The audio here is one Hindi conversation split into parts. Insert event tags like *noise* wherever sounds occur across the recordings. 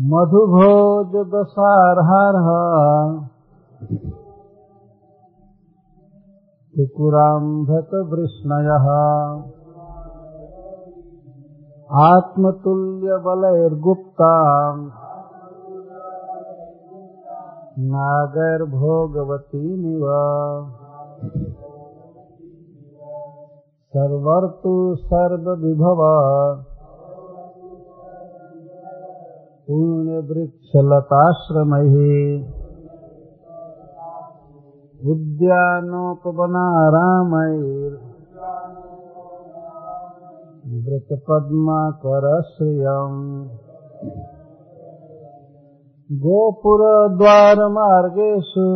मधुभोज दशारहरः कुकुराम्भकवृष्णयः आत्मतुल्यबलैर्गुप्ताम् नागैर्भोगवतीमिव सर्वर्तु सर्वविभव। पुण्यवृक्षलताश्रमैः उद्यानोपवनारामैर् वृतपद्माकरश्रियम् गोपुरद्वारमार्गेषु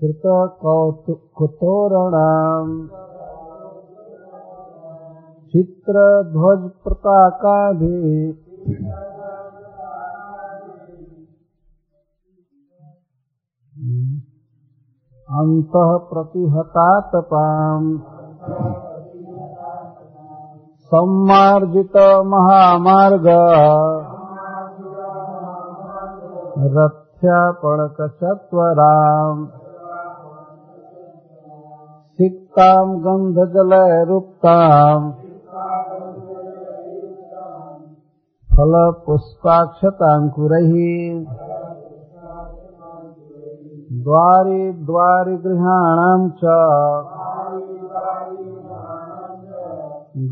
कृतकौतुकतोरणाम् चित्रध्वजपताकाभिः अन्तः प्रतिहतातपाम् सम्मार्जितमहामार्ग। रथ्यापणकचत्वराम्। सिक्ताम् गन्धजलैरुक्ताम्। फलपुष्पाक्षताङ्कुरैः द्वारि द्वारि गृहाणाम् च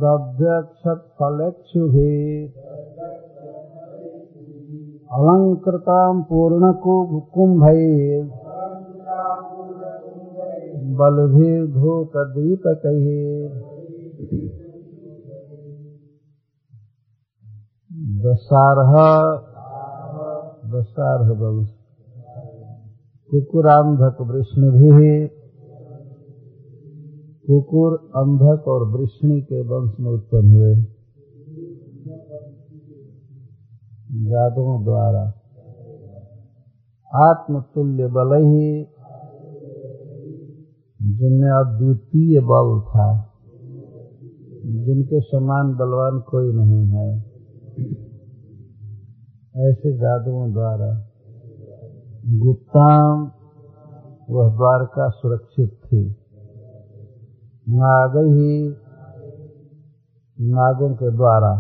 दभ्यक्षत्फलक्षुभिः अलङ्कृताम् पूर्णकुम्भैः बलभिर्धूतदीपकैः दशारह दशारह वंश कुकुरांधक वृष्णिभिः। कुकुर, अंधक और वृष्णि के वंश में उत्पन्न हुए। जादुओं द्वारा। आत्मतुल्य बल। ही जिनमें अद्वितीय बल था। जिनके समान बलवान कोई नहीं है। ऐसे जादुओं द्वारा गुप्ताम वह द्वारका सुरक्षित थी। नाग ही नागों के द्वारा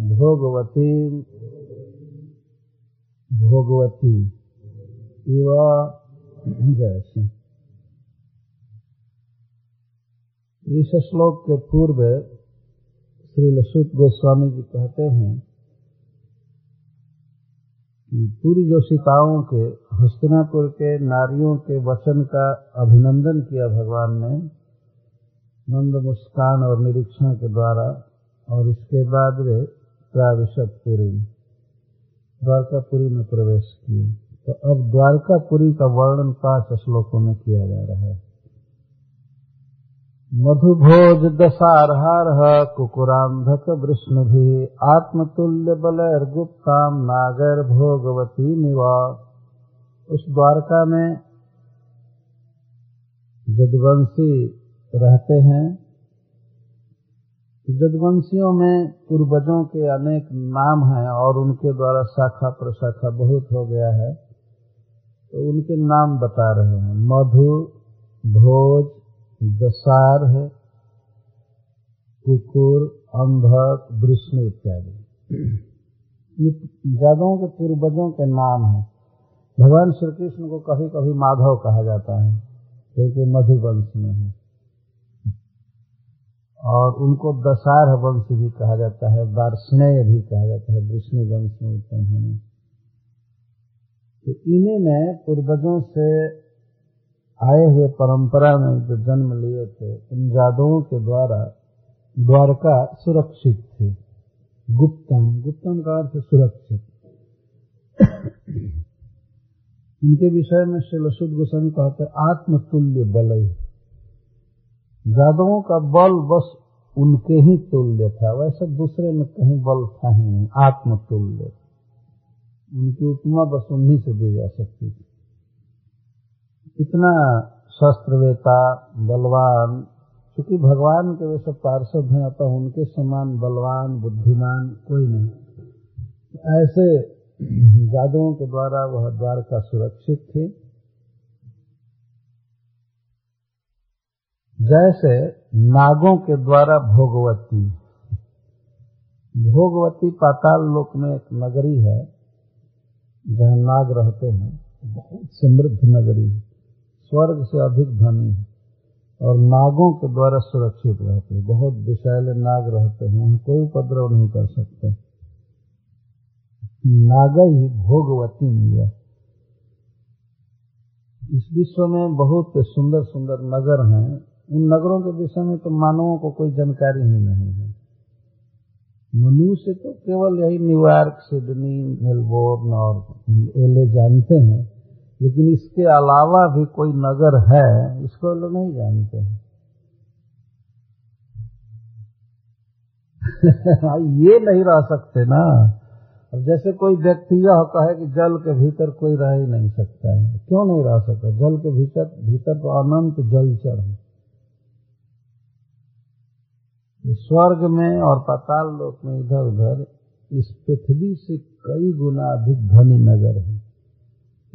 भोगवती भोगवती इस श्लोक के पूर्व श्री लसुत गोस्वामी जी कहते हैं कि पूरी जो सीताओं के, हस्तिनापुर के, नारियों के वचन का अभिनंदन किया भगवान ने, नंद मुस्कान और निरीक्षण के द्वारा, और इसके बाद वे प्राविशतपुरी द्वारकापुरी में प्रवेश किए। तो अब द्वारकापुरी का वर्णन पाँच श्लोकों में किया जा रहा है। मधुभोज आत्मतुल्य बलैर्गुप्ताम नागर भोगवती निवा उस द्वारका में जदवंशी रहते हैं। जदवंशियों में पूर्वजों के अनेक नाम हैं और उनके द्वारा शाखा प्रशाखा बहुत हो गया है। तो उनके नाम बता रहे हैं। मधु भोज दसार है, कुकुर, अंधक, वृष्णि इत्यादि। ये के पूर्वजों के नाम है। भगवान श्री कृष्ण को कभी कभी माधव कहा जाता है क्योंकि मधुवंश में है। और उनको दशार वंश भी कहा जाता है, वार्ष्णेय भी कहा जाता है, विष्णु वंश में उत्पन्न होने। तो इन्हीं पूर्वजों से आए हुए परंपरा में जो जन्म लिए थे, उन जादुओं के द्वारा द्वारका सुरक्षित थे। गुप्तम गुप्तम का अर्थ सुरक्षित। उनके विषय में श्री लसुद गोस्वामी कहते आत्मतुल्य बल जादवों का बल बस उनके ही तुल्य था। वैसे दूसरे में कहीं बल था ही नहीं, आत्मतुल्य। उनकी उपमा बस उन्हीं से दी जा सकती थी। इतना शस्त्रवेता, बलवान क्योंकि भगवान के वे सब पार्षद हैं, अतः उनके समान बलवान, बुद्धिमान कोई नहीं। ऐसे जादुओं के द्वारा वह द्वारका सुरक्षित थी। जैसे नागों के द्वारा भोगवती। भोगवती पाताल लोक में एक नगरी है, जहाँ नाग रहते हैं। बहुत समृद्ध नगरी है। स्वर्ग से अधिक धनी है और नागों के द्वारा सुरक्षित रहते हैं। बहुत विषैले नाग रहते हैं, उन्हें कोई उपद्रव नहीं कर सकते। नाग ही भोगवती नहीं इस विश्व में बहुत सुंदर सुंदर नगर हैं। उन नगरों के विषय में तो मानवों को कोई जानकारी ही नहीं है। मनुष्य तो केवल यही न्यूयॉर्क सिडनी मेलबोर्न और एले जानते हैं। लेकिन इसके अलावा भी कोई नगर है, इसको लोग नहीं जानते हैं। *laughs* ये नहीं रह सकते ना। अब जैसे कोई व्यक्ति यह कहे कि जल के भीतर कोई रह ही नहीं सकता है, क्यों नहीं रह सकता? जल के भीतर भीतर तो अनंत जलचर है। स्वर्ग में और पाताल लोक में इधर उधर इस पृथ्वी से कई गुना अधिक धनी नगर है।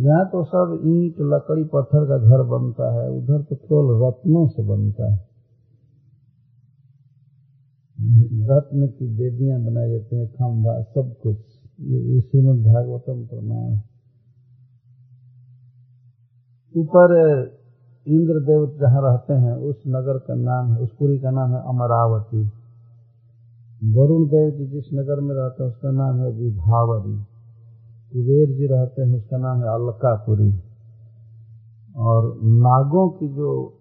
यहाँ तो सब ईंट, लकड़ी, पत्थर का घर बनता है। उधर तो केवल रत्नों से बनता है। रत्न की बेदियाँ बनाई जाती हैं खंभा सब कुछ। ये श्रीमद भागवतम प्रमाण। ऊपर इंद्र इंद्रदेव जहाँ रहते हैं, उस नगर का नाम है, उस पुरी का नाम है अमरावती। वरुण देव जी जिस नगर में रहते हैं, उसका नाम है विभावरी। कुबेर जी रहते हैं, उसका नाम है अलकापुरी और नागों की जो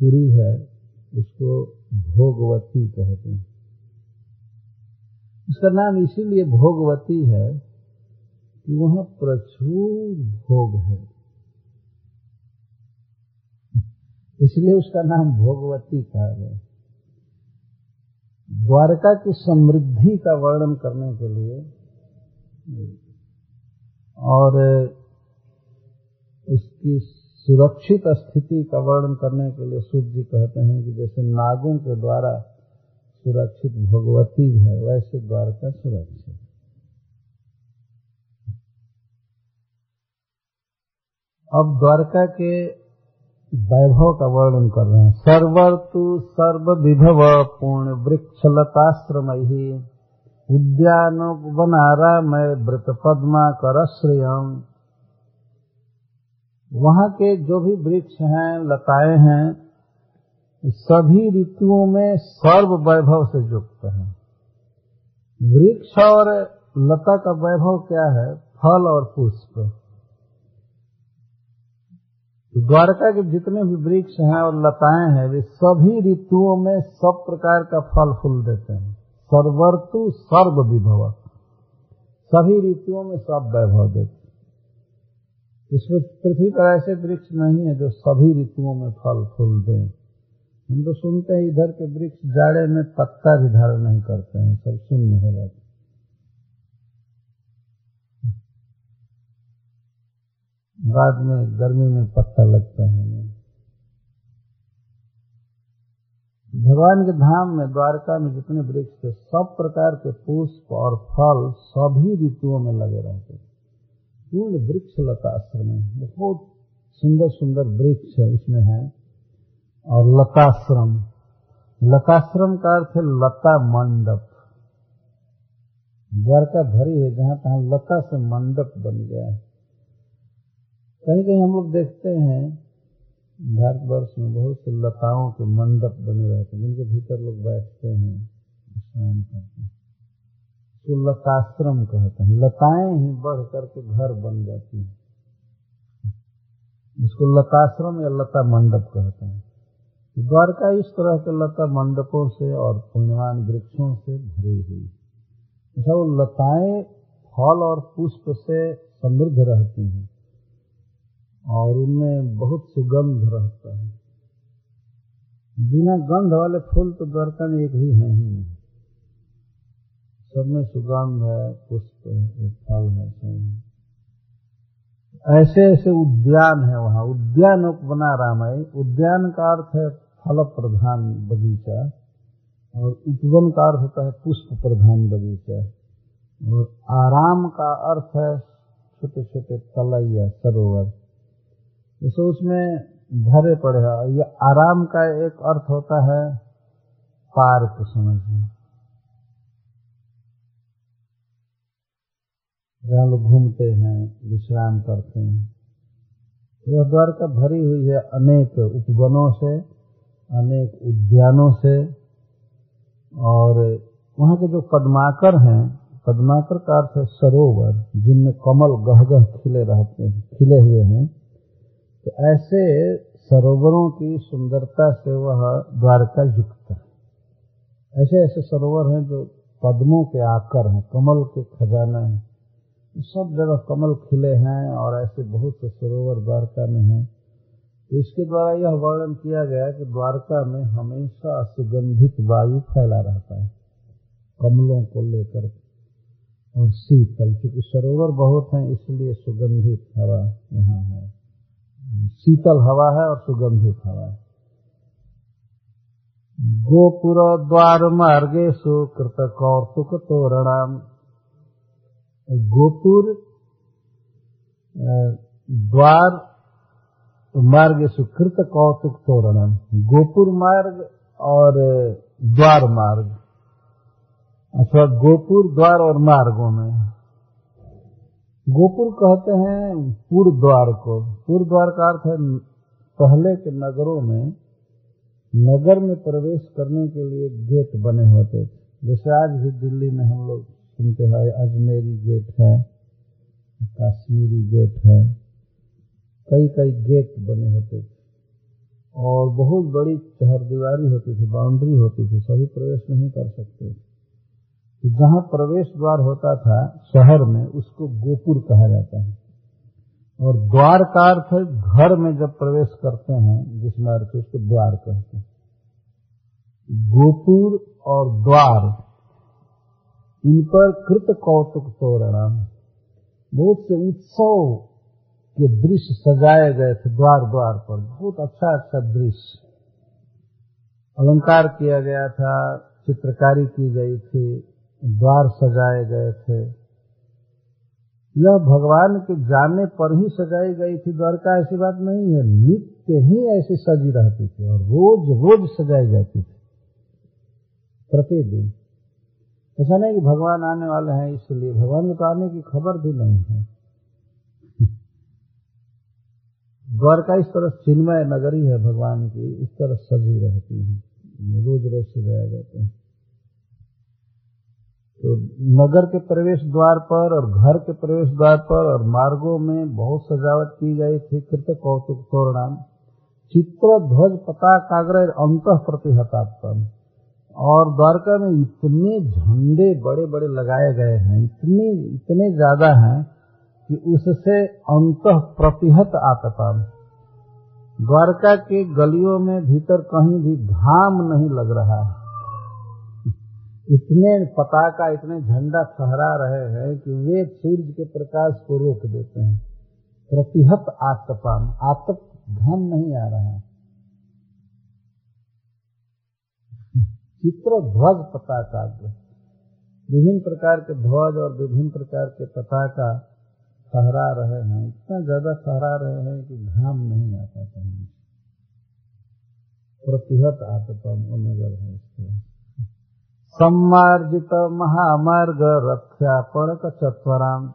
पुरी है, उसको भोगवती कहते हैं। उसका नाम इसीलिए भोगवती है कि वहाँ प्रचुर भोग है। इसलिए उसका नाम भोगवती कहा गया द्वारका की समृद्धि का वर्णन करने के लिए और, उसकी सुरक्षित स्थिति का वर्णन करने के लिए सूर्य जी कहते हैं कि जैसे नागों के द्वारा सुरक्षित भगवती है, वैसे द्वारका सुरक्षित अब द्वारका के वैभव का वर्णन कर रहे हैं। सर्वर्तु सर्व विभव पूर्ण वृक्ष लताश्रम ही उद्यान वनारामय व्रत पद्मा कर श्रेयम वहाँ के जो भी वृक्ष हैं, लताएँ हैं सभी ऋतुओं में सर्व वैभव से युक्त है। वृक्ष और लता का वैभव क्या है? फल और पुष्प। द्वारका के जितने भी वृक्ष हैं और लताएँ हैं, वे सभी ऋतुओं में सब प्रकार का फल फूल देते हैं। सर्वर्तु सर्व विभव सभी ऋतुओं में सब वैभव देते इसमें पृथ्वी पर ऐसे वृक्ष नहीं है जो सभी ऋतुओं में फल, फूल दें। हम तो सुनते हैं इधर के वृक्ष जाड़े में पत्ता भी धारण नहीं करते हैं, सब शून्य हो जाते बाद में गर्मी में पत्ता लगता है। भगवान के धाम में द्वारका में जितने वृक्ष थे, सब प्रकार के पुष्प और फल सभी ऋतुओं में लगे रहते पूर्ण वृक्ष लताश्रम है। बहुत सुंदर सुंदर वृक्ष उसमें है। और लताश्रम। लताश्रम का अर्थ है लता मंडप। द्वारका भरी है, जहाँ तहां लता से मंडप बन गया है। कहीं कहीं हम लोग देखते हैं भारतवर्ष में बहुत से लताओं के मंडप बने रहते हैं, जिनके भीतर लोग बैठते हैं विश्राम करते हैं। तो लताश्रम कहते हैं। लताएँ ही बढ़ करके घर बन जाती हैं। इसको लताश्रम या लता मंडप कहते हैं। द्वारका इस तरह के लता मंडपों से और पुण्यवान वृक्षों से भरी हुई अच्छा वो लताएँ फल और पुष्प से समृद्ध रहती हैं। और उनमें बहुत सुगंध रहता है। बिना गंध वाले फूल तो में एक भी है ही नहीं। सब में सुगंध है, पुष्प है फल है, सब ऐसे ऐसे उद्यान है वहाँ। उद्यान बना रामाई उद्यान का अर्थ है फल प्रधान बगीचा और उपवन का अर्थ होता है पुष्प प्रधान बगीचा। और आराम का अर्थ है छोटे छोटे तलैया, सरोवर। जैसे उसमें भरे पड़े हैं। ये आराम का एक अर्थ होता है पार्क समझिए जहाँ लोग घूमते हैं, विश्राम करते हैं यह द्वारका भरी हुई है अनेक उपवनों से, अनेक उद्यानों से, और वहाँ के जो पद्माकर हैं, पद्माकर का अर्थ है सरोवर, जिनमें कमल गहगह खिले रहते हैं, खिले हुए हैं। तो ऐसे सरोवरों की सुंदरता से वह द्वारका युक्त है। ऐसे ऐसे सरोवर हैं जो पद्मों के आकर हैं, कमल के खजाना हैं। सब जगह कमल खिले हैं और ऐसे बहुत से सरोवर द्वारका में हैं। इसके द्वारा यह वर्णन किया गया कि द्वारका में हमेशा सुगंधित वायु फैला रहता है, कमलों को लेकर और शीतल। क्योंकि सरोवर बहुत हैं, इसलिए सुगंधित हवा वहाँ है। शीतल हवा है और सुगंधित हवा है। गोपुर द्वार मार्गे सुकृत कौतुक तोरणाम। गोपुर द्वार मार्ग सुकृत कौतुक तोरणम। गोपुर मार्ग और द्वार मार्ग। अथवा गोपुर, द्वार और मार्गों में। गोपुर कहते हैं पूर्व द्वार को। पूर्व द्वार का अर्थ है पहले के नगरों में, नगर में प्रवेश करने के लिए गेट बने होते थे। जैसे आज भी दिल्ली में हम लोग सुनते हैं अजमेरी गेट है, काश्मीरी गेट है कई कई गेट बने होते थे। और बहुत बड़ी चहर दीवारी होती थी, बाउंड्री होती थी, सभी प्रवेश नहीं कर सकते तो जहाँ प्रवेश द्वार होता था शहर में, उसको गोपुर कहा जाता है। और द्वार का अर्थ घर में जब प्रवेश करते हैं, जिसमें अर्थ उसको द्वार कहते हैं। गोपुर और द्वार, इन पर कृत कौतुक तोरण बहुत से उत्सव के दृश्य सजाए गए थे द्वार द्वार पर। बहुत अच्छा अच्छा दृश्य। अलंकार किया गया था, चित्रकारी की गई थी। द्वार सजाए गए थे। यह भगवान के जाने पर ही सजाई गई थी। द्वारका ऐसी बात नहीं है। नित्य ही ऐसी सजी रहती थी और रोज रोज सजाई जाती थी। प्रतिदिन। ऐसा नहीं कि भगवान आने वाले हैं इसलिए। भगवान के आने की खबर भी नहीं है। द्वारका इस तरह चिन्मय नगरी है भगवान की। इस तरह सजी रहती है। रोज रोज सजाया जाता है। तो नगर के प्रवेश द्वार पर और घर के प्रवेश द्वार पर और मार्गों में बहुत सजावट की गई थी, कृत कौतुक, तोरणाम। चित्र, ध्वज पताकाग्र अंत प्रतिहतात्म और द्वारका में इतने झंडे बड़े बड़े लगाए गए हैं, इतने इतने ज़्यादा हैं कि उससे अंत प्रतिहत आतता। द्वारका के गलियों में भीतर कहीं भी घाम नहीं लग रहा है। इतने पताका इतने झंडा फहरा रहे हैं कि वे सूर्य के प्रकाश को रोक देते हैं। प्रतिहत आतपाम आतप घाम नहीं आ रहा है। चित्र ध्वज पताका विभिन्न प्रकार के ध्वज और विभिन्न प्रकार के पताका फहरा रहे हैं। इतना ज़्यादा फहरा रहे हैं कि घाम नहीं आता कहीं प्रतिहत आतपम नगर है इस तरह सम्मार्जित महामार्ग रक्षापणक चत्वराम।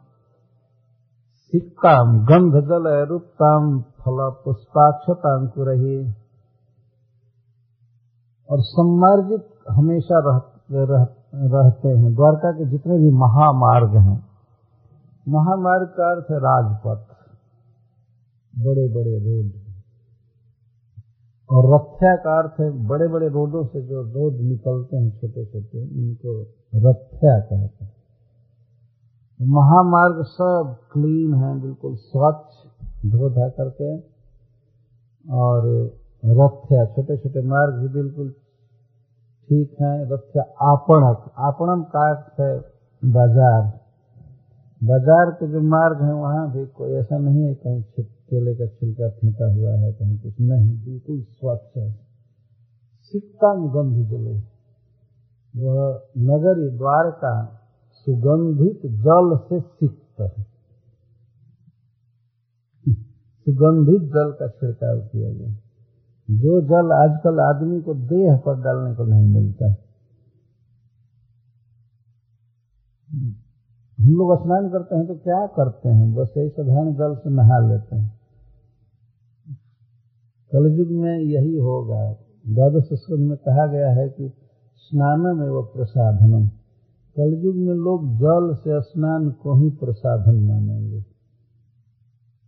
सिक्ताम गंध जल रूपताम फल पुष्पाक्षतांकुरही और सम्मार्जित हमेशा रह, रह, रहते हैं। द्वारका के जितने भी महामार्ग हैं महामार्ग का अर्थ है राजपथ। बड़े बड़े रोड। और रथ्या का अर्थ है बड़े बड़े रोडों से जो रोड निकलते हैं छोटे छोटे उनको रथ्या कहते हैं। महामार्ग सब क्लीन है, बिल्कुल स्वच्छ धो धा करके, और रथ्या छोटे छोटे मार्ग भी बिल्कुल ठीक है रथ्या आपणक, आपणम का अर्थ है बाज़ार। बाज़ार के जो मार्ग है, वहाँ भी कोई ऐसा नहीं है, कहीं केले का छिलका फेंका हुआ है, कहीं कुछ नहीं, बिल्कुल स्वच्छ है। सिक्तम गंध जले। वह नगरी द्वारका सुगंधित जल से सिक्त है। सुगंधित जल का छिड़काव किया गया। जो जल आजकल आदमी को देह पर डालने को नहीं मिलता। हम लोग स्नान करते हैं तो क्या करते हैं? बस यही साधारण जल से नहा लेते हैं। कलयुग में यही होगा। द्वादश स्कंद में कहा गया है कि स्नान में वो प्रसाधनम। कलयुग में लोग जल से स्नान को ही प्रसाधन मानेंगे।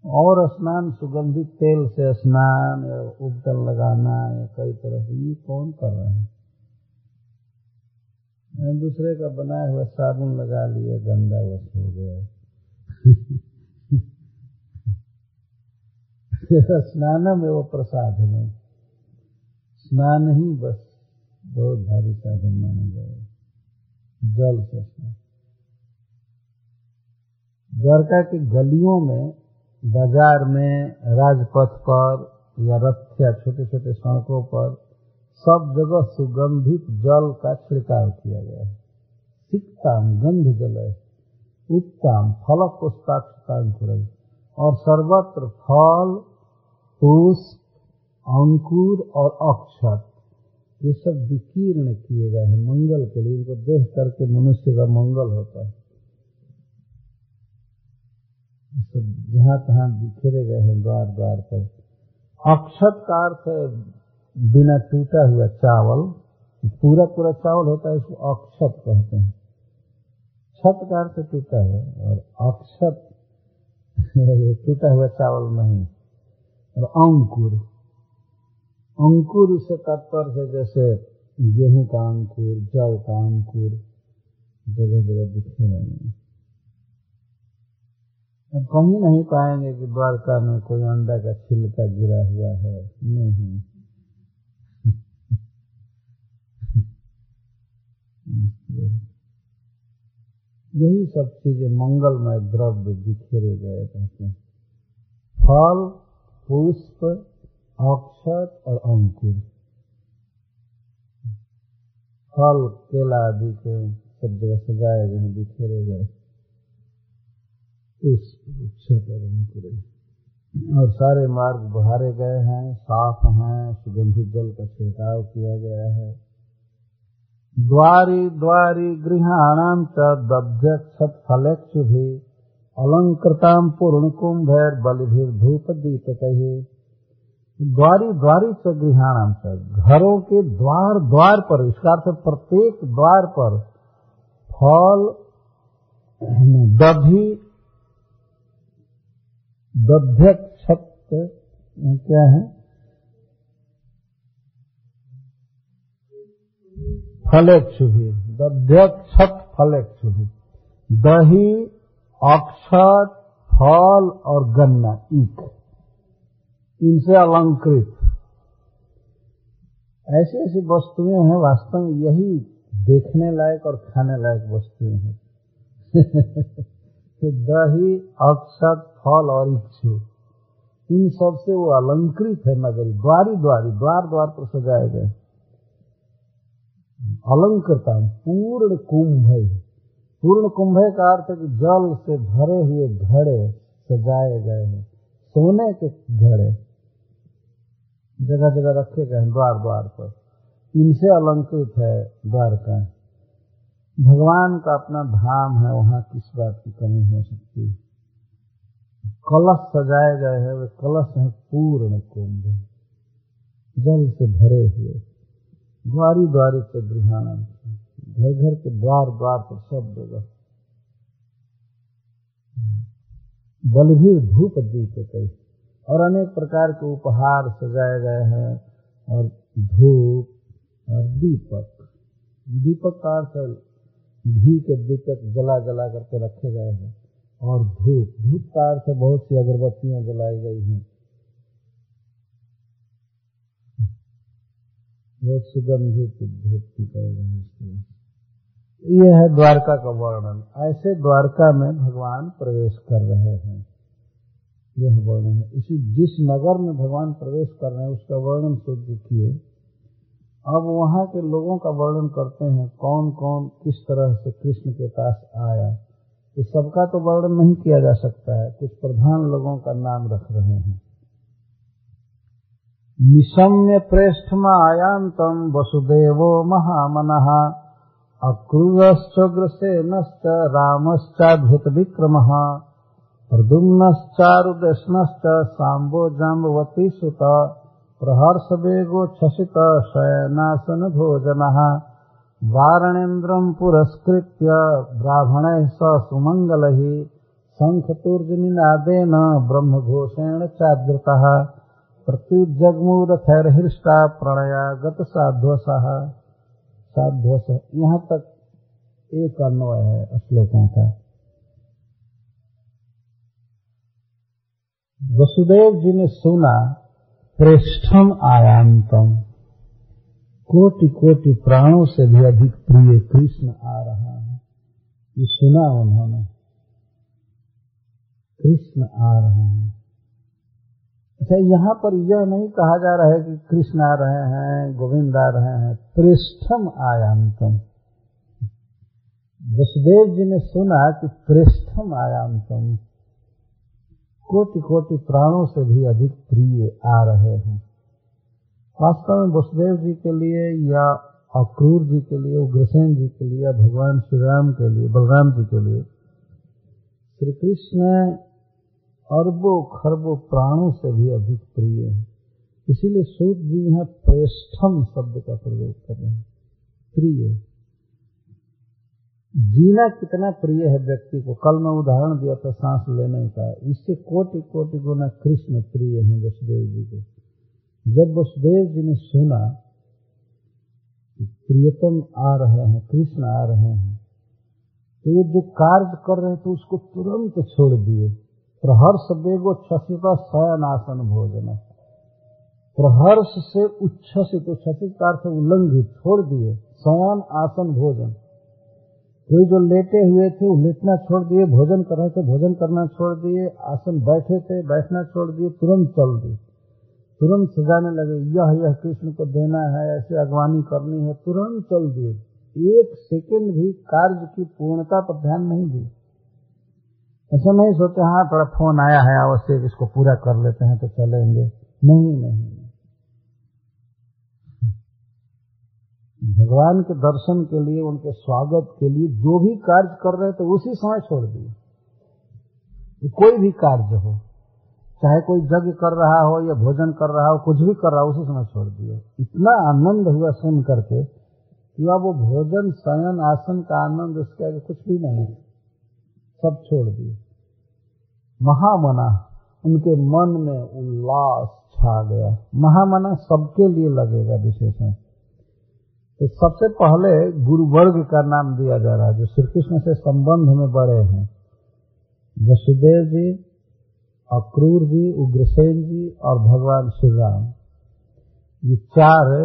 और स्नान सुगंधित तेल से स्नान, या उपटन लगाना, या कई तरह से, ये कौन कर रहे हैं? दूसरे का बनाया हुआ साबुन लगा लिया गंदा वश हो गया। *laughs* स्नान में वो प्रसाधन स्नान ही बस, बहुत भारी साधन माना जाएगा जल से स्नान। द्वारका की गलियों में, बाज़ार में, राजपथ पर, या रथ या छोटे छोटे सड़कों पर, सब जगह सुगंधित जल का छिड़काव किया गया है। सिक्ताम गंध जल है, उत्तम फल पुष्पाक्षतांकुर और सर्वत्र फल पुष्प अंकुर और अक्षत, ये सब विकीर्ण किए गए हैं मंगल के लिए। इनको देख करके मनुष्य का मंगल होता है। सब जहाँ तहाँ बिखेरे गए हैं द्वार द्वार पर। अक्षत का अर्थ बिना टूटा हुआ चावल। पूरा पूरा चावल होता है उसको अक्षत कहते हैं। छत का अर्थ टूटा हुआ और अक्षत *laughs* टूटा हुआ चावल नहीं। और अंकुर। अंकुर से तात्पर्य है जैसे गेहूँ का अंकुर जल का अंकुर जगह जगह दिखे रहेंगे। अब कहीं नहीं पाएँगे कि द्वारका में कोई अंडा का छिलका गिरा हुआ है। नहीं। यही सब चीज़ें मंगलमय द्रव्य बिखेरे गए रहते हैं। फल पुष्प, अक्षत और अंकुर। फल केला आदि के सब जगह सजाए गए बिखेरे गए। पुष्प, अक्षत और अंकुर। और सारे मार्ग बहारे गए हैं, साफ़ हैं, सुगंधित जल का छिड़काव किया गया है। द्वारी द्वारी गृहाणाम च दध्यक्षत फलेक्षु भी अलंकृताम पूर्ण कुंभैर बलिभिर धूप दीप कहे द्वारी द्वारी च गृहाणाम च, घरों के द्वार द्वार पर इसका अर्थ प्रत्येक द्वार पर फल दधि दध्यक्षत क्या है? फलेक्षु भी दध्यक्षत फलेक्षु भी दही अक्षत, फल और गन्ना ईख इनसे अलंकृत। ऐसी ऐसी वस्तुएँ हैं, वास्तव में यही देखने लायक और खाने लायक वस्तुएँ हैं। *laughs* दही, अक्षत, फल और इच्छु इन सबसे वो अलंकृत है नगरी। द्वारी द्वारी, द्वार द्वार पर सजाए गए। अलंकृता पूर्ण कुंभ है। पूर्ण कुंभ का अर्थ जल से भरे हुए घड़े सजाए गए हैं। सोने के घड़े। जगह जगह रखे गए हैं द्वार द्वार पर। इनसे अलंकृत है द्वारका। भगवान का अपना धाम है, वहाँ किस बात की कमी हो सकती है? कलश सजाए गए हैं, वे कलश है पूर्ण कुंभ। जल से भरे हुए। द्वारी द्वारी से गृहाना घर घर के द्वार द्वार पर सब जगह। बलभीर धूप दीप कई और अनेक प्रकार के उपहार सजाए गए हैं, और धूप, और दीपक। दीपक का अर्थ घी के दीपक जला जला करके रखे गए हैं, और धूप। धूप का अर्थ बहुत सी अगरबत्तियाँ जलाई गई हैं। बहुत सुगंधित धूप की कह यह है द्वारका का वर्णन। ऐसे द्वारका में भगवान प्रवेश कर रहे हैं। यह वर्णन है। इसी जिस नगर में भगवान प्रवेश कर रहे हैं, उसका वर्णन शुद्ध किए अब वहाँ के लोगों का वर्णन करते हैं कौन कौन किस तरह से कृष्ण के पास आया। तो सबका तो वर्णन नहीं किया जा सकता है। कुछ प्रधान लोगों का नाम रख रहे हैं। निशम्य प्रेष्ठमायांतम वसुदेवो महामनः। अक्रूरश्चग्रसेनश्च रामश्चाद्भुत विक्रम प्रदुम्नश्चारुदेष्णश्च साम्बो जाम्बवती सुत प्रहर्ष वेगो छसित शयनासन भोजनः वारणेन्द्रम् पुरस्कृत्य ब्राह्मणैः स सुमङ्गलैः, शङ्खतूर्जनिनादेन ब्रह्मघोषेण चादृतः प्रत्युजग्मूरथैर्हृष्टा प्रणयागत साध्वसः यहाँ तक एक अन्वय है श्लोकों का। वसुदेव जी ने सुना, प्रेष्ठम आयांतम कोटि कोटि प्राणों से भी अधिक प्रिय कृष्ण आ रहा है। ये सुना उन्होंने। कृष्ण आ रहा है। अच्छा यहाँ पर यह नहीं कहा जा रहा है कि कृष्ण आ रहे हैं, गोविंद आ रहे हैं, प्रेष्ठम आयांतम वसुदेव जी ने सुना कि प्रेष्ठम आयांतम कोटि कोटि प्राणों से भी अधिक प्रिय आ रहे हैं। वास्तव में वसुदेव जी के लिए या अक्रूर जी के लिए, उग्रसेन जी के लिए, भगवान श्री राम के लिए, बलराम जी के लिए, श्री कृष्ण अरबों खरबों प्राणों से भी अधिक प्रिय है। इसीलिए सूत जी यहाँ प्रेष्ठम शब्द का प्रयोग कर रहे हैं। प्रिय। जीना कितना प्रिय है व्यक्ति को। कल मैं उदाहरण दिया था, सांस लेने का। इससे कोटि कोटि गुना कृष्ण प्रिय है वसुदेव जी को। जब वसुदेव जी ने सुना, प्रियतम आ रहे हैं, कृष्ण आ रहे हैं तो वो जो कार्य कर रहे थे उसको तुरंत छोड़ दिए। प्रहर्ष बेगो छसिता शयनासन भोजन प्रहर्ष से उच्छसित उच्छसित कार से उल्लंघित छोड़ दिए शयन आसन भोजन। कोई जो लेटे हुए थे, वो लेटना छोड़ दिए, भोजन कर रहे थे, भोजन करना छोड़ दिए, आसन बैठे थे, बैठना छोड़ दिए, तुरंत चल दिए। तुरंत सजाने लगे, यह यह कृष्ण को देना है, ऐसे अगवानी करनी है, तुरंत चल दिए। एक सेकंड भी कार्य की पूर्णता पर ध्यान नहीं दी ऐसा नहीं सोचे हाँ थोड़ा फ़ोन आया है, आवश्यक इसको पूरा कर लेते हैं तो चलेंगे। नहीं नहीं। भगवान के दर्शन के लिए, उनके स्वागत के लिए जो भी कार्य कर रहे थे उसी समय छोड़ दिए। कोई भी कार्य हो, चाहे कोई यज्ञ कर रहा हो या भोजन कर रहा हो, कुछ भी कर रहा हो, उसी समय छोड़ दिए। इतना आनंद हुआ सुन करके कि अब वो भोजन, शयन, आसन का आनंद उसके आगे कुछ भी नहीं सब छोड़ दिए। महामना, उनके मन में उल्लास छा गया। महामना सबके लिए लगेगा विशेषण तो सबसे पहले गुरु वर्ग का नाम दिया जा रहा है, जो श्री कृष्ण से संबंध में बड़े हैं। वसुदेव जी, अक्रूर जी, उग्रसेन जी और भगवान श्री राम ये चार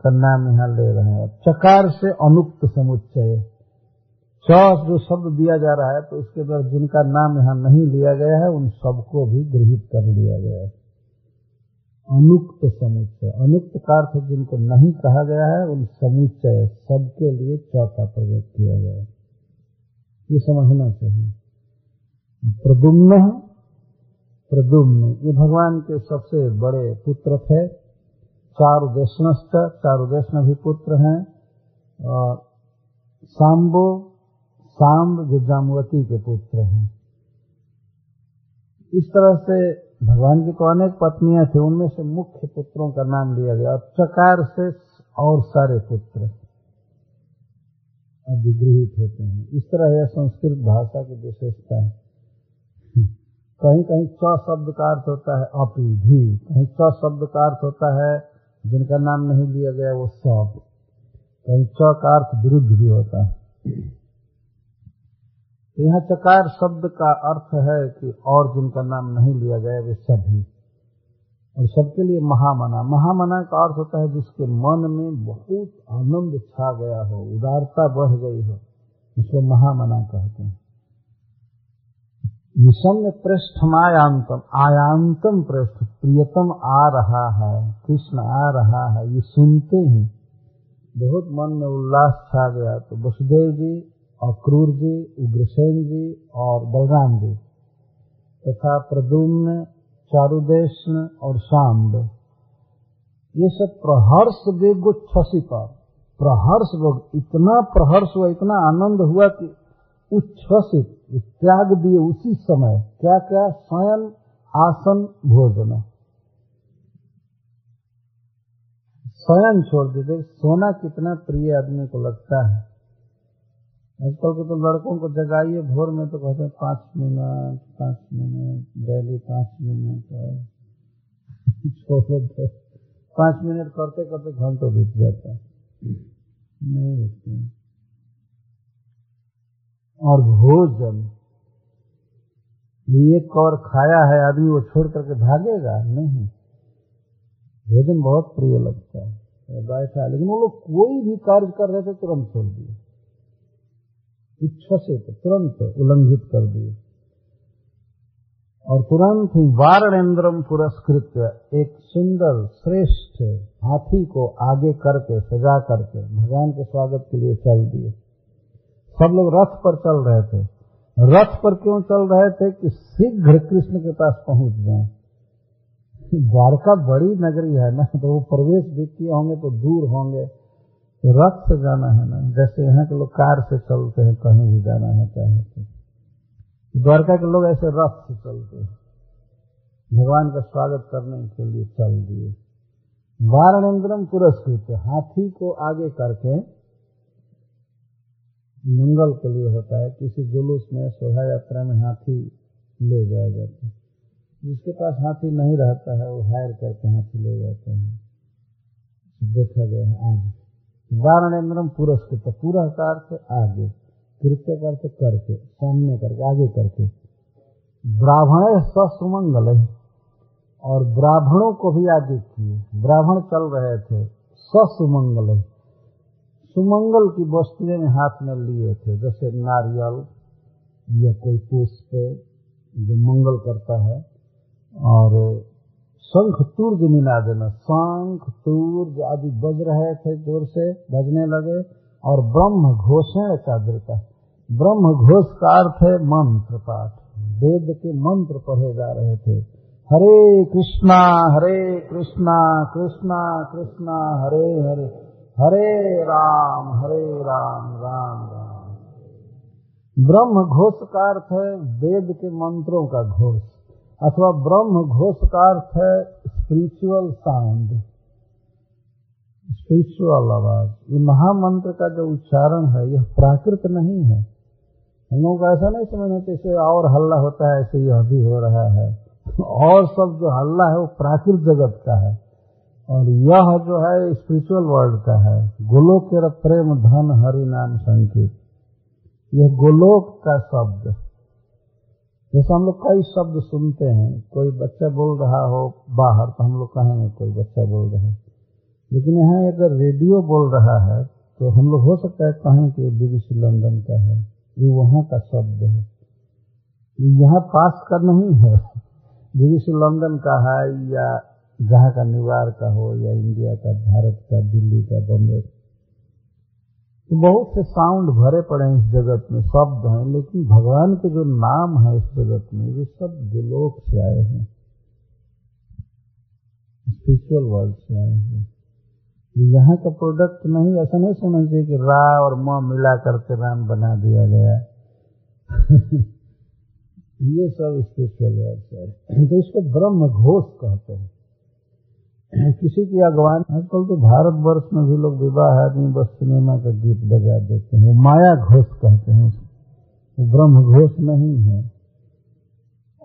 का नाम यहाँ ले रहे हैं। चकार से अनुक्त समुच्चय। च जो शब्द दिया जा रहा है तो उसके द्वारा जिनका नाम यहाँ नहीं लिया गया है, उन सबको भी गृहित कर लिया गया है। अनुक्त समुच्चय। अनुक्त का जिनको नहीं कहा गया है, उन समुच्चय सबके लिए चौथा प्रयोग किया गया है। ये समझना चाहिए। प्रदुम्न प्रदुम्न ये भगवान के सबसे बड़े पुत्र थे। चारुदेशनश्च। चारुदेशन भी पुत्र हैं। और सांबो सांब जो जामवती के पुत्र हैं। इस तरह से भगवान की तो अनेक पत्नियाँ थी, उनमें से मुख्य पुत्रों का नाम लिया गया और चकार से और सारे पुत्र अधिगृहित होते हैं। इस तरह यह संस्कृत भाषा की विशेषता है। कहीं कहीं च शब्द का अर्थ होता है अपी भी कहीं च शब्द का अर्थ होता है, जिनका नाम नहीं लिया गया, वो सब कहीं च का अर्थ विरुद्ध भी होता है। यहाँ चकार शब्द का अर्थ है कि और जिनका नाम नहीं लिया गया, वे सभी। और सबके लिए महामना। महामना का अर्थ होता है जिसके मन में बहुत आनंद छा गया हो, उदारता बढ़ गई हो उसको महामना कहते हैं। विषम पृष्ठमायांतम आयांतम पृष्ठ, प्रियतम आ रहा है, कृष्ण आ रहा है, ये सुनते ही बहुत मन में उल्लास छा गया। तो वसुदेव जी अक्रूर जी उग्रसेन जी और बलराम जी तथा प्रदुम्न चारुदेशन और शाम्ब ये सब प्रहर्ष वेग छसिता प्रहर्ष इतना प्रहर्ष हुआ, इतना आनंद हुआ कि उच्छ्वसित त्याग दिए उसी समय। क्या क्या स्वयं, आसन, भोजन। स्वयं छोड़ दीजिए। सोना कितना प्रिय आदमी को लगता है। आजकल के तो लड़कों को जगाइए भोर में तो कहते हैं, पाँच मिनट पाँच मिनट, डेली पाँच मिनट और छोड़ दे पाँच मिनट करते करते घंटों बीत जाता है। नहीं उठते और भोजन एक और खाया है आदमी, वो छोड़ करके भागेगा? नहीं। भोजन बहुत प्रिय लगता है। बैठा लेकिन वो लोग कोई भी कार्य कर रहे थे तुरंत छोड़ दिए उच्छ्वसित, तुरंत उल्लंघित कर दिए। और तुरंत ही वारणेन्द्रम पुरस्कृत एक सुंदर, श्रेष्ठ हाथी को आगे करके, सजा करके, भगवान के स्वागत के लिए चल दिए। सब लोग रथ पर चल रहे थे। रथ पर क्यों चल रहे थे कि शीघ्र कृष्ण के पास पहुँच जाए। द्वारका बड़ी नगरी है ना तो वो प्रवेश भी किए होंगे तो दूर होंगे। रथ से जाना है ना? जैसे यहाँ के लोग कार से चलते हैं, कहीं भी जाना है तो द्वारका के लोग ऐसे रथ से चलते हैं। भगवान का स्वागत करने के लिए चल दिए। वारणेन्द्रम पुरस्कृत हाथी को आगे करके मंगल के लिए होता है। किसी जुलूस में शोभा यात्रा में हाथी ले जाया जाता है। जिसके पास हाथी नहीं रहता है, वो हायर करके हाथी ले जाते हैं। देखा गया है आज। वारणेन्द्रम पुरस्कृत, पूरा कार से आगे, कृत्य करके करके, सामने करके, आगे करके। ब्राह्मण ससुमंगल और ब्राह्मणों को भी आगे किए। ब्राह्मण चल रहे थे, ससुमंगल सुमंगल की वस्तुएँ हाथ में लिए थे, जैसे नारियल, या कोई पुष्प, जो मंगल करता है, और शंख तूर्ज मिला देना। शंख तूर्ज आदि बज रहे थे ज़ोर से, बजने लगे और ब्रह्म घोषण का। ब्रह्म घोष का अर्थ है मंत्र पाठ। वेद के मंत्र पढ़े जा रहे थे। हरे कृष्णा हरे कृष्णा कृष्णा कृष्णा, हरे हरे हरे राम हरे राम राम राम। ब्रह्म घोष का अर्थ है वेद के मंत्रों का घोष। अथवा ब्रह्म घोष का अर्थ है स्पिरिचुअल साउंड स्पिरिचुअल आवाज़। ये महामंत्र का जो उच्चारण है, यह प्राकृत नहीं है। हम लोग ऐसा नहीं समझना जैसे और हल्ला होता है, ऐसे यह भी हो रहा है। और सब जो हल्ला है, वो प्राकृत जगत का है। और यह जो है स्पिरिचुअल वर्ल्ड का है। गोलोक प्रेम धन हरि नाम संकेत। यह गोलोक का शब्द। जैसे हम लोग कई शब्द सुनते हैं, कोई बच्चा बोल रहा हो, बाहर तो हम लोग कहेंगे कोई बच्चा बोल रहा है। लेकिन यहाँ अगर रेडियो बोल रहा है तो हम लोग हो सकता है कहें कि बीबीसी लंदन का है, ये वहाँ का शब्द है। यहाँ पास का नहीं है। बीबीसी लंदन का है या जहाँ का न्यूयॉर्क का हो या इंडिया का, भारत का, दिल्ली का, बम्बे तो बहुत से साउंड भरे पड़े हैं इस जगत में, शब्द हैं, लेकिन भगवान के जो नाम है इस जगत में, ये सब गोलोक से आए हैं। स्पिरिचुअल वर्ल्ड से आए हैं। यहाँ का प्रोडक्ट नहीं, ऐसा नहीं समझ चाहिए कि रा और म मिला करके राम बना दिया गया। *laughs* ये सब स्पिरिचुअल वर्ड है। तो इसको ब्रह्म घोष कहते हैं। किसी की अगवान, आजकल तो भारतवर्ष में भी लोग विवाह आदमी बस सिनेमा का गीत बजा देते हैं, माया घोष कहते हैं वो ब्रह्म घोष नहीं है,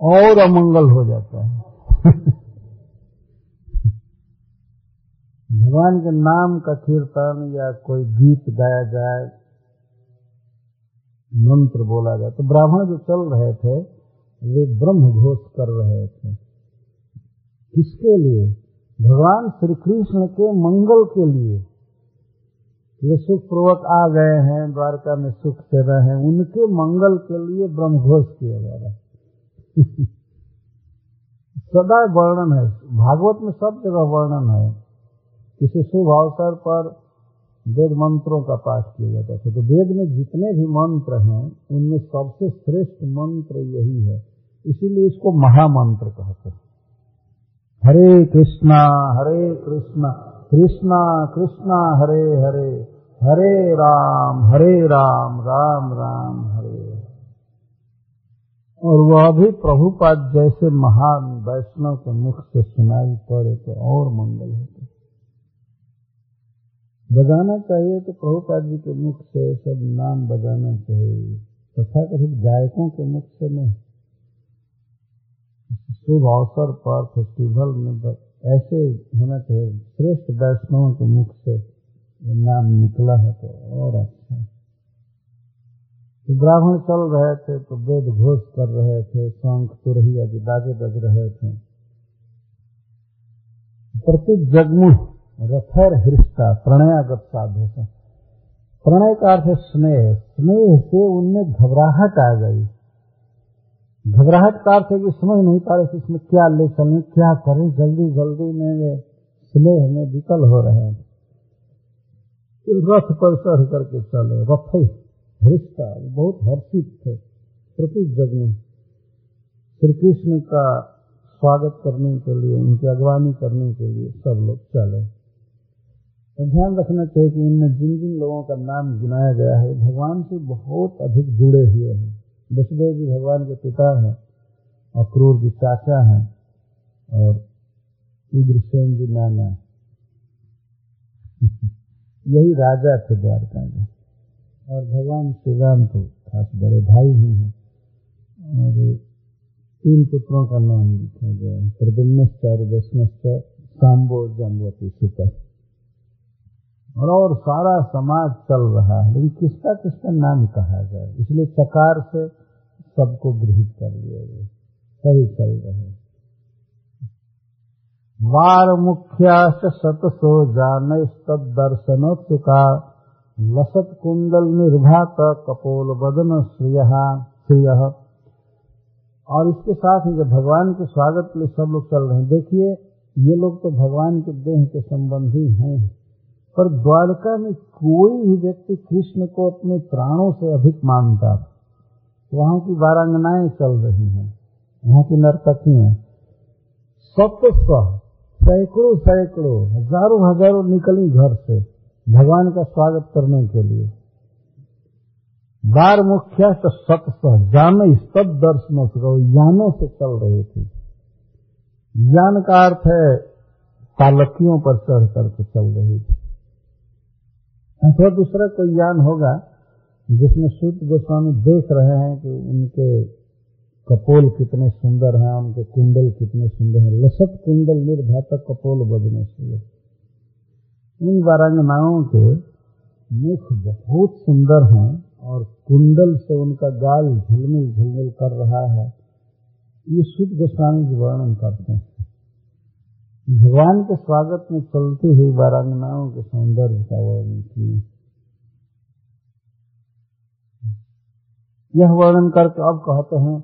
और अमंगल हो जाता है। *laughs* भगवान के नाम का कीर्तन या कोई गीत गाया जाए, मंत्र बोला जाए तो ब्राह्मण जो चल रहे थे, वे ब्रह्म घोष कर रहे थे। किसके लिए? भगवान श्री कृष्ण के मंगल के लिए ये सुख पूर्वक आ गए हैं, द्वारका में सुख से रहे हैं, उनके मंगल के लिए ब्रह्म घोष किया जा रहा है। *laughs* सदा वर्णन है, भागवत में सब जगह वर्णन है। किसी शुभ अवसर पर वेद मंत्रों का पाठ किया जाता था। तो वेद में जितने भी मंत्र हैं, उनमें सबसे श्रेष्ठ मंत्र यही है। इसीलिए इसको महामंत्र कहते हैं। हरे कृष्णा हरे कृष्णा कृष्णा कृष्णा, हरे हरे हरे राम हरे राम राम राम, हरे और वह भी प्रभुपाद जैसे महान वैष्णव के मुख से सुनाई पड़े तो और मंगल होते। बजाना चाहिए तो प्रभुपाद जी के मुख से सब नाम बजाना चाहिए। तथा कथित गायकों के मुख से नहीं। शुभ अवसर पर फेस्टिवल में ऐसे होना चाहिए। श्रेष्ठ वैष्णव के मुख से नाम निकला है तो और अच्छा तो ब्राह्मण चल रहे थे तो वेद घोष कर रहे थे, शंख, तुरही आदि बाजे बज रहे थे। प्रति जगमुह रथर हृष्टा, प्रणयागत साधु प्रणय का अर्थ स्नेह। स्नेह से उनमें घबराहट आ गई। घबराहट का अर्थ है कि समझ नहीं पा रहे थे इसमें क्या ले चलें क्या करें। जल्दी जल्दी में वे स्नेह में विकल हो रहे हैं। रथ पर चढ़ करके चले। रथ हृष्टा बहुत हर्षित थे। प्रति जग में श्री कृष्ण का स्वागत करने के लिए, उनकी अगवानी करने के लिए सब लोग चले। तो ध्यान रखना चाहिए कि इनमें जिन जिन लोगों का नाम गिनाया गया है, भगवान से बहुत अधिक जुड़े हुए हैं। वसुदेव जी भगवान के पिता हैं और क्रूर जी चाचा हैं और उग्रसेन जी नाना यही राजा थे द्वारका में। और भगवान श्री राम तो खास बड़े भाई ही हैं। और तीन पुत्रों का नाम लिखा गया है। प्रद्युम्नश्चार्य दशमश्च सांबो जम्बती सुपर और और सारा समाज चल रहा है। लेकिन किसका किसका नाम कहा जाए? इसलिए चकार से सबको गृहित कर लिया गया। सभी चल रहे वार मुख्या सतसो जान दर्शन चुका लसत कुंडल निर्भात कपोल बदन श्रिय श्रिय। और इसके साथ ही जब भगवान के स्वागत के लिए सब लोग चल रहे हैं, देखिए, ये लोग तो भगवान के देह के संबंधी हैं। पर द्वारका में कोई भी व्यक्ति कृष्ण को अपने प्राणों से अधिक मानता वहाँ की वारांगनाएँ चल रही हैं, वहाँ की नर्तकियाँ सत सैकड़ों सैकड़ों, हज़ारों हज़ारों निकली घर से भगवान का स्वागत करने के लिए। बार मुख्या तो सत जान सब दर्शनों से यानों से चल रहे थे। यान का अर्थ है, पालकियों पर चढ़ करके चल रही थी। अथवा दूसरा कोई यान होगा जिसमें सूत गोस्वामी देख रहे हैं कि उनके कपोल कितने सुंदर हैं, उनके कुंडल कितने सुंदर हैं। लसत कुंडल निर्घातक कपोल बदने से। इन वारांगनाओं के मुख बहुत सुंदर हैं और कुंडल से उनका गाल झिलमिल झिलमिल कर रहा है। ये शुद्ध गोस्वामी जी वर्णन करते हैं। भगवान के स्वागत में चलती हुई वारांगनाओं के सौंदर्य का वर्णन किए। यह वर्णन करके अब कहते हैं,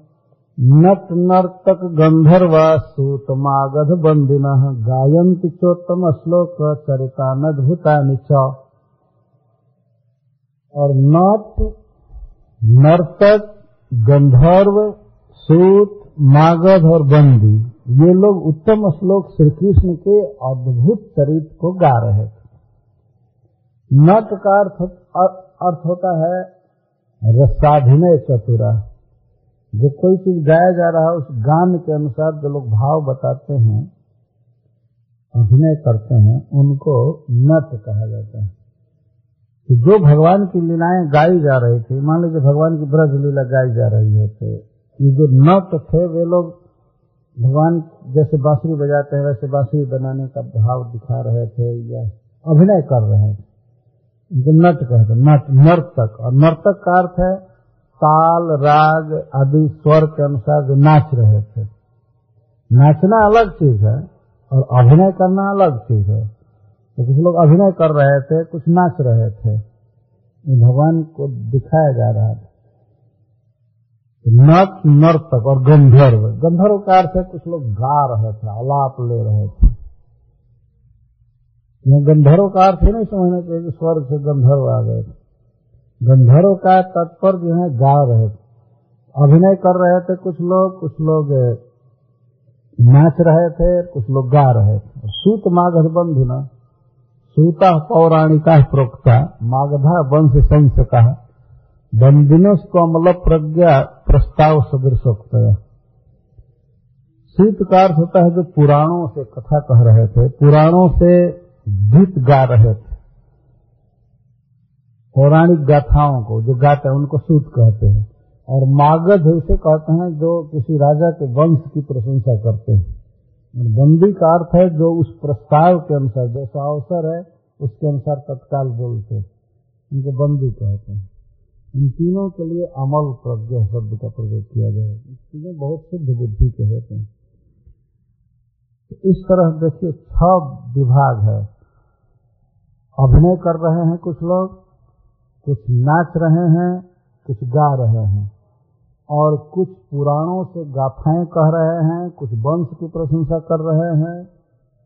नट नर्तक गंधर्वा सूत मागध बंदिन गायंत चोत्तम श्लोक चरितानद्भुता च। और नट नर्तक गंधर्व सूत मागध और बंदी, ये लोग उत्तम श्लोक श्री कृष्ण के अद्भुत चरित्र को गा रहे थे। नट का अर्थ अर्थ होता है रसाभिनय चतुरा। जो कोई चीज़ गाया जा रहा है, उस गान के अनुसार जो लोग भाव बताते हैं, अभिनय करते हैं, उनको नट कहा जाता है। कि जो भगवान की लीलाएँ गाई जा रही थी, मान लीजिए भगवान की ब्रज लीला गाई जा रही हो तो ये जो नट थे, वे लोग भगवान जैसे बांसुरी बजाते हैं, वैसे बांसुरी बनाने का भाव दिखा रहे थे या अभिनय कर रहे थे। इनको नट कहते नट नर्तक। और नर्तक का अर्थ है, ताल, राग आदि स्वर के अनुसार जो नाच रहे थे। नाचना अलग चीज़ है, और अभिनय करना अलग चीज़ है। तो कुछ लोग अभिनय कर रहे थे, कुछ नाच रहे थे। भगवान को दिखाया जा रहा था नट नर्तक और गंधर्व। गंधर्व का अर्थ है, कुछ लोग गा रहे थे अलाप ले रहे थे। यह गंधर्व का अर्थ ही नहीं समझना चाहिए कि स्वर्ग से गंधर्व आ गए। गंधर्व का तत्पर जो है गा रहे थे। अभिनय कर रहे थे कुछ लोग कुछ लोग नाच रहे थे, कुछ लोग गा रहे थे। सूत मागध बंधु न, सूता पौराणिका प्रोक्ता, मागधा वंश संस कहा बंदिनो कमल प्रज्ञा प्रस्ताव सदृशोक्त सूत का अर्थ होता है जो पुराणों से कथा कह रहे थे। पुराणों से गीत गा रहे थे। पौराणिक गाथाओं को जो गाते हैं, उनको सूत कहते हैं। और मागध उसे कहते हैं जो किसी राजा के वंश की प्रशंसा करते हैं। बंदी का अर्थ है जो उस प्रस्ताव के अनुसार, जैसा अवसर है, उसके अनुसार तत्काल बोलते हैं। उनको बंदी कहते हैं। इन तीनों के लिए अमल प्रज्ञा शब्द का प्रयोग किया जाए। तीनों बहुत शुद्ध बुद्धि के होते हैं। तो इस तरह देखिए छह विभाग है। अभिनय कर रहे हैं कुछ लोग, कुछ नाच रहे हैं, कुछ गा रहे हैं। और कुछ पुराणों से गाथाएँ कह रहे हैं, कुछ वंश की प्रशंसा कर रहे हैं,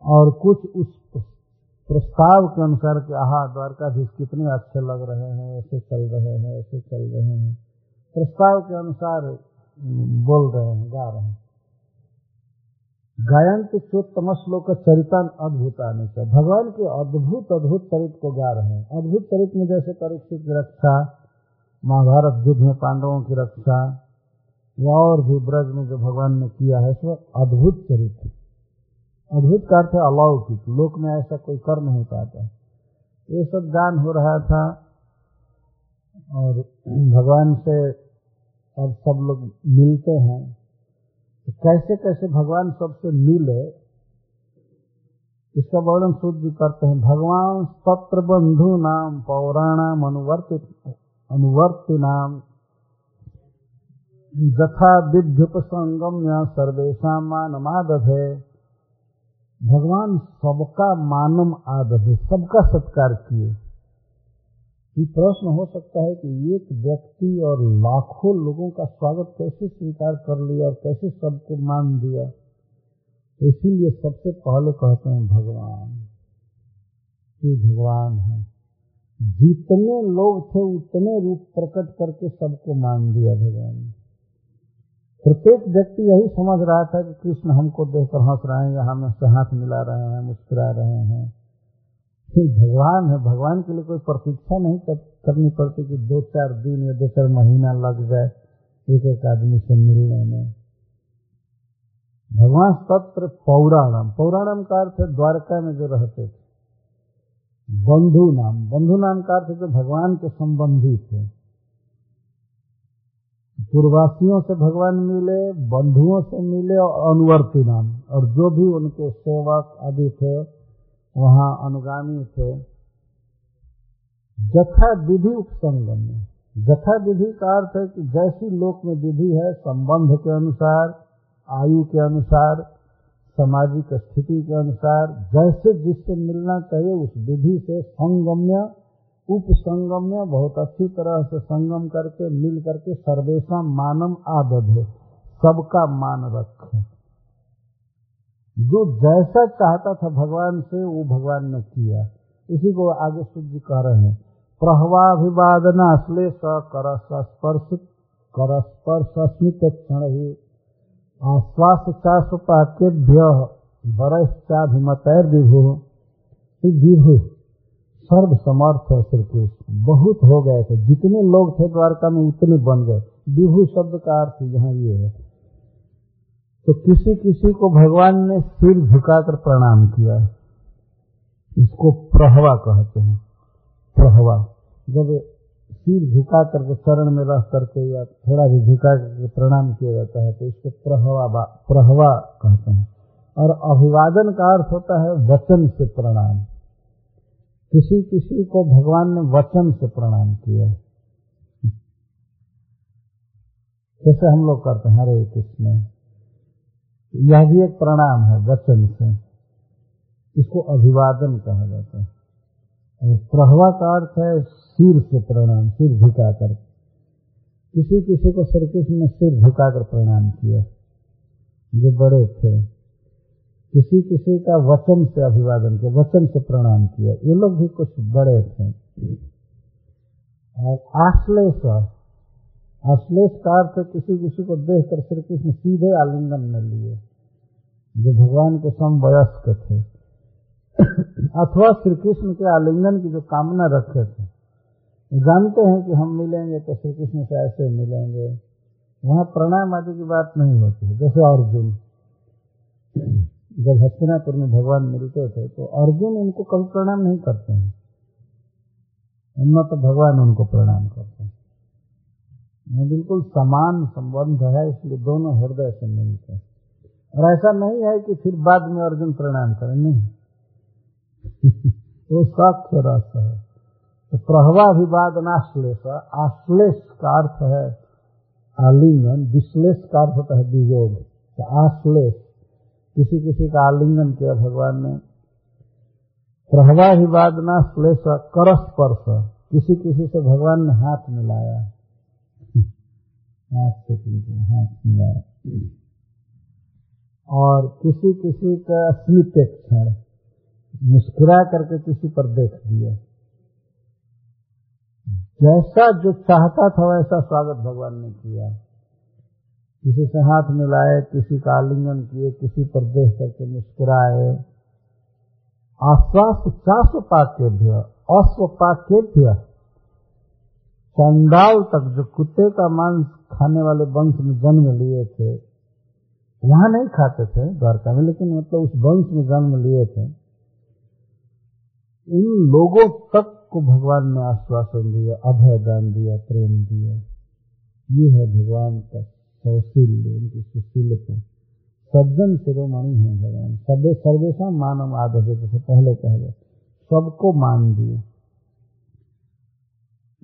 और कुछ उस प्रस्ताव के अनुसार कि आहा, द्वारकाधीश कितने अच्छे लग रहे हैं, ऐसे चल रहे हैं, ऐसे चल रहे हैं। प्रस्ताव के अनुसार बोल रहे हैं, गा रहे हैं। गायन के चोत्तम श्लोक चरितन अद्भुतानी से, भगवान के अद्भुत अद्भुत चरित को गा रहे हैं। अद्भुत चरित में जैसे परीक्षित रक्षा, महाभारत युद्ध में पांडवों की रक्षा, या और भी ब्रज में जो भगवान ने किया है, सो अद्भुत चरित्र अद्भुत का अर्थ है अलौकिक, लोक में ऐसा कोई कर नहीं पाता। ये सब गान हो रहा था, और भगवान से अब सब लोग मिलते हैं। तो कैसे कैसे भगवान सबसे मिले, इसका वर्णन सूर्य जी करते हैं। भगवान तत्र बंधु नाम, पौराणाम अनुवर्तित अनुवर्ति नाम। जथा विद्युपसंगम्य सर्वेशा मानमादधे भगवान सबका मानम आदधे, सबका सत्कार किए। ये प्रश्न हो सकता है कि एक व्यक्ति और लाखों लोगों का स्वागत कैसे स्वीकार कर लिया और कैसे सबको मान दिया इसीलिए सबसे पहले कहते हैं, भगवान, ये भगवान है। जितने लोग थे, उतने रूप प्रकट करके सबको मान दिया भगवान ने। प्रत्येक व्यक्ति यही समझ रहा था कि कृष्ण हमको देखकर हंस रहे हैं या हमें से हाथ मिला रहे हैं, मुस्कुरा रहे हैं। भगवान है भगवान के लिए कोई प्रतीक्षा नहीं कर, करनी पड़ती कि दो चार दिन या दो चार महीना लग जाए एक एक आदमी से मिलने में। भगवान तत्र पौराणम पौराणम का अर्थ है द्वारका में जो रहते थे। बंधु नाम बंधु नाम का अर्थ जो भगवान के संबंधी थे। पूर्वासियों से भगवान मिले बंधुओं से मिले और अनुवर्ती नाम और जो भी उनके सेवक आदि थे वहाँ अनुगामी थे। जथा विधि उपसंगम। में जथा विधि का अर्थ है कि जैसी लोक में विधि है, संबंध के अनुसार, आयु के अनुसार, सामाजिक स्थिति के अनुसार, जैसे जिससे मिलना चाहिए उस विधि से संगम्य, उपसंगम्य, बहुत अच्छी तरह से संगम करके, मिल करके सर्वेशा मानम आदध सबका मान रखे। जो जैसा चाहता था भगवान से, वो भगवान ने किया। इसी को आगे सूर्य कह रहे हैं, प्रहवाभिवादना श्लेष कर स्पर्श कर स्पर्श स्मित क्षण ही। आश्वास चाशुपाकेभ्य बरश्चाभिमतैर विभु विभु सर्व समर्थ है श्री कृष्ण। बहुत हो गए थे। जितने लोग थे द्वारका में, उतने बन गए। विभु शब्द का अर्थ यहाँ ये है। तो किसी किसी को भगवान ने सिर झुकाकर प्रणाम किया। इसको प्रहवा कहते हैं। प्रहवा। जब सिर झुका करके चरण में रह करके या थोड़ा भी झुका करके प्रणाम किया जाता है तो इसको प्रहवा प्रहवा कहते हैं। और अभिवादन का अर्थ होता है वचन से प्रणाम। किसी किसी को भगवान ने वचन से प्रणाम किया। जैसे हम लोग करते हैं? हरे कृष्ण। यह भी एक प्रणाम है, वचन से। इसको अभिवादन कहा जाता है। और प्रहवा का अर्थ है सिर से प्रणाम, सिर झुकाकर। किसी किसी को कृष्ण ने सिर झुकाकर प्रणाम किया। जो बड़े थे। किसी किसी का वचन से अभिवादन किया, वचन से प्रणाम किया। ये लोग भी कुछ बड़े थे। और आश्लेष आश्लेष का अर्थ किसी किसी को देख कर श्री कृष्ण सीधे आलिंगन में लिए। जो भगवान के समवयस्क थे। अथवा श्री कृष्ण के आलिंगन की जो कामना रखे थे। जानते हैं कि हम मिलेंगे तो श्री कृष्ण से ऐसे मिलेंगे। वहाँ प्रणाम आदि की बात नहीं होती है। जैसे अर्जुन। जब हस्तिनापुर में भगवान मिलते थे तो अर्जुन उनको कभी प्रणाम नहीं करते हैं। न तो भगवान उनको प्रणाम करते हैं बिल्कुल समान संबंध है, इसलिए दोनों हृदय से मिलते हैं। और ऐसा नहीं है कि फिर बाद में अर्जुन प्रणाम करें, नहीं। *laughs* वो साक्ष्य रस है। तो प्रहवाभिवाद आश्लेष आश्लेष का अर्थ है आलिंगन, विश्लेष का अर्थ होता है वियोग। तो आश्लेष किसी किसी का आलिंगन किया भगवान ने। प्रहवाभिवाद नाश्लेष करस स्पर्श किसी किसी से भगवान ने हाथ मिलाया। हाथ मिलाया और किसी किसी का स्मिपेक्षण मुस्कुरा करके किसी पर देख दिया जैसा जो चाहता था वैसा स्वागत भगवान ने किया। किसी से हाथ मिलाए, किसी का आलिंगन किए, किसी पर देख करके मुस्कुराए। आश्वास चास्वपाकेभ्य अश्वपाकेभ्य चंडाल तक जो कुत्ते का मांस खाने वाले वंश में जन्म लिए थे, वहाँ नहीं खाते थे द्वारका में, लेकिन मतलब उस वंश में जन्म लिए थे। इन लोगों तक को भगवान ने आश्वासन दिया, अभय दान दिया, प्रेम दिया। ये है भगवान का सौशील्य, उनकी सुशीलता। सज्जन शिरोमणि है भगवान। सर्वे सर्वेशा मानव आदर जैसे पहले कह गए सबको मान दिए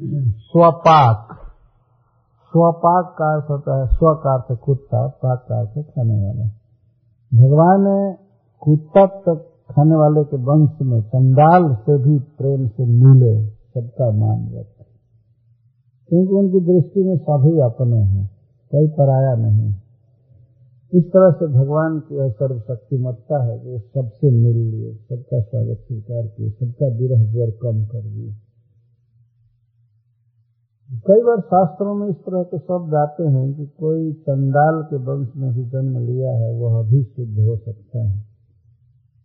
स्वपाक। स्वपाक का अर्थ होता है स्व का अर्थ कुत्ता पाक का अर्थ खाने वाला। भगवान ने कुत्ता तक खाने वाले के वंश में चंडाल से भी प्रेम से मिले, सबका मान रखा। क्योंकि उनकी दृष्टि में सभी अपने हैं, कोई पराया नहीं। इस तरह से भगवान की सर्वशक्तिमत्ता है कि सबसे मिल लिए, सबका स्वागत स्वीकार किए, सबका विरह ज्वर कम कर दिए। कई बार शास्त्रों में इस तरह के शब्द आते हैं कि कोई चंडाल के वंश में भी जन्म लिया है, वह भी शुद्ध हो सकता है।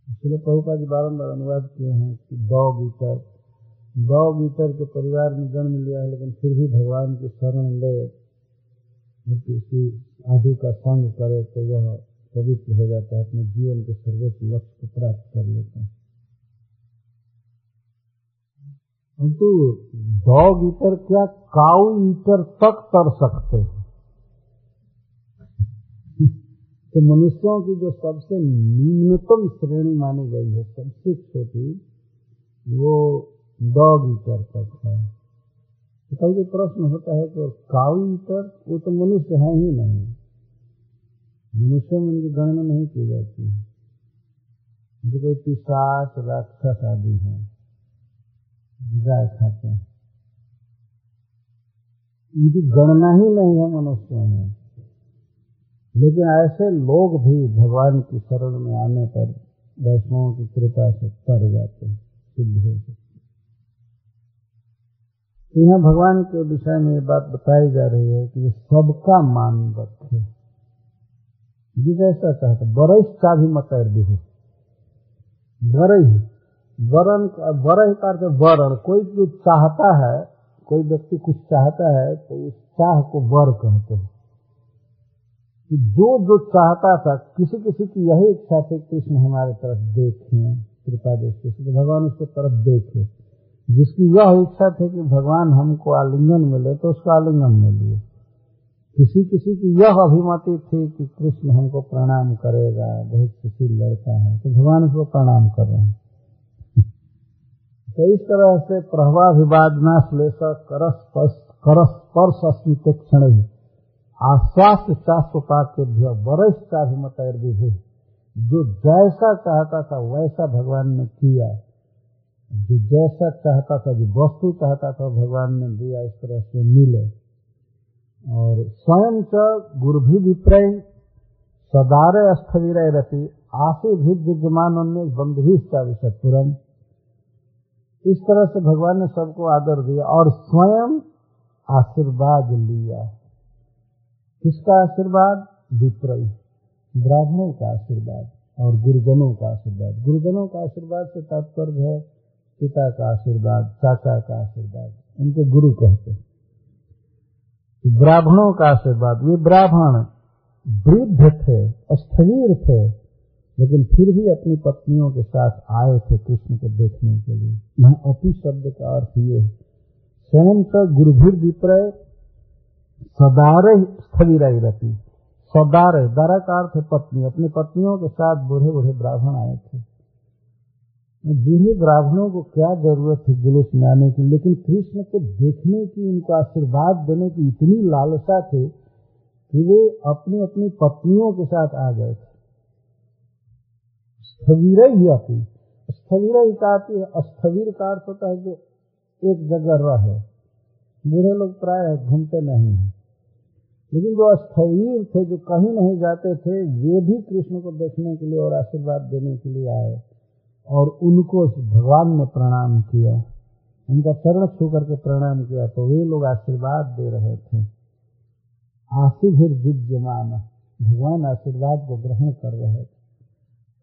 इसलिए प्रभुपा जी बारम्बार अनुवाद किए हैं कि गौ गीतर गौ गीतर के परिवार में जन्म लिया है, लेकिन फिर भी भगवान की शरण ले किसी आदि का संग करे तो वह पवित्र हो जाता है, अपने जीवन के सर्वोच्च लक्ष्य को प्राप्त कर लेता है। परंतु डॉग ईटर क्या काउ ईटर तक तर सकते हैं? *laughs* तो मनुष्यों की जो सबसे न्यूनतम श्रेणी मानी गई है, सबसे छोटी, वो डॉग ईटर तक है। तो कभी प्रश्न होता है कि काउ ईटर वो तो मनुष्य है ही नहीं। मनुष्यों में उनकी गणना नहीं की जाती है। जो कोई पिशाच, राक्षस आदि है। गाय खाते। हैं उनकी गणना ही नहीं है मनुष्यों में। लेकिन ऐसे लोग भी भगवान की शरण में आने पर वैष्णवों की कृपा से तर जाते हैं सिद्ध हो सकते यहाँ भगवान के विषय में ये बात बताई जा रही है कि सबका मान रखे जिस ऐसा चाहता बरई चाभी मतैर भी है। बरई वरण वरण का अर्थ वरण। कोई जो चाहता है, कोई व्यक्ति कुछ चाहता है तो उस चाह को वर कहते हैं। कि जो जो चाहता था किसी किसी की यही इच्छा थी, कृष्ण हमारे तरफ़ देखें, कृपा दृष्टि तो भगवान उसके तरफ़ देखे। जिसकी यह इच्छा थी कि भगवान हमको आलिंगन मिले तो उसको आलिंगन मिलिए। किसी किसी की यह अभिमति थी कि कृष्ण हमको प्रणाम करेगा, बहुत सुशील लड़का है तो भगवान उसको प्रणाम कर रहे हैं। तो इस तरह से प्रभाविवादना श्लेष करस्पर्श अस्मित क्षण ही। आश्वास चाष्पाक्य वरिष्ठाभिमत विभु जो जैसा चाहता था वैसा भगवान ने किया। जो जैसा चाहता था, जो वस्तु चाहता था, भगवान ने दिया, इस तरह से मिले। और स्वयं च गुरुभि विप्रय सदारे स्थविर रति आशु भिजमान बंधु विषपुरम इस तरह से भगवान ने सबको आदर दिया और स्वयं आशीर्वाद लिया। किसका आशीर्वाद? विप्रय। ब्राह्मणों का आशीर्वाद और गुरुजनों का आशीर्वाद। गुरुजनों का आशीर्वाद से तात्पर्य है पिता का आशीर्वाद, चाचा का आशीर्वाद। उनको गुरु कहते हैं। ब्राह्मणों का आशीर्वाद। ये ब्राह्मण वृद्ध थे स्थवीर थे लेकिन फिर भी अपनी पत्नियों के साथ आए थे कृष्ण को देखने के लिए। यहाँ अपी शब्द का अर्थ ये है। स्वयं का गुरुभीर विप्रय सदारे स्थवीर रहती। सदारे दारा का अर्थ है पत्नी। अपनी पत्नियों के साथ बूढ़े बूढ़े ब्राह्मण आए थे। बूढ़े ब्राह्मणों को क्या ज़रूरत थी जुलूस में आने की? लेकिन कृष्ण को देखने की, उनको आशीर्वाद देने की इतनी लालसा थी कि वे अपनी अपनी पत्नियों के साथ आ गए थे। स्थवीर ही आती। स्थवीर ही का आती है? स्थवीर का अर्थ होता है जो एक जगह रहे। बूढ़े लोग प्राय घूमते नहीं है। लेकिन जो स्थवीर थे, जो कहीं नहीं जाते थे, वे भी कृष्ण को देखने के लिए और आशीर्वाद देने के लिए आए और उनको भगवान ने प्रणाम किया। उनका चरण छू करके प्रणाम किया तो वे लोग आशीर्वाद दे रहे थे। आशीर्भिर विद्यमान भगवान आशीर्वाद को ग्रहण कर रहे थे।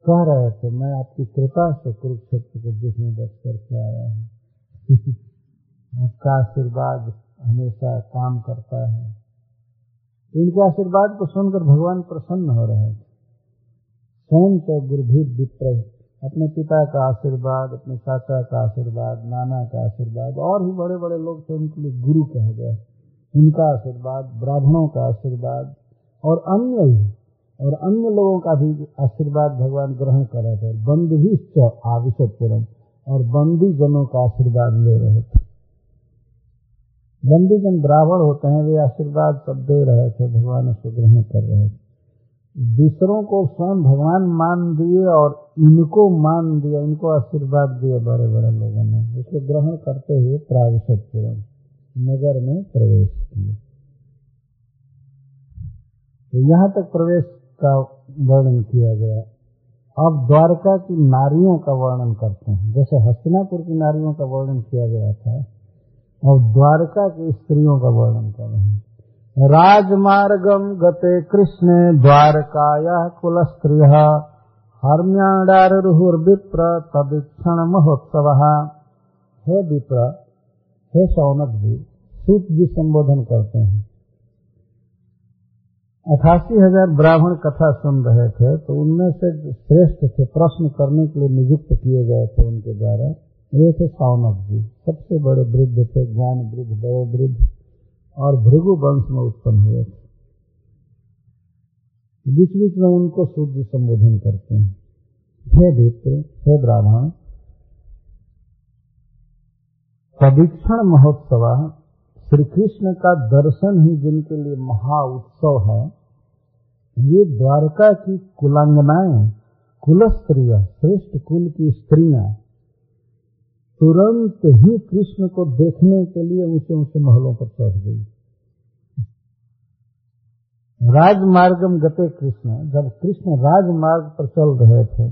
कह रहे थे। मैं आपकी कृपा से कुरुक्षेत्र के युद्ध में बच करके आया हूँ। *laughs* आपका आशीर्वाद हमेशा काम करता है। इनके आशीर्वाद को सुनकर भगवान प्रसन्न हो रहे थे। स्वयं तो गुरुभीर विप्रय। अपने पिता का आशीर्वाद, अपने चाचा का आशीर्वाद, नाना का आशीर्वाद, और भी बड़े बड़े लोग थे उनके लिए गुरु कहे गए। उनका आशीर्वाद, ब्राह्मणों का आशीर्वाद, और अन्य ही। और अन्य लोगों का भी आशीर्वाद भगवान ग्रहण कर रहे थे। बंद बंदी आविशपुरम और बंदी जनों का आशीर्वाद ले रहे थे। बंदी जन ब्राह्मण होते हैं, वे आशीर्वाद सब दे रहे थे, भगवान उसको ग्रहण कर रहे थे। दूसरों को स्वयं भगवान मान दिए और इनको मान दिया, इनको आशीर्वाद दिए बड़े बड़े लोगों ने। उसको ग्रहण करते हुए प्राविशतपुरम नगर में प्रवेश किए तो यहाँ तक प्रवेश का वर्णन किया गया। अब द्वारका की नारियों का वर्णन करते हैं। जैसे हस्तिनापुर की नारियों का वर्णन किया गया था, अब द्वारका की स्त्रियों का वर्णन कर रहे हैं। राजमार्गम गते कृष्णे द्वारकाया कुल स्त्रिय हर्म्याडारुर्विप्र तदीक्षण महोत्सव। हे विप्र, हे सौनक जी, सूत जी संबोधन करते हैं। अठासी हज़ार ब्राह्मण कथा सुन रहे थे तो उनमें से श्रेष्ठ थे, प्रश्न करने के लिए नियुक्त किए गए थे उनके द्वारा। ये थे सौनक जी। सबसे बड़े वृद्ध थे, ज्ञान वृद्ध बड़े वृद्ध और भृगु वंश में उत्पन्न हुए थे। बीच बीच में उनको सूर्य संबोधन करते हैं। हे भित्र, हे ब्राह्मण परीक्षण महोत्सव श्री कृष्ण का दर्शन ही जिनके लिए महा उत्सव है, ये द्वारका की कुलांगनाएँ कुल श्रेष्ठ कुल की स्त्रियाँ, तुरंत ही कृष्ण को देखने के लिए ऊँचे ऊँचे महलों पर चढ़ गई। राजमार्गम गते कृष्ण, जब कृष्ण राजमार्ग पर चल रहे थे,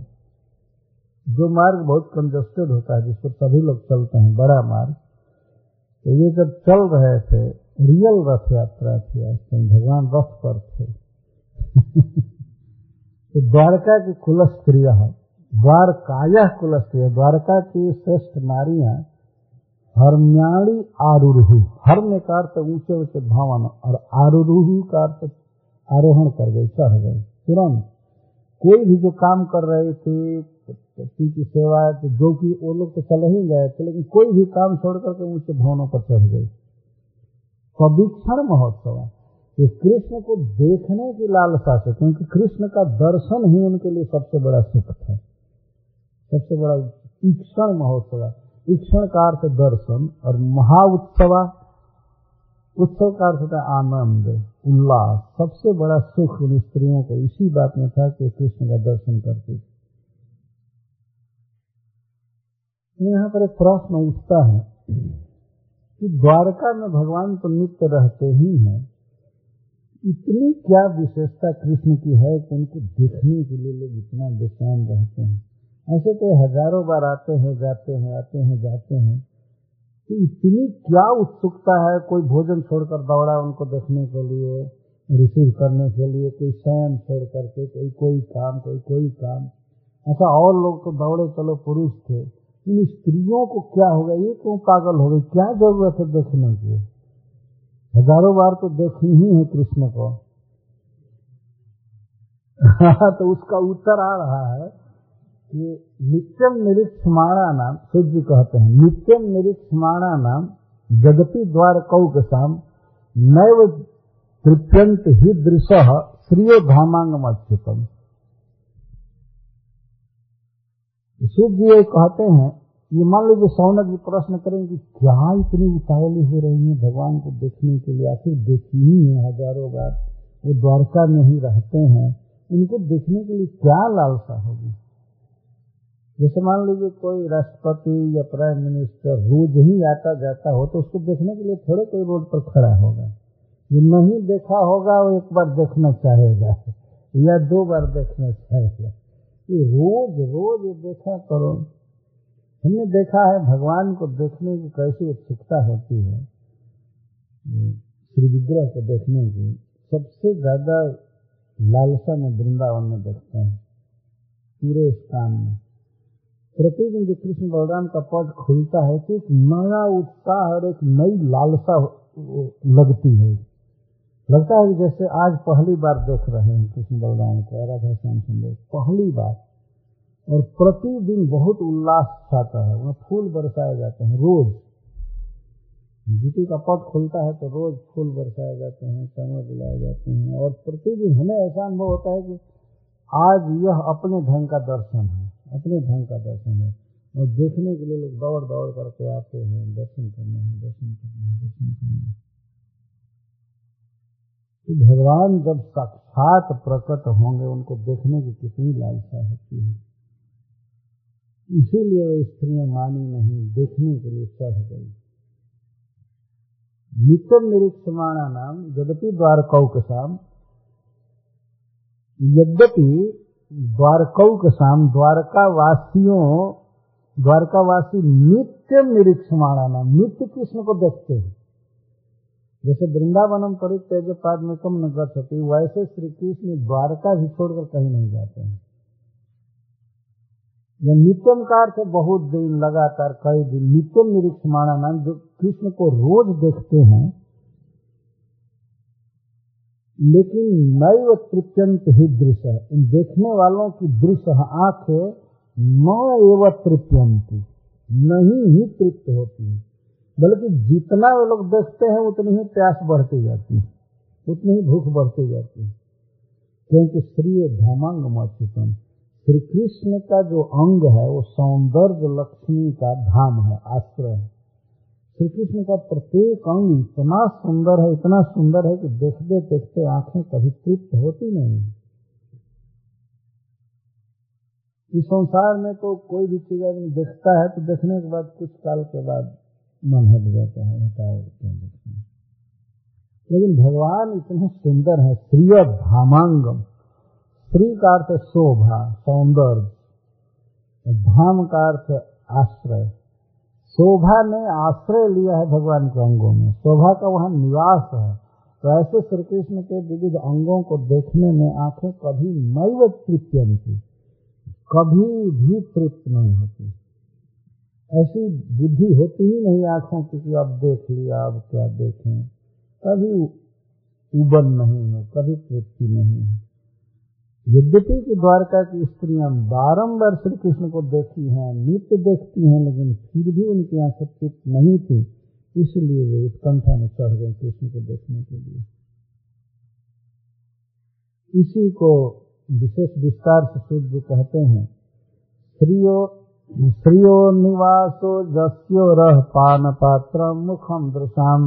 जो मार्ग बहुत कंजस्टेड होता है, जिस पर सभी लोग चलते हैं, बड़ा मार्ग तो ये जब चल रहे थे रियल रथ यात्रा थी आज भगवान रथ पर थे। *laughs* तो द्वारका की कुल स्त्रिया है द्वारकाया कुलस्त्रिय द्वारका की श्रेष्ठ नारियाँ हरम्याणी आरूढ़ हर्म्य का अर्थ ऊँचे ऊँचे भवन और आरूढ़ का अर्थ आरोहण कर गई, चढ़ गई। तुरंत कोई भी जो काम कर रहे थी पति की सेवा है तो जो कि वो लोग तो चले ही गए थे, लेकिन कोई भी काम छोड़ करके ऊँचे भवनों पर चढ़ गए। सवीक्षण महोत्सव ये कृष्ण को देखने की लालसा से, क्योंकि कृष्ण का दर्शन ही उनके लिए सबसे बड़ा सुख था सबसे बड़ा ईक्षण महोत्सव ईक्षण का अर्थ दर्शन और महा उत्सवा उत्सव का अर्थ होता है आनंद, उल्लास, सबसे बड़ा सुख उन स्त्रियों को। इसी बात में था कि कृष्ण का दर्शन करते थे। यहाँ पर एक प्रश्न उठता है कि द्वारका में भगवान तो नित्य रहते ही हैं। इतनी क्या विशेषता कृष्ण की है कि उनको देखने के लिए लोग इतना बेचैन रहते हैं। ऐसे तो हज़ारों बार आते हैं, जाते हैं, आते हैं, जाते हैं। तो इतनी क्या उत्सुकता है कोई भोजन छोड़कर दौड़ा उनको देखने के लिए, रिसीव करने के लिए, कोई शयन छोड़ करके, कोई कोई काम, कोई कोई काम। ऐसा और लोग तो दौड़े, चलो पुरुष थे। इन स्त्रियों को क्या हो गया? ये क्यों पागल हो गई? क्या ज़रूरत है देखने की? हज़ारों बार तो देखी ही है कृष्ण को। तो उसका उत्तर आ रहा है कि नित्यम निरीक्षमाणा नाम सूर्य कहते हैं, नित्यम निरीक्षमाणा नाम, जगति द्वार कौक शाम नैव तृप्यंत ही दृश्य श्रियो धामांगम अच्युतम सूर्य जी कहते हैं ये मान लीजिए सौनक जी प्रश्न करेंगे क्या इतनी उतावली हो रही है भगवान को देखने के लिए? आखिर देखी ही हज़ारों बार। वो द्वारका में ही रहते हैं। उनको देखने के लिए क्या लालसा होगी? जैसे मान लीजिए कोई राष्ट्रपति या प्राइम मिनिस्टर रोज ही आता जाता हो तो उसको देखने के लिए थोड़े कोई रोड पर खड़ा होगा। जो नहीं देखा होगा, वो एक बार देखना चाहेगा या दो बार देखना चाहेगा। ये रोज रोज देखा करो। हमने देखा है भगवान को देखने की कैसी उत्सुकता होती है श्री विग्रह को देखने की। सबसे ज़्यादा लालसा में वृंदावन में देखते हैं, पूरे स्थान में। प्रतिदिन जो कृष्ण बलराम का पद खुलता है तो एक नया उत्साह और एक नई लालसा लगती है। लगता है कि जैसे आज पहली बार देख रहे हैं कृष्ण बलराम को राधा श्याम सुंदर, पहली बार। और प्रतिदिन बहुत उल्लास छाता है, वहाँ फूल बरसाए जाते हैं, रोज। जीती का पट खुलता है तो रोज फूल बरसाए जाते हैं कमर दिलाए जाते हैं। और प्रतिदिन हमें ऐसा अनुभव होता है कि आज यह अपने ढंग का दर्शन है, अपने ढंग का दर्शन है। और देखने के लिए लोग दौड़ दौड़ करके आते हैं, दर्शन करने हैं, दर्शन करने हैं, दर्शन करने हैं। तो भगवान जब साक्षात प्रकट होंगे, उनको देखने की कितनी लालसा होती है। इसीलिए वो स्त्रियाँ मानी नहीं, देखने के लिए चढ़ गई। नित्यम निरीक्षमाणा नाम, यद्यपि के शाम यद्यपि द्वारकौक शाम द्वारकावासियों, द्वारकावासी नित्यम निरीक्षमाणा नाम, नित्य कृष्ण को देखते हैं। जैसे वृंदावनम परित्यज पाद में कम न गति वैसे श्री कृष्ण द्वारका भी छोड़कर कहीं नहीं जाते हैं। यह नित्यम का अर्थ बहुत दिन लगातार कई दिन नित्यम निरीक्ष माना नाम जो कृष्ण को रोज देखते हैं, लेकिन नैव तृप्यंत ही दृश्य इन देखने वालों की दृश्य आँखें न एवं तृप्यंती नहीं ही तृप्त होती है। बल्कि जितना वो लोग देखते हैं, उतनी ही प्यास बढ़ती जाती है, उतनी ही भूख बढ़ती जाती है। क्योंकि श्री धामांग मच्युतम श्री कृष्ण का जो अंग है, वो सौंदर्य लक्ष्मी का धाम है, आश्रय है। श्री कृष्ण का प्रत्येक अंग इतना सुंदर है, इतना सुंदर है कि देखते देखते आँखें कभी तृप्त होती नहीं इस संसार में तो कोई भी चीज़ आदमी देखता है तो देखने के बाद, कुछ काल के बाद मन हट जाता है हटाओ लेकिन भगवान इतने सुंदर है श्रीय धामांगम श्री का अर्थ शोभा, सौंदर्य धाम का अर्थ आश्रय। शोभा ने आश्रय लिया है भगवान के अंगों में। शोभा का वहाँ निवास है। तो ऐसे श्री कृष्ण के विविध अंगों को देखने में आँखें कभी नैव तृप्यंती कभी भी तृप्त नहीं होती। ऐसी बुद्धि होती ही नहीं आँखों की कि अब देख लिया, अब क्या देखें। कभी उबन नहीं है, कभी तृप्ति नहीं है। यद्यपि कि द्वारका की स्त्रियाँ बारंबार श्री कृष्ण को देखी हैं, नित्य देखती हैं, लेकिन फिर भी उनकी आँखें तृप्त नहीं थी, इसलिए वे उत्कंठा में चढ़ गए कृष्ण को देखने के लिए। इसी को विशेष विस्तार से सूर्य कहते हैं श्रियो श्रियो निवासो जस्यो रह पान पात्र मुखम दृशाम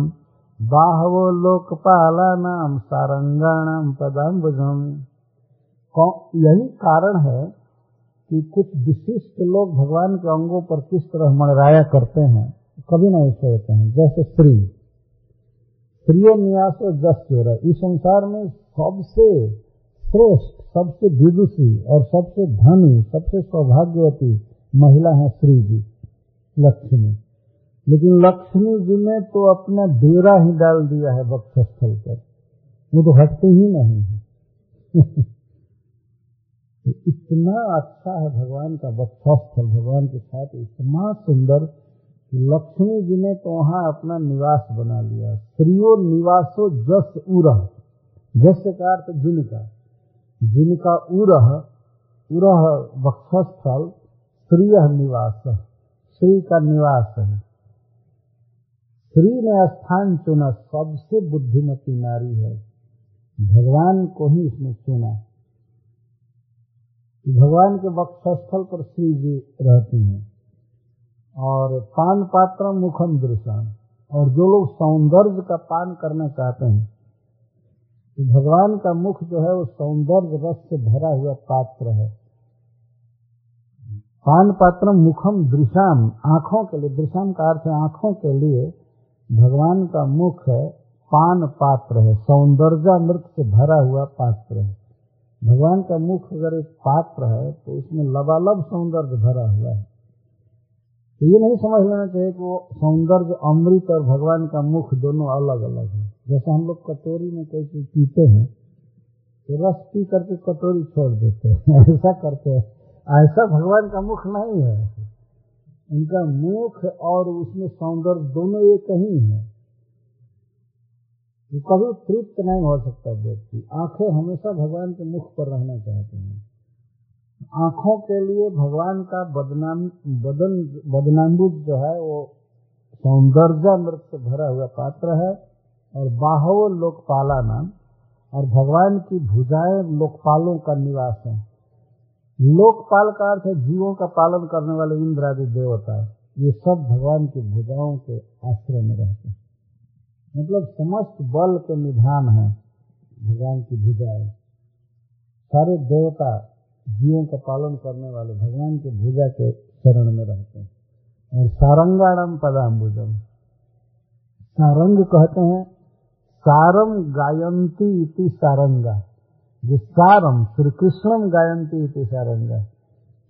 बाहवो लोकपाला नाम सारंगाणाम पदाम्बुजम यही कारण है कि कुछ विशिष्ट लोग भगवान के अंगों पर किस तरह मंडराया करते हैं, कभी नहीं सोचते हैं। जैसे स्त्री स्त्रियों निवासो जस्यो इस संसार में सबसे श्रेष्ठ, सबसे विदुषी और सबसे धनी, सबसे सौभाग्यवती महिला है श्री जी, लक्ष्मी। लेकिन लक्ष्मी जी ने तो अपना डेरा ही डाल दिया है वक्षस्थल पर। वो तो हटते ही नहीं है। *laughs* इतना अच्छा है भगवान का वक्षस्थल, भगवान के साथ इतना सुंदर लक्ष्मी जी ने तो वहाँ अपना निवास बना लिया। स्त्रियो निवासो जस उरह। जस का अर्थ जिनका। जिनका उरह उरह वक्षस्थल स्त्रीय निवास श्री का निवास। है श्री ने स्थान चुना, सबसे बुद्धिमती नारी है। भगवान को ही इसने चुना। भगवान के वक्षस्थल पर श्री जी रहती हैं और पान पात्र मुखम दृशान। और जो लोग सौंदर्य का पान करना चाहते हैं तो भगवान का मुख जो है वो सौंदर्य रस से भरा हुआ पात्र है। पान पात्र मुखम दृशाम, आँखों के लिए, दृशाम का अर्थ है आँखों के लिए भगवान का मुख है पान पात्र है सौंदर्य मृत से भरा हुआ पात्र है। भगवान का मुख अगर एक पात्र है तो उसमें लबालब सौंदर्य भरा हुआ है। तो ये नहीं समझ लेना चाहिए कि वो सौंदर्य, अमृत और भगवान का मुख दोनों अलग अलग है। जैसे हम लोग कटोरी में कोई चीज़ पीते हैं तो रस पी करके कटोरी छोड़ देते हैं, *laughs* ऐसा करते हैं। ऐसा भगवान का मुख नहीं है। उनका मुख और उसमें सौंदर्य दोनों एक ही है। तो कभी तृप्त नहीं हो सकता व्यक्ति। आँखें हमेशा भगवान के मुख पर रहना चाहते हैं। आँखों के लिए भगवान का बदनाम, बदन बदनाम्बुज जो है, वो सौंदर्यामृत से भरा हुआ पात्र है और बाहो लोकपाला नाम। और भगवान की भुजाएँ लोकपालों का निवास है। लोकपाल का अर्थ है जीवों का पालन करने वाले इंद्र आदि देवता। ये सब भगवान की भुजाओं के आश्रय में रहते हैं। मतलब समस्त बल के निधान है भगवान की भुजाएँ। सारे देवता जीवों का पालन करने वाले भगवान के भुजा के शरण में रहते हैं। और सारंगाणम पदाम्बुजम। सारंग कहते हैं सारम गायंती इति सारंगा। जो सारम श्री कृष्णम गायंती इति सारंगा।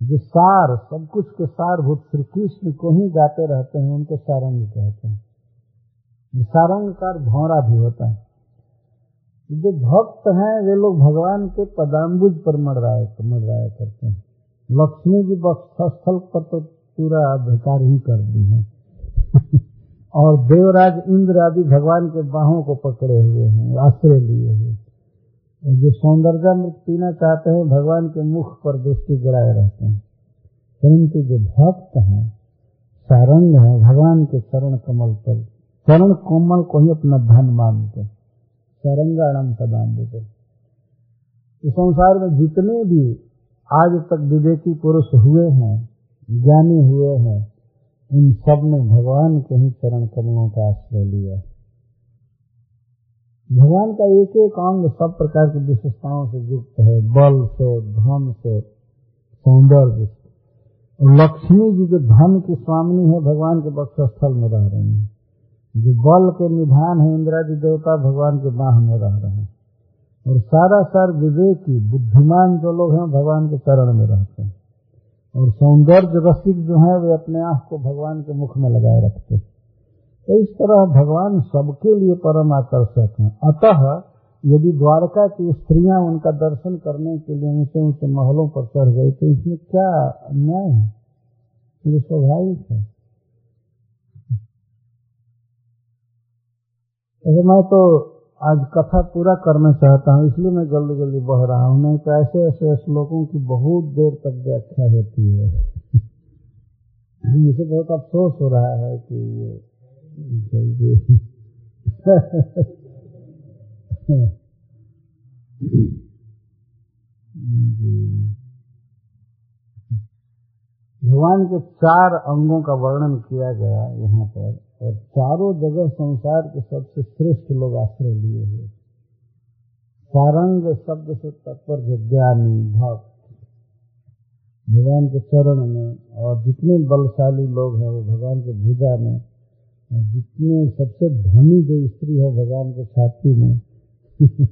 जो सार सब कुछ के सारभूत श्री कृष्ण को ही गाते रहते हैं, उनको सारंग कहते हैं। सारंगकार भौरा भी होता है। जो भक्त हैं, वे लोग भगवान के पदाम्बुज पर मड़राया मड़राया करते हैं। लक्ष्मी जी स्थल पर तो पूरा अधिकार ही कर दी है। *laughs* और देवराज इंद्र आदि भगवान के बाहों को पकड़े हुए हैं, आश्रय लिए हुए। और जो सौंदर्यामृत पीना चाहते हैं भगवान के मुख पर दृष्टि गिराए रहते हैं। परंतु जो भक्त हैं, सारंग है, भगवान के चरण कमल पर, चरण कोमल को ही अपना धन मानते सरंगाणम सदान देते इस संसार में जितने भी आज तक विवेकी पुरुष हुए हैं, ज्ञानी हुए हैं, उन सबने भगवान के ही चरण कमलों का आश्रय लिया भगवान का एक एक अंग सब प्रकार की विशेषताओं से युक्त है। बल से, धन से, सौंदर्य से। लक्ष्मी जी जो धन की स्वामिनी है, भगवान के बक्षस्थल में रह रही है। जो बल के निधान है इंद्रादि देवता भगवान के बाह में रह रहे हैं। और सारा सार विवेकी, बुद्धिमान जो लोग हैं भगवान के चरण में रहते हैं। और सौंदर्य रसिक जो है, वे अपने आँख को भगवान के मुख में लगाए रखते हैं। तो इस तरह भगवान सबके लिए परम आकर्षक हैं। अतः यदि द्वारका की स्त्रियाँ उनका दर्शन करने के लिए ऊँचे ऊँचे महलों पर चढ़ गई तो इसमें क्या अन्याय है? ये स्वाभाविक है। ऐसे मैं तो आज कथा पूरा करना चाहता हूँ, इसलिए मैं जल्दी जल्दी बह रहा हूँ। नहीं तो ऐसे ऐसे श्लोकों की बहुत देर तक व्याख्या होती है। *laughs* मुझे बहुत अफसोस हो रहा है कि ये भगवान के चार अंगों का वर्णन किया गया यहाँ पर, और चारों जगह संसार के सबसे श्रेष्ठ लोग आश्रय लिए हुए सारंग शब्द से तत्पर ज्ञानी, भक्त। भगवान के चरण में और जितने बलशाली लोग हैं वो भगवान के भुजा में और जितने सबसे धनी जो स्त्री है भगवान के छाती में, *laughs*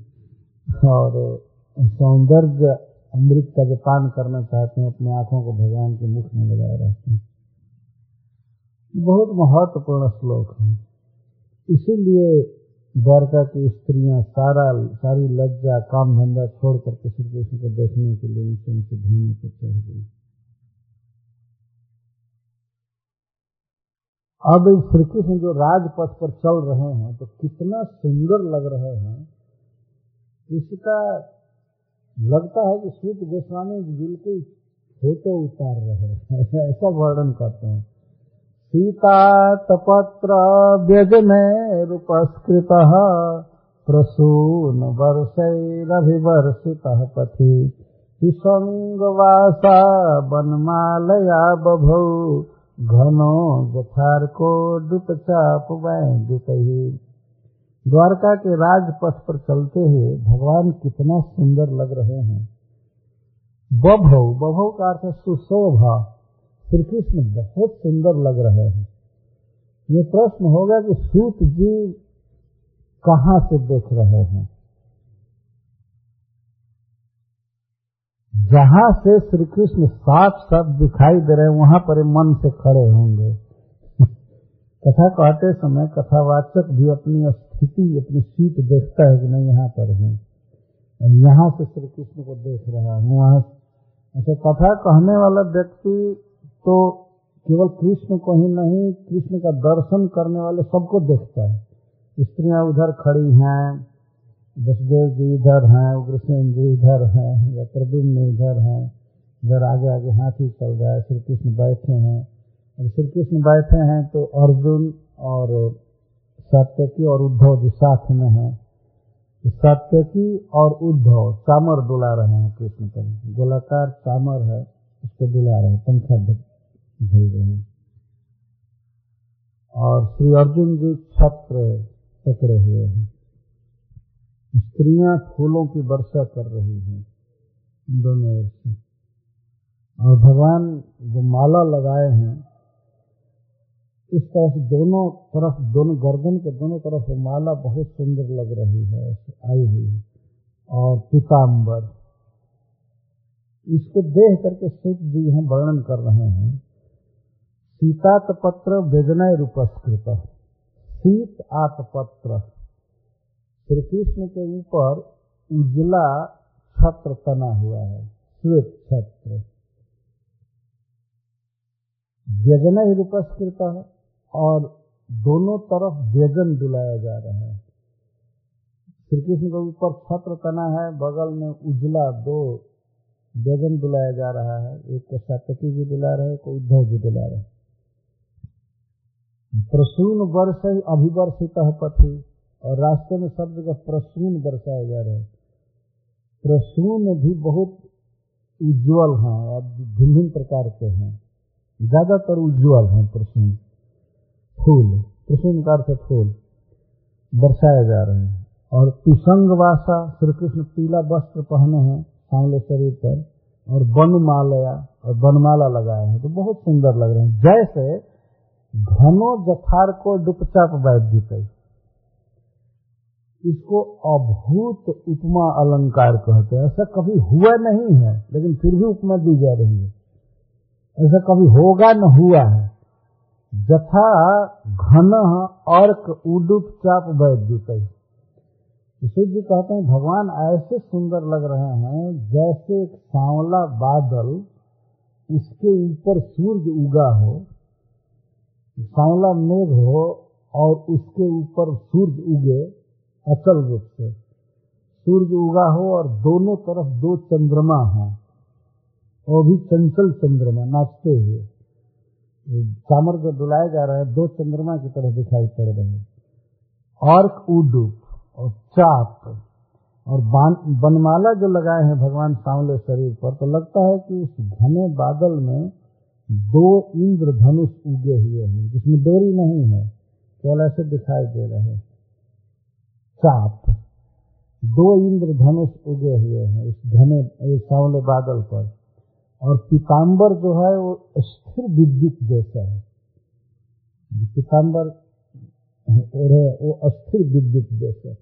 और सौंदर्य अमृत का जो पान करना चाहते हैं, अपने आँखों को भगवान के मुख में लगाए रहते हैं। बहुत महत्वपूर्ण श्लोक है। इसीलिए द्वारका की स्त्रियाँ सारा, सारी लज्जा, काम धंधा छोड़ करके श्री कृष्ण को देखने के लिए उनसे उनसे धोने को चढ़ गई। अब श्री कृष्ण जो राजपथ पर चल रहे हैं तो कितना सुंदर लग रहे हैं। इसका लगता है कि सूत गोस्वामी बिल्कुल फ़ोटो उतार रहे हैं। *laughs* ऐसा वर्णन करते हैं। सीता तपत्र व्यजनैरुपस्कृत प्रसून वर्षैरभिवर्षित पथि। विसंगवासा वनमालया बभौ। घनो जथार्को दुपचाप वैदिक द्वारका के राजपथ पर चलते हुए भगवान कितना सुंदर लग रहे हैं। बभव बभव का अर्थ है सुशोभा। श्री कृष्ण बहुत सुंदर लग रहे हैं। ये प्रश्न होगा कि सूत जी कहाँ से देख रहे हैं? जहाँ से श्री कृष्ण साफ़ साफ़ दिखाई दे रहे वहाँ पर मन से खड़े होंगे। *laughs* कथा कहते समय कथावाचक भी अपनी स्थिति, अपनी सीट देखता है कि मैं यहाँ पर हूँ। यहाँ से श्री कृष्ण को देख रहा हूँ, वहाँ अच्छा कथा कहने वाला व्यक्ति तो केवल कृष्ण को ही नहीं, कृष्ण का दर्शन करने वाले सबको देखता है। स्त्रियाँ उधर खड़ी हैं वसुदेव जी इधर हैं उग्रसेन जी इधर हैं, या प्रद्युम्न इधर हैं, इधर आगे आगे हाथी चल रहा है श्री कृष्ण बैठे हैं। और श्री कृष्ण बैठे हैं तो अर्जुन और सात्यकी और उद्धव जी साथ में हैं। सात्यकी और उद्धव चामर डुला रहे हैं कृष्ण पर। गोलाकार चामर है, उसको डुला रहे हैं, पंखा झल रहे हैं। और श्री अर्जुन जी छत्र पकड़े हुए हैं। स्त्रियाँ फूलों की वर्षा कर रही हैं, दोनों ओर से। और भगवान जो माला लगाए हैं, इस तरह से दोनों तरफ़, दोनों गर्दन के दोनों तरफ़ वो माला बहुत सुंदर लग रही है आई हुई है। और पीताम्बर इसको देख करके सूत जी यहाँ वर्णन कर रहे हैं। सीतातपत्र व्यजनय रूपस्कृत सीत आतपत्र श्री कृष्ण के ऊपर उजला छत्र तना हुआ है, श्वेत छत्र। व्यजन ही रूपस्कृत है और दोनों तरफ़ व्यजन डुलाया जा रहा है। श्री कृष्ण के ऊपर छत्र तना है, बगल में उजला दो व्यजन डुलाया जा रहा है। एक को सात्यकी जी डुला रहे को उद्धव जी डुला रहे। प्रसून वर्ष अभिवर्षित पथी। और रास्ते में सब जगह प्रसून बरसाए जा रहे हैं। प्रसून भी बहुत उज्जवल हैं और भिन्न भिन्न प्रकार के हैं। ज़्यादातर उज्जवल हैं प्रसून। फूल, प्रसून का अर्थ फूल, बरसाए जा रहे हैं। और पिसंग वासा श्री कृष्ण पीला वस्त्र पहने हैं सांवले शरीर पर और बनमालया और बनमाला लगाए हैं। तो बहुत सुंदर लग रहे हैं। जैसे घनो जथार को डुपचाप बैठ जीते इसको अभूत उपमा अलंकार कहते हैं। ऐसा कभी हुआ नहीं है, लेकिन फिर भी उपमा दी जा रही है। ऐसा कभी होगा न हुआ है। जथा घन अर्क उडुप चाप वैद्युत। इसे जी कहते हैं, भगवान ऐसे सुंदर लग रहे हैं जैसे एक सांवला बादल उसके ऊपर सूर्य उगा हो, सांवला मेघ हो और उसके ऊपर सूर्य उगे। अचल रूप से। सूर्य उगा हो और दोनों तरफ़ दो चंद्रमा हो, वो भी चंचल चंद्रमा, नाचते हुए। चामर जो डुलाए जा रहे हैं, दो चंद्रमा की तरह दिखाई पड़ रहे हैं। अर्क उडुप और चाप और बनमाला जो लगाए हैं भगवान सांवले शरीर पर तो लगता है कि उस घने बादल में दो इंद्र धनुष उगे हुए हैं, जिसमें डोरी नहीं है, केवल ऐसे दिखाई दे रहे हैं। चाप दो इंद्र धनुष उगे हुए हैं इस घने सांवले बादल पर। और पीताम्बर जो है, वो स्थिर विद्युत जैसा है। पीताम्बर ओढ़े वो अस्थिर विद्युत जैसा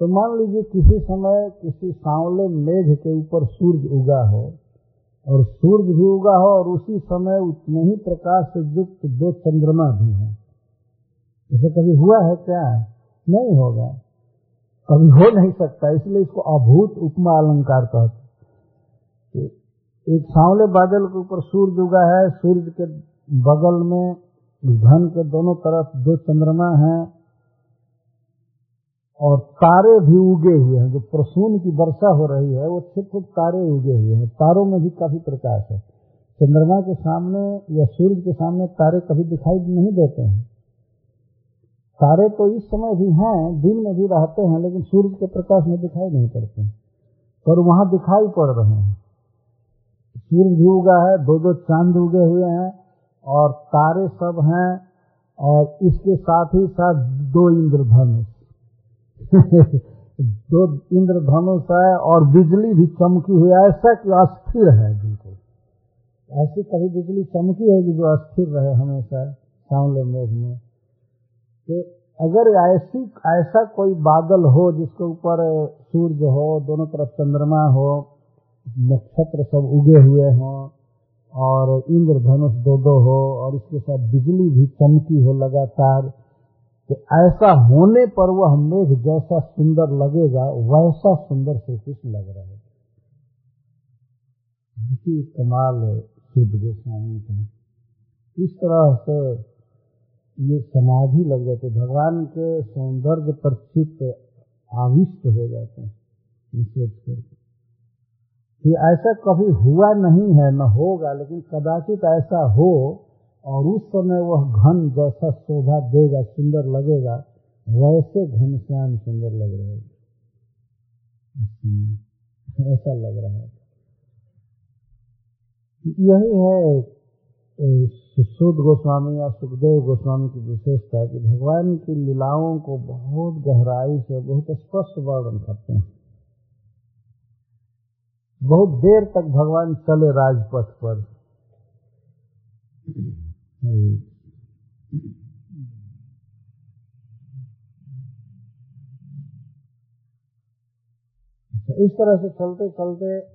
तो मान लीजिए किसी समय किसी सांवले मेघ के ऊपर सूर्य उगा हो, और सूर्य भी उगा हो, और उसी समय उतने ही प्रकाश से युक्त दो चंद्रमा भी हो। इसे कभी हुआ है क्या? नहीं होगा। कभी हो नहीं सकता, इसलिए इसको अभूत उपमा अलंकार कहते एक सांवले बादल के ऊपर सूर्य उगा है सूर्य के बगल में घन के दोनों तरफ़ दो चंद्रमा हैं, और तारे भी उगे हुए हैं, जो प्रसून की वर्षा हो रही है, वो छिप छिप तारे उगे हुए हैं। तारों में भी काफ़ी प्रकाश है। चंद्रमा के सामने या सूर्य के सामने तारे कभी दिखाई नहीं देते हैं। तारे तो इस समय भी हैं, दिन में भी रहते हैं, लेकिन सूर्य के प्रकाश में दिखाई नहीं पड़ते पर वहाँ दिखाई पड़ रहे हैं। सूर्य भी उगा है दो दो चाँद उगे हुए हैं, और तारे सब हैं, और इसके साथ ही साथ दो इंद्रधनुष। *laughs* दो इंद्रधनुष है, और बिजली भी चमकी हुई है, ऐसा कि अस्थिर है बिल्कुल। ऐसी कभी बिजली चमकी है कि जो अस्थिर रहे हमेशा सांवले मेघ में। तो अगर ऐसी, ऐसा कोई बादल हो जिसके ऊपर सूर्य हो, दोनों तरफ़ चंद्रमा हो, नक्षत्र सब उगे हुए हों, और इंद्रधनुष दो दो हो, और इसके साथ बिजली भी चमकी हो लगातार तो ऐसा होने पर वह मेघ जैसा सुंदर लगेगा, वैसा सुंदर श्री कृष्ण लग रहा है। कमाल शुद्ध गोस्वामी का इस तरह से ये समाधि लग जाते, भगवान के सौंदर्य पर चित्त आविष्ट हो जाते हैं कि ऐसा कभी हुआ नहीं है, न होगा, लेकिन कदाचित ऐसा हो, और उस समय वह घन जैसा शोभा देगा, सुंदर लगेगा, वैसे घनश्याम सुंदर लग रहे ऐसा लग रहा है। यही है सुशोध गोस्वामी या सुखदेव गोस्वामी की विशेषता है कि भगवान की लीलाओं को बहुत गहराई से, बहुत स्पष्ट वर्णन करते हैं। बहुत देर तक भगवान चले राजपथ पर। इस तरह से चलते चलते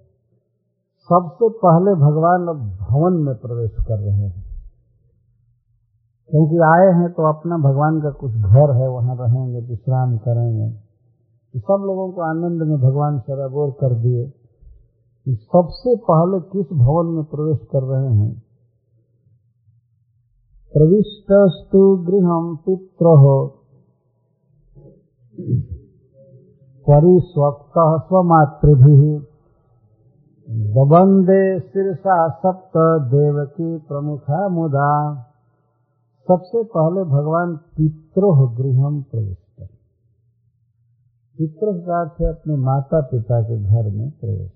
सबसे पहले भगवान भवन में प्रवेश कर रहे हैं। क्योंकि आए हैं तो अपना भगवान का कुछ घर है, वहाँ रहेंगे, विश्राम करेंगे। तो सब लोगों को आनंद में भगवान सराबोर कर दिए। सबसे पहले किस भवन में प्रवेश कर रहे हैं? प्रविष्टस्तु गृह पित्र। परिस्वक्त स्वमातृभि। बबंदे शीर्षा सप्त देवकी प्रमुखा मुदा। सबसे पहले भगवान पित्रोह गृहम प्रविष्ट पित्रोह का अर्थ अपने माता पिता के घर में प्रवेश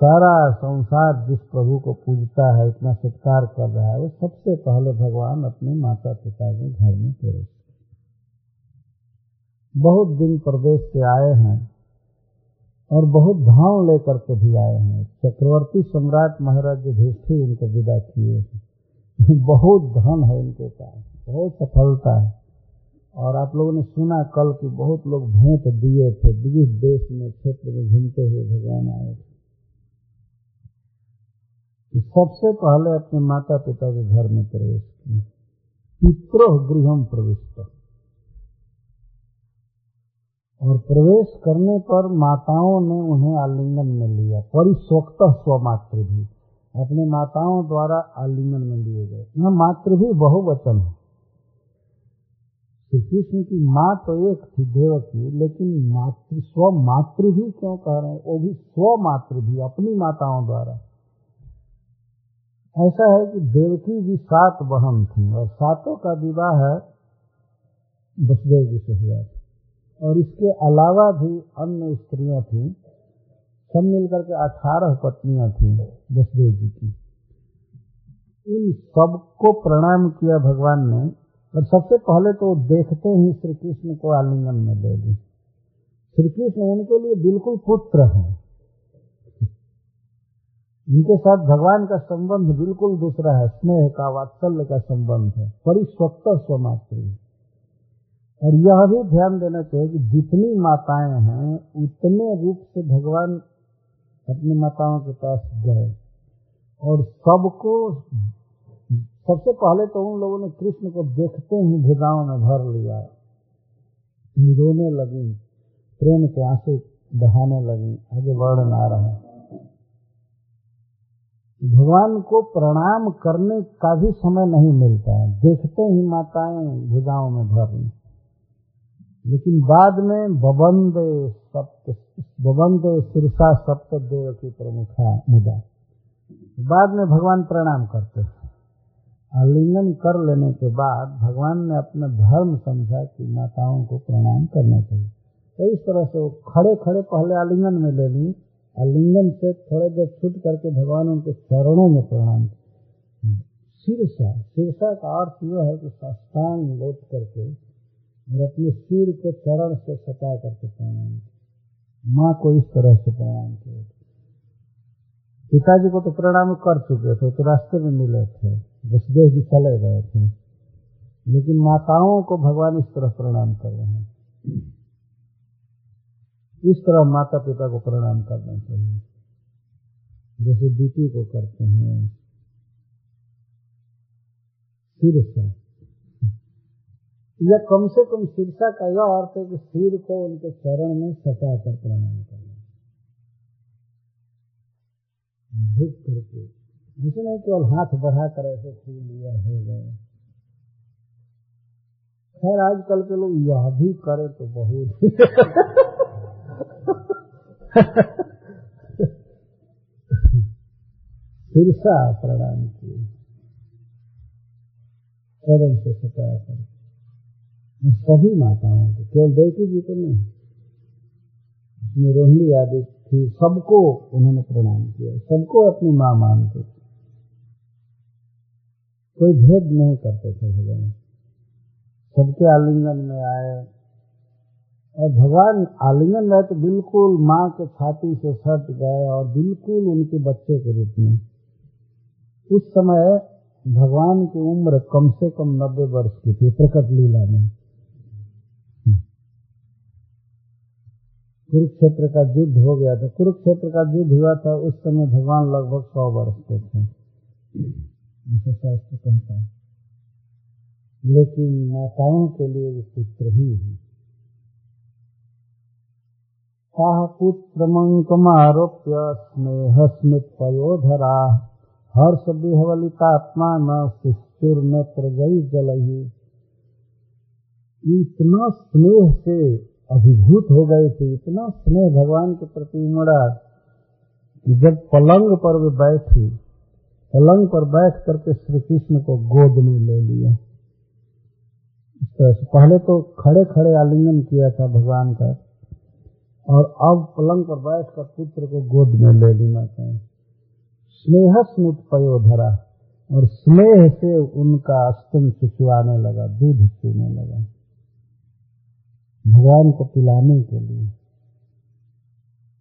सारा संसार जिस प्रभु को पूजता है, इतना सत्कार कर रहा है, वो सबसे पहले भगवान अपने माता पिता के घर में प्रवेश बहुत दिन प्रदेश से आए हैं और बहुत धाम लेकर के भी आए हैं। चक्रवर्ती सम्राट महाराज युधिष्ठिर इनको विदा किए हैं। *laughs* बहुत धन है इनके पास, बहुत सफलता है। और आप लोगों ने सुना कल कि बहुत लोग भेंट दिए थे, विविध देश में, क्षेत्र में घूमते हुए भगवान आए थे। सबसे पहले अपने माता पिता के घर में प्रवेश किए पित्रोह गृहम प्रवेश और प्रवेश करने पर माताओं ने उन्हें आलिंगन में लिया। परिस्वक्त स्वमातृ भी। अपने माताओं द्वारा आलिंगन में लिए गए। यह मातृ भी बहुवचन है। श्री कृष्ण की माँ तो एक थी देवकी, लेकिन मातृ स्व मातृ भी क्यों कह रहे हैं? वो भी स्व मातृ भी, अपनी माताओं द्वारा। ऐसा है कि देवकी जी सात बहन थी, और सातों का विवाह वसुदेव जी से हुआ था। और इसके अलावा भी अन्य स्त्रियाँ थी। सब मिलकर के अठारह पत्नियाँ थी वसुदेव जी की। इन सबको प्रणाम किया भगवान ने और सबसे पहले तो देखते ही श्री कृष्ण को आलिंगन में ले ली श्री कृष्ण उनके लिए बिल्कुल पुत्र हैं। इनके साथ भगवान का संबंध बिल्कुल दूसरा है। स्नेह का, वात्सल्य का संबंध है। परिस्वक्त स्वमात्र और यह भी ध्यान देना चाहिए कि जितनी माताएँ हैं, उतने रूप से भगवान अपनी माताओं के पास गए। और सबको, सबसे पहले तो उन लोगों ने कृष्ण को देखते ही भुजाओं में भर लिया। रोने लगी, प्रेम के आँसू बहाने लगी, आगे वर्णन आ रहा भगवान को प्रणाम करने का भी समय नहीं मिलता है। देखते ही माताएँ भुजाओं में भर ली लेकिन बाद में बबंदे सप्त बबंदे सिरसा सप्त देव की प्रमुखा मुदा। बाद में भगवान प्रणाम करते आलिंगन कर लेने के बाद भगवान ने अपना धर्म समझा कि माताओं को प्रणाम करना चाहिए। तो इस तरह से वो खड़े खड़े पहले आलिंगन में ले ली। आलिंगन से थोड़े देर छूट करके भगवान उनके चरणों में प्रणाम शीर्षा शीर्षा का अर्थ यह है कि साष्टांग लौट करके और अपने सिर को चरण से सटा करके प्रणाम माँ को इस तरह से प्रणाम किया। पिताजी को तो प्रणाम कर चुके थे तो रास्ते में मिले थे, वसुदेव जी चले गए थे। लेकिन माताओं को भगवान इस तरह प्रणाम कर रहे हैं। इस तरह माता पिता को प्रणाम करना चाहिए। जैसे दीपी को करते हैं, सिर से। या कम से कम शीर्षा का यह अर्थ है कि सिर को उनके चरण में सटा कर प्रणाम करना। झुक करके। ऐसे नहीं केवल हाथ बढ़ा कर ऐसे छू लिया हो गए खैर, आजकल के लोग यह भी करे तो बहुत शीर्षा प्रणाम किए। चरण से सटाया कर। सभी माताओं को, केवल देवकी जी को नहीं उसमें रोहिणी आदि थी सबको उन्होंने प्रणाम किया, सबको अपनी माँ मानते थे। कोई भेद नहीं करते थे भगवान। सबके आलिंगन में आए और भगवान आलिंगन में तो बिल्कुल माँ के छाती से सट गए और बिल्कुल उनके बच्चे के रूप में। उस समय भगवान की उम्र कम से कम नब्बे वर्ष की थी, प्रकट लीला में। कुरुक्षेत्र का युद्ध हो गया था। कुरुक्षेत्र का युद्ध हुआ था, उस समय भगवान लगभग सौ वर्ष के थे। शास्त्र कहता है। लेकिन माताओं के लिए वो पुत्र ही है साह स्नेह स्मित पयोधरा। हर्ष विहवलितात्मा न शिष्युर न प्रजयी जल इतना स्नेह से अभिभूत हो गए थे, इतना स्नेह भगवान के प्रति उमड़ा कि जब पलंग पर वे बैठी, पलंग पर बैठ करके श्री कृष्ण को गोद में ले लिया। इस तरह से पहले तो खड़े खड़े आलिंगन किया था भगवान का, और अब पलंग पर बैठ कर पुत्र को गोद में ले लेना माता स्नेह स्मित पयोधरा और स्नेह से उनका स्तन चुचुआने लगा, दूध पीने लगा। भगवान को पिलाने के लिए।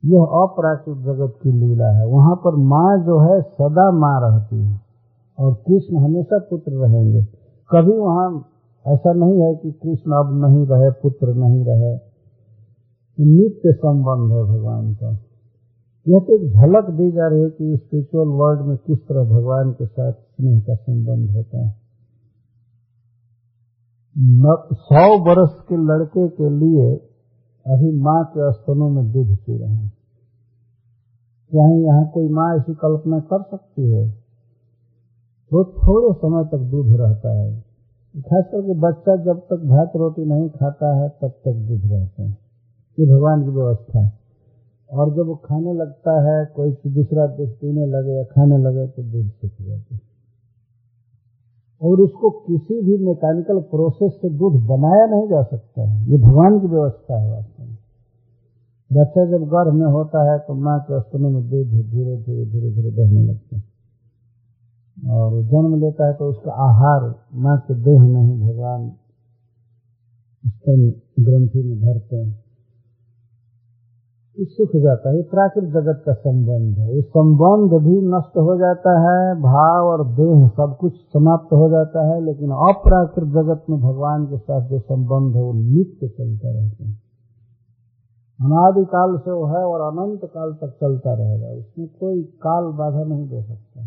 यह अपराकृत जगत की लीला है। वहाँ पर माँ जो है, सदा माँ रहती है और कृष्ण हमेशा पुत्र रहेंगे। कभी वहाँ ऐसा नहीं है कि कृष्ण अब नहीं रहे, पुत्र नहीं रहे। नित्य संबंध है भगवान का। यह तो एक झलक दी जा रही है कि स्पिरिचुअल वर्ल्ड में किस तरह भगवान के साथ स्नेह का संबंध होता है। सौ वर्ष के लड़के के लिए अभी माँ के स्तनों में दूध पी रहे हैं। क्या यहाँ कोई माँ ऐसी कल्पना कर सकती है? वो थोड़े समय तक दूध रहता है। खास करके बच्चा जब तक भात रोटी नहीं खाता है, तब तक दूध रहते हैं। ये भगवान की व्यवस्था है। और जब वो खाने लगता है, कोई दूसरा दूध पीने लगे या खाने लगे तो दूध सूख जाता है। और उसको किसी भी मैकेनिकल प्रोसेस से दूध बनाया नहीं जा सकता है। ये भगवान की व्यवस्था है वास्तव में। बच्चा जब गर्भ में होता है तो माँ के स्तनों में दूध धीरे धीरे धीरे धीरे बहने लगता है। और जन्म लेता है तो उसका आहार, माँ के देह में ही भगवान स्तन ग्रंथि में भरते हैं। सुख जाता है। ये प्राकृतिक जगत का संबंध है। ये संबंध भी नष्ट हो जाता है, भाव और देह सब कुछ समाप्त हो जाता है, लेकिन अप्राकृत जगत में भगवान के साथ जो संबंध है, वो नित्य चलता रहता है। अनादिकाल से वो है और अनंत काल तक चलता रहेगा। उसमें कोई काल बाधा नहीं दे सकता।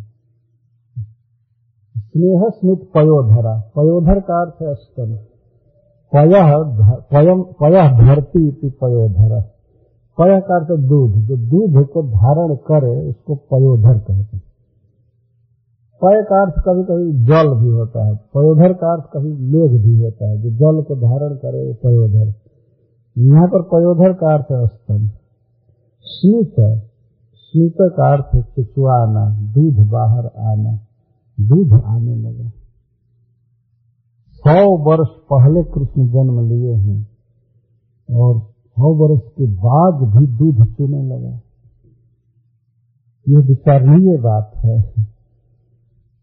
स्नेह स्मित पयोधरा। पयोधर का अर्थ है स्तन पय धरती पयोधरा। पय का अर्थ दूध, जो दूध को धारण करे, उसको पयोधर कहते हैं। पय का अर्थ कभी कभी जल भी होता है, पयोधर का अर्थ कभी मेघ भी होता है, जो जल को धारण करे, वो पयोधर। यहाँ पर पयोधर का अर्थ है स्तन। स्मित स्मित का अर्थ है चिचुआना, दूध बाहर आना, दूध आने लगा। सौ वर्ष पहले कृष्ण जन्म लिए हैं, और सौ वर्ष के बाद भी दूध चूने लगा। यह विचारणीय बात है।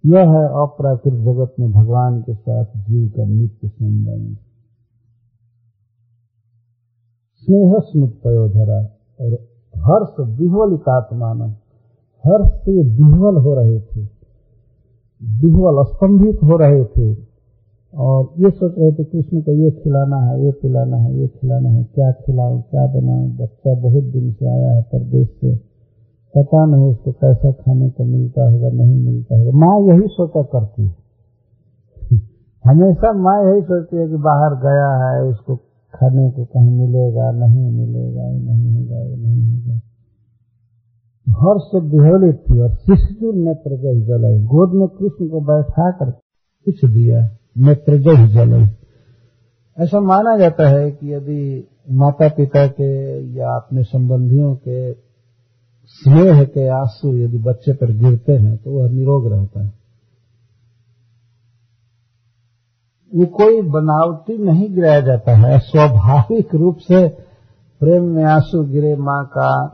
यह है अप्राकृत जगत में भगवान के साथ जीव का नित्य संबंध। स्नेह स्मित पयोधरा और हर्ष विह्वलिकात्मान हर्ष से विह्वल हो रहे थे। विह्वल स्तंभित हो रहे थे। और ये सोच रहे थे कृष्ण को ये खिलाना है, ये पिलाना है, ये खिलाना है, क्या खिलाऊं, क्या बनाऊँ, बच्चा बहुत दिन से आया है परदेश से। पता नहीं इसको कैसा खाने को मिलता होगा, नहीं मिलता होगा। माँ यही सोचा करती है। *laughs* हमेशा माँ यही सोचती है कि बाहर गया है, उसको खाने को कहीं मिलेगा, नहीं मिलेगा, नहीं होगा ये नहीं होगा। हर से बिहलित थी और शिशु नेत्र जलाई गोद में कृष्ण को बैठा कर कुछ दिया। नेत्र जलाई ऐसा माना जाता है कि यदि माता पिता के या अपने संबंधियों के स्नेह के आँसू यदि बच्चे पर गिरते हैं तो वह निरोग रहता है। वो कोई बनावटी नहीं गिराया जाता है। स्वाभाविक रूप से प्रेम में आँसू गिरे, माँ का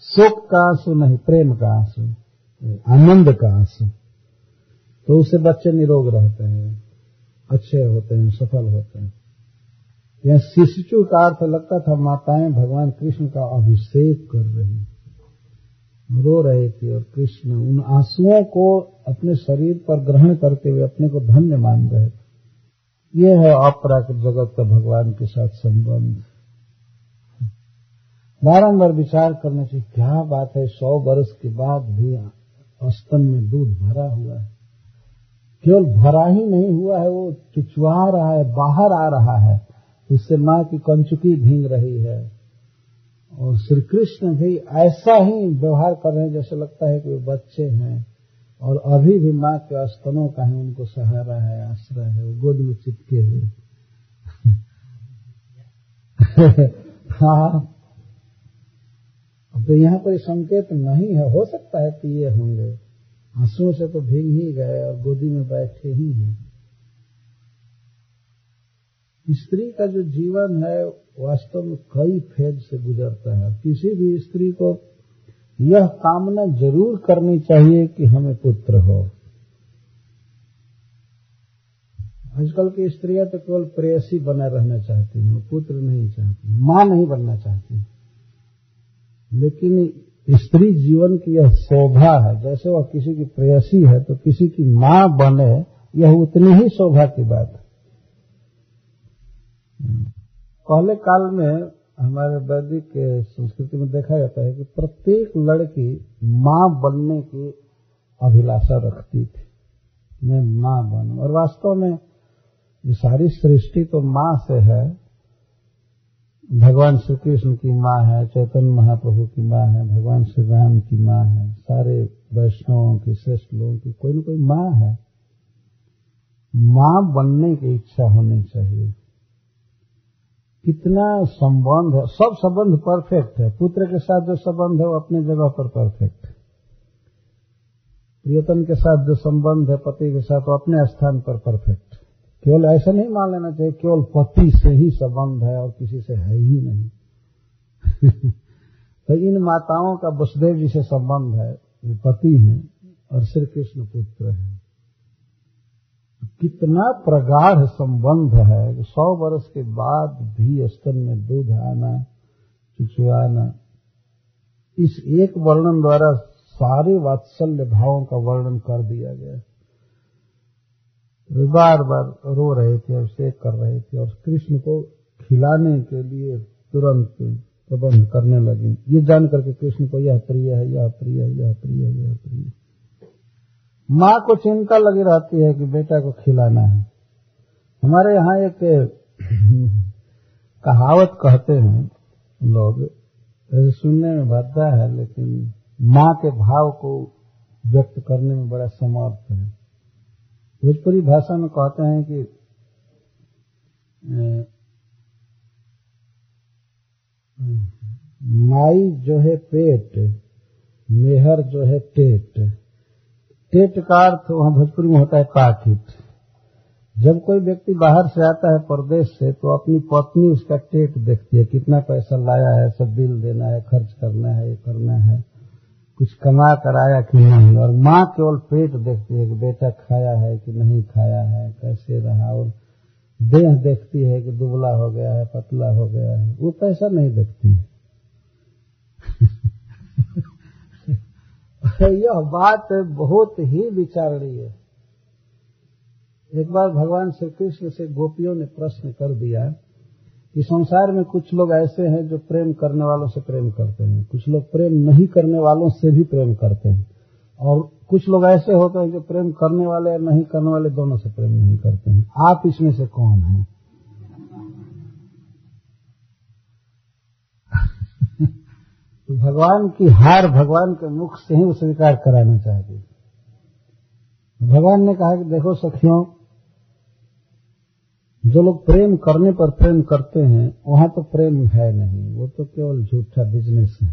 शोक का आँसू नहीं, प्रेम का आँसू, आनंद का आँसू। तो उससे बच्चे निरोग रहते हैं। अच्छे होते हैं, सफल होते हैं। यह शिशु का अर्थ लगता था, माताएँ भगवान कृष्ण का अभिषेक कर रही रो रहे थे और कृष्ण उन आंसुओं को अपने शरीर पर ग्रहण करते हुए अपने को धन्य मान रहे थे। यह है अपराकृत जगत का भगवान के साथ संबंध। बारंबार विचार करने से, क्या बात है, सौ वर्ष के बाद भी अस्तन में दूध भरा हुआ है। केवल भरा ही नहीं हुआ है, वो चिचवा रहा है, बाहर आ रहा है। उससे माँ की कंचुकी भींग रही है। और श्री कृष्ण भी ऐसा ही व्यवहार कर रहे हैं, जैसे लगता है कि वो बच्चे हैं। और अभी भी माँ के स्तनों का ही उनको सहारा है, आश्रय है, वो गोद में चिपके हुए। *laughs* हाँ। तो यहाँ पर संकेत नहीं है, हो सकता है कि ये होंगे। आंसुओं से तो भीग ही गए और गोदी में बैठे ही हैं। स्त्री का जो जीवन है, वास्तव में कई फ़ेज़ से गुजरता है। किसी भी स्त्री को यह कामना ज़रूर करनी चाहिए कि हमें पुत्र हो। आजकल की स्त्रियाँ तो केवल प्रेयसी बना रहना चाहती हैं, पुत्र नहीं चाहती, माँ नहीं बनना चाहती। लेकिन स्त्री जीवन की यह शोभा है, जैसे वह किसी की प्रेयसी है तो किसी की माँ बने, यह उतनी ही शोभा की बात है। पहले काल में हमारे वैदिक संस्कृति में देखा जाता है कि प्रत्येक लड़की माँ बनने की अभिलाषा रखती थी। मैं माँ बनू। और वास्तव में सारी सृष्टि तो माँ से है भगवान श्री कृष्ण की माँ है, चैतन्य महाप्रभु की माँ है, भगवान श्री राम की माँ है, सारे वैष्णवों की, श्रेष्ठ लोगों की कोई न कोई माँ है। माँ बनने की इच्छा होनी चाहिए। कितना संबंध है, सब संबंध परफेक्ट है। पुत्र के साथ जो संबंध है, वो अपनी जगह पर परफेक्ट प्रियतम के साथ जो संबंध है, पति के साथ वो अपने स्थान पर परफेक्ट केवल ऐसा नहीं मान लेना चाहिए, केवल पति से ही संबंध है और किसी से है ही नहीं। *laughs* तो इन माताओं का वसुदेव जी से संबंध है ये पति हैं और श्री कृष्ण पुत्र हैं। कितना प्रगाढ़ संबंध है, सौ वर्ष के बाद भी स्तन में दूध आना, चुचुआना, इस एक वर्णन द्वारा सारे वात्सल्य भावों का वर्णन कर दिया गया। वे बार बार रो रहे थे शेक कर रहे थे और कृष्ण को खिलाने के लिए तुरंत प्रबंध करने लगे। ये जान करके कृष्ण को, यह प्रिय है, यह प्रिय है, यह प्रिय है, यह प्रिय माँ को चिंता लगी रहती है कि बेटा को खिलाना है। हमारे यहाँ एक कहावत कहते हैं, लोग, सुनने में भद्दा है, लेकिन माँ के भाव को व्यक्त करने में बड़ा समर्थ है। भोजपुरी भाषा में कहते हैं कि माई जो है पेट, मेहर जो है टेट। टेट का अर्थ वहाँ भोजपुरी में होता है पाकिट जब कोई व्यक्ति बाहर से आता है प्रदेश से तो अपनी पत्नी उसका टेट देखती है, कितना पैसा लाया है, सब बिल देना है, खर्च करना है, ये करना है। कुछ कमा कर आया कि नहीं? और माँ केवल पेट देखती है कि बेटा खाया है कि नहीं खाया है कैसे रहा? और देह देखती है कि दुबला हो गया है पतला हो गया है। वो पैसा नहीं देखती है। *laughs* यह बात बहुत ही विचारणीय है। एक बार भगवान श्री कृष्ण से गोपियों ने प्रश्न कर दिया कि संसार में कुछ लोग ऐसे हैं जो प्रेम करने वालों से प्रेम करते हैं। कुछ लोग प्रेम नहीं करने वालों से भी प्रेम करते हैं। और कुछ लोग ऐसे होते हैं जो प्रेम करने वाले और नहीं करने वाले दोनों से प्रेम नहीं करते हैं। आप इसमें से कौन हैं? *laughs* तो भगवान की हार भगवान के मुख से ही स्वीकार कराना चाहिए भगवान ने कहा कि देखो सखियों जो लोग प्रेम करने पर प्रेम करते हैं, वहाँ तो प्रेम है नहीं। वो तो केवल झूठा बिज़नेस है।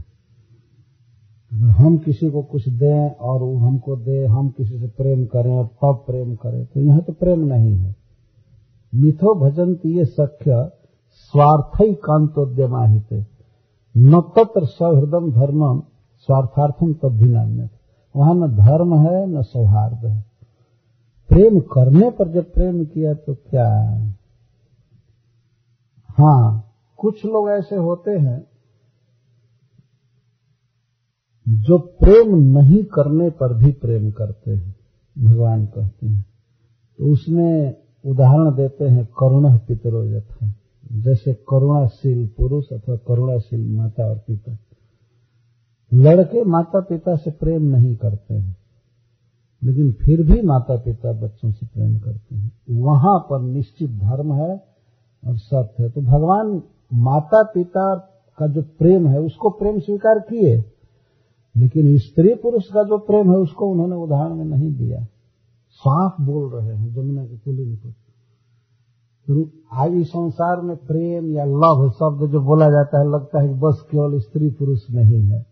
अगर हम किसी को कुछ दें और वो हमको दे, हम किसी से प्रेम करें और तब प्रेम करें तो यहाँ तो प्रेम नहीं है। मिथो भजंत ये सख्य स्वार्थ ही कांतोद्यमाहित न तत्र सौहृदम धर्मम स्वार्थार्थम तब तद्भिनान्य वहाँ न धर्म है, न सौहार्द है। प्रेम करने पर जब प्रेम किया तो क्या? हाँ। कुछ लोग ऐसे होते हैं जो प्रेम नहीं करने पर भी प्रेम करते हैं, भगवान कहते हैं। तो उसमें उदाहरण देते हैं करुण पितरो यथा जैसे करुणाशील पुरुष अथवा करुणाशील माता और पिता। लड़के माता पिता से प्रेम नहीं करते हैं, लेकिन फिर भी माता पिता बच्चों से प्रेम करते हैं। वहाँ पर निश्चित धर्म है और सत्य है। तो भगवान माता पिता का जो प्रेम है, उसको प्रेम स्वीकार किए, लेकिन स्त्री पुरुष का जो प्रेम है, उसको उन्होंने उदाहरण में नहीं दिया। साफ़ बोल रहे हैं जमुना के पुलिंग को। आज इस संसार में प्रेम या लव शब्द जो बोला जाता है, लगता है कि बस केवल स्त्री पुरुष नहीं है।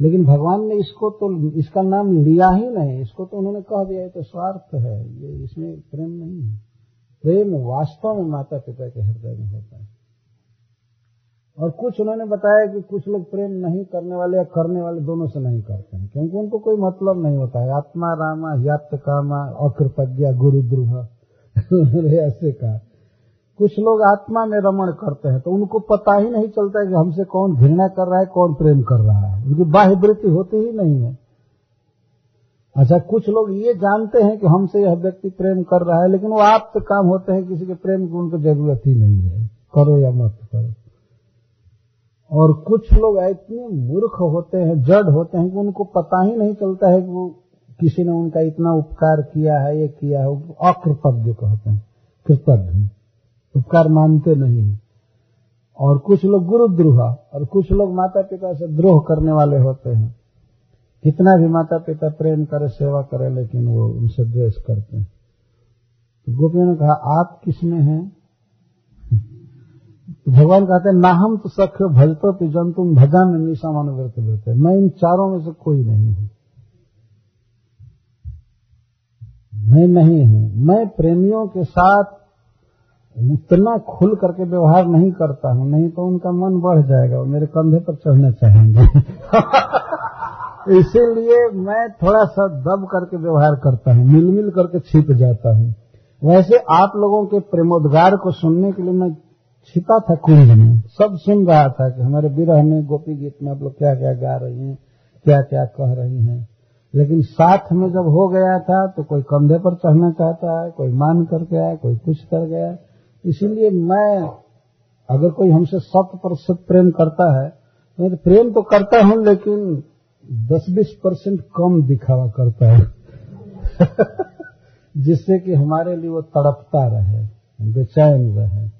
लेकिन भगवान ने इसको तो इसका नाम लिया ही नहीं, इसको तो उन्होंने कह दिया तो स्वार्थ है, ये इसमें प्रेम नहीं है। प्रेम वास्तव में माता पिता के हृदय में होता है। और कुछ उन्होंने बताया कि कुछ लोग प्रेम नहीं करने वाले या करने वाले दोनों से नहीं करते हैं, क्योंकि उनको कोई मतलब नहीं होता है। आत्मा रामा यात कामा, अकृतज्ञा, गुरुद्रुह ऐसे कहा। कुछ लोग आत्मा में रमण करते हैं तो उनको पता ही नहीं चलता है कि हमसे कौन घृणा कर रहा है, कौन प्रेम कर रहा है। उनकी बाह्य वृत्ति होती ही नहीं है। अच्छा कुछ लोग ये जानते हैं कि हमसे यह व्यक्ति प्रेम कर रहा है, लेकिन वो आपसे काम होते हैं, किसी के प्रेम की उनको ज़रूरत ही नहीं है। करो या मत करो। और कुछ लोग इतने मूर्ख होते हैं, जड़ होते हैं, कि उनको पता ही नहीं चलता है कि वो किसी ने उनका इतना उपकार किया है, ये किया है अकृतज्ञ कहते हैं, कृतज्ञ। उपकार मानते नहीं और कुछ लोग गुरुद्रोह, और कुछ लोग माता पिता से द्रोह करने वाले होते हैं। कितना भी माता पिता प्रेम करे, सेवा करे, लेकिन वो उनसे द्वेष करते हैं। तो गोपियों ने कहा, आप किसमें हैं? तो भगवान कहते हैं ना हम तो सख्य भजतो तुम भजा में निशा मनोव्रत लेते मैं इन चारों में से कोई नहीं हूँ। मैं नहीं हूँ। मैं प्रेमियों के साथ उतना खुल करके व्यवहार नहीं करता हूँ, नहीं तो उनका मन बढ़ जाएगा, वो मेरे कंधे पर चढ़ना चाहेंगे। *laughs* इसीलिए मैं थोड़ा सा दब करके व्यवहार करता हूँ मिल मिल करके छिप जाता हूँ। वैसे आप लोगों के प्रेमोद्गार को सुनने के लिए मैं छिपा था कुंज में, सब सुन रहा था कि हमारे विरह में गोपी गीत में आप लोग क्या क्या गा रही हैं, क्या क्या कह रही हैं। लेकिन साथ में जब हो गया था तो कोई कंधे पर चढ़ना चाहता है, कोई मान करके आया, कोई कुछ कर गया। इसीलिए मैं, अगर कोई हमसे शत प्रतिशत प्रेम करता है तो प्रेम तो करता हूँ, लेकिन दस बीस परसेंट कम दिखावा करता है, *laughs* जिससे कि हमारे लिए वो तड़पता रहे, बेचैन रहे।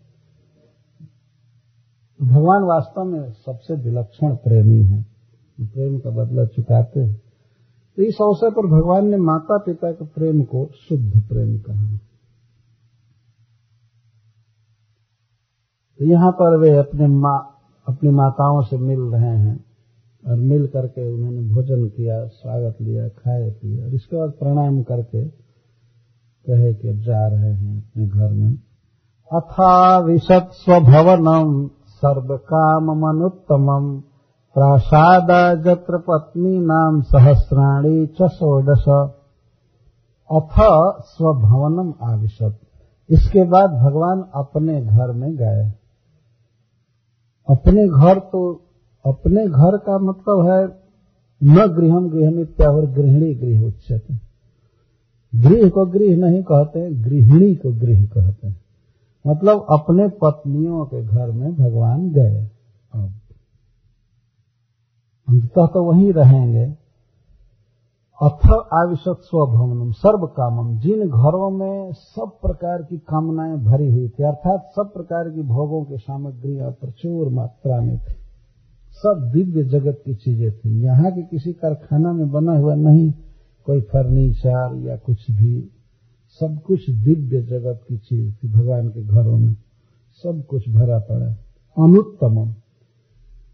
भगवान वास्तव में सबसे विलक्षण प्रेमी है। प्रेम का बदला चुकाते हैं। तो इस अवसर पर भगवान ने माता पिता के प्रेम को शुद्ध प्रेम कहा। तो यहाँ पर वे अपने माँ, अपनी माताओं से मिल रहे हैं। और मिल करके उन्होंने भोजन किया, स्वागत लिया, खाए, पिए। और इसके बाद प्रणाम करके कहे कि जा रहे हैं अपने घर में। अथा विशत स्वभवनम सर्व काम मनुत्तमम। प्रासाद जत्र पत्नी नाम सहस्राणी च अथ स्वभवनम आविशत। इसके बाद भगवान अपने घर में गए। अपने घर तो अपने घर का मतलब है, न गृहम गृह और गृहिणी गृह उच्चते गृह को गृह नहीं कहते, गृहिणी को गृह कहते। हैं मतलब अपने पत्नियों के घर में भगवान गए। अब अंततः तो वहीं रहेंगे। अथ आविशत स्वभवनम सर्व कामम जिन घरों में सब प्रकार की कामनाएँ भरी हुई थी, अर्थात सब प्रकार की भोगों की सामग्रियाँ प्रचुर मात्रा में थी। सब दिव्य जगत की चीज़ें थी। यहाँ के किसी कारखाना में बना हुआ नहीं, कोई फर्नीचर या कुछ भी। सब कुछ दिव्य जगत की चीज़ थी, भगवान के घरों में। सब कुछ भरा पड़ा अनुत्तम।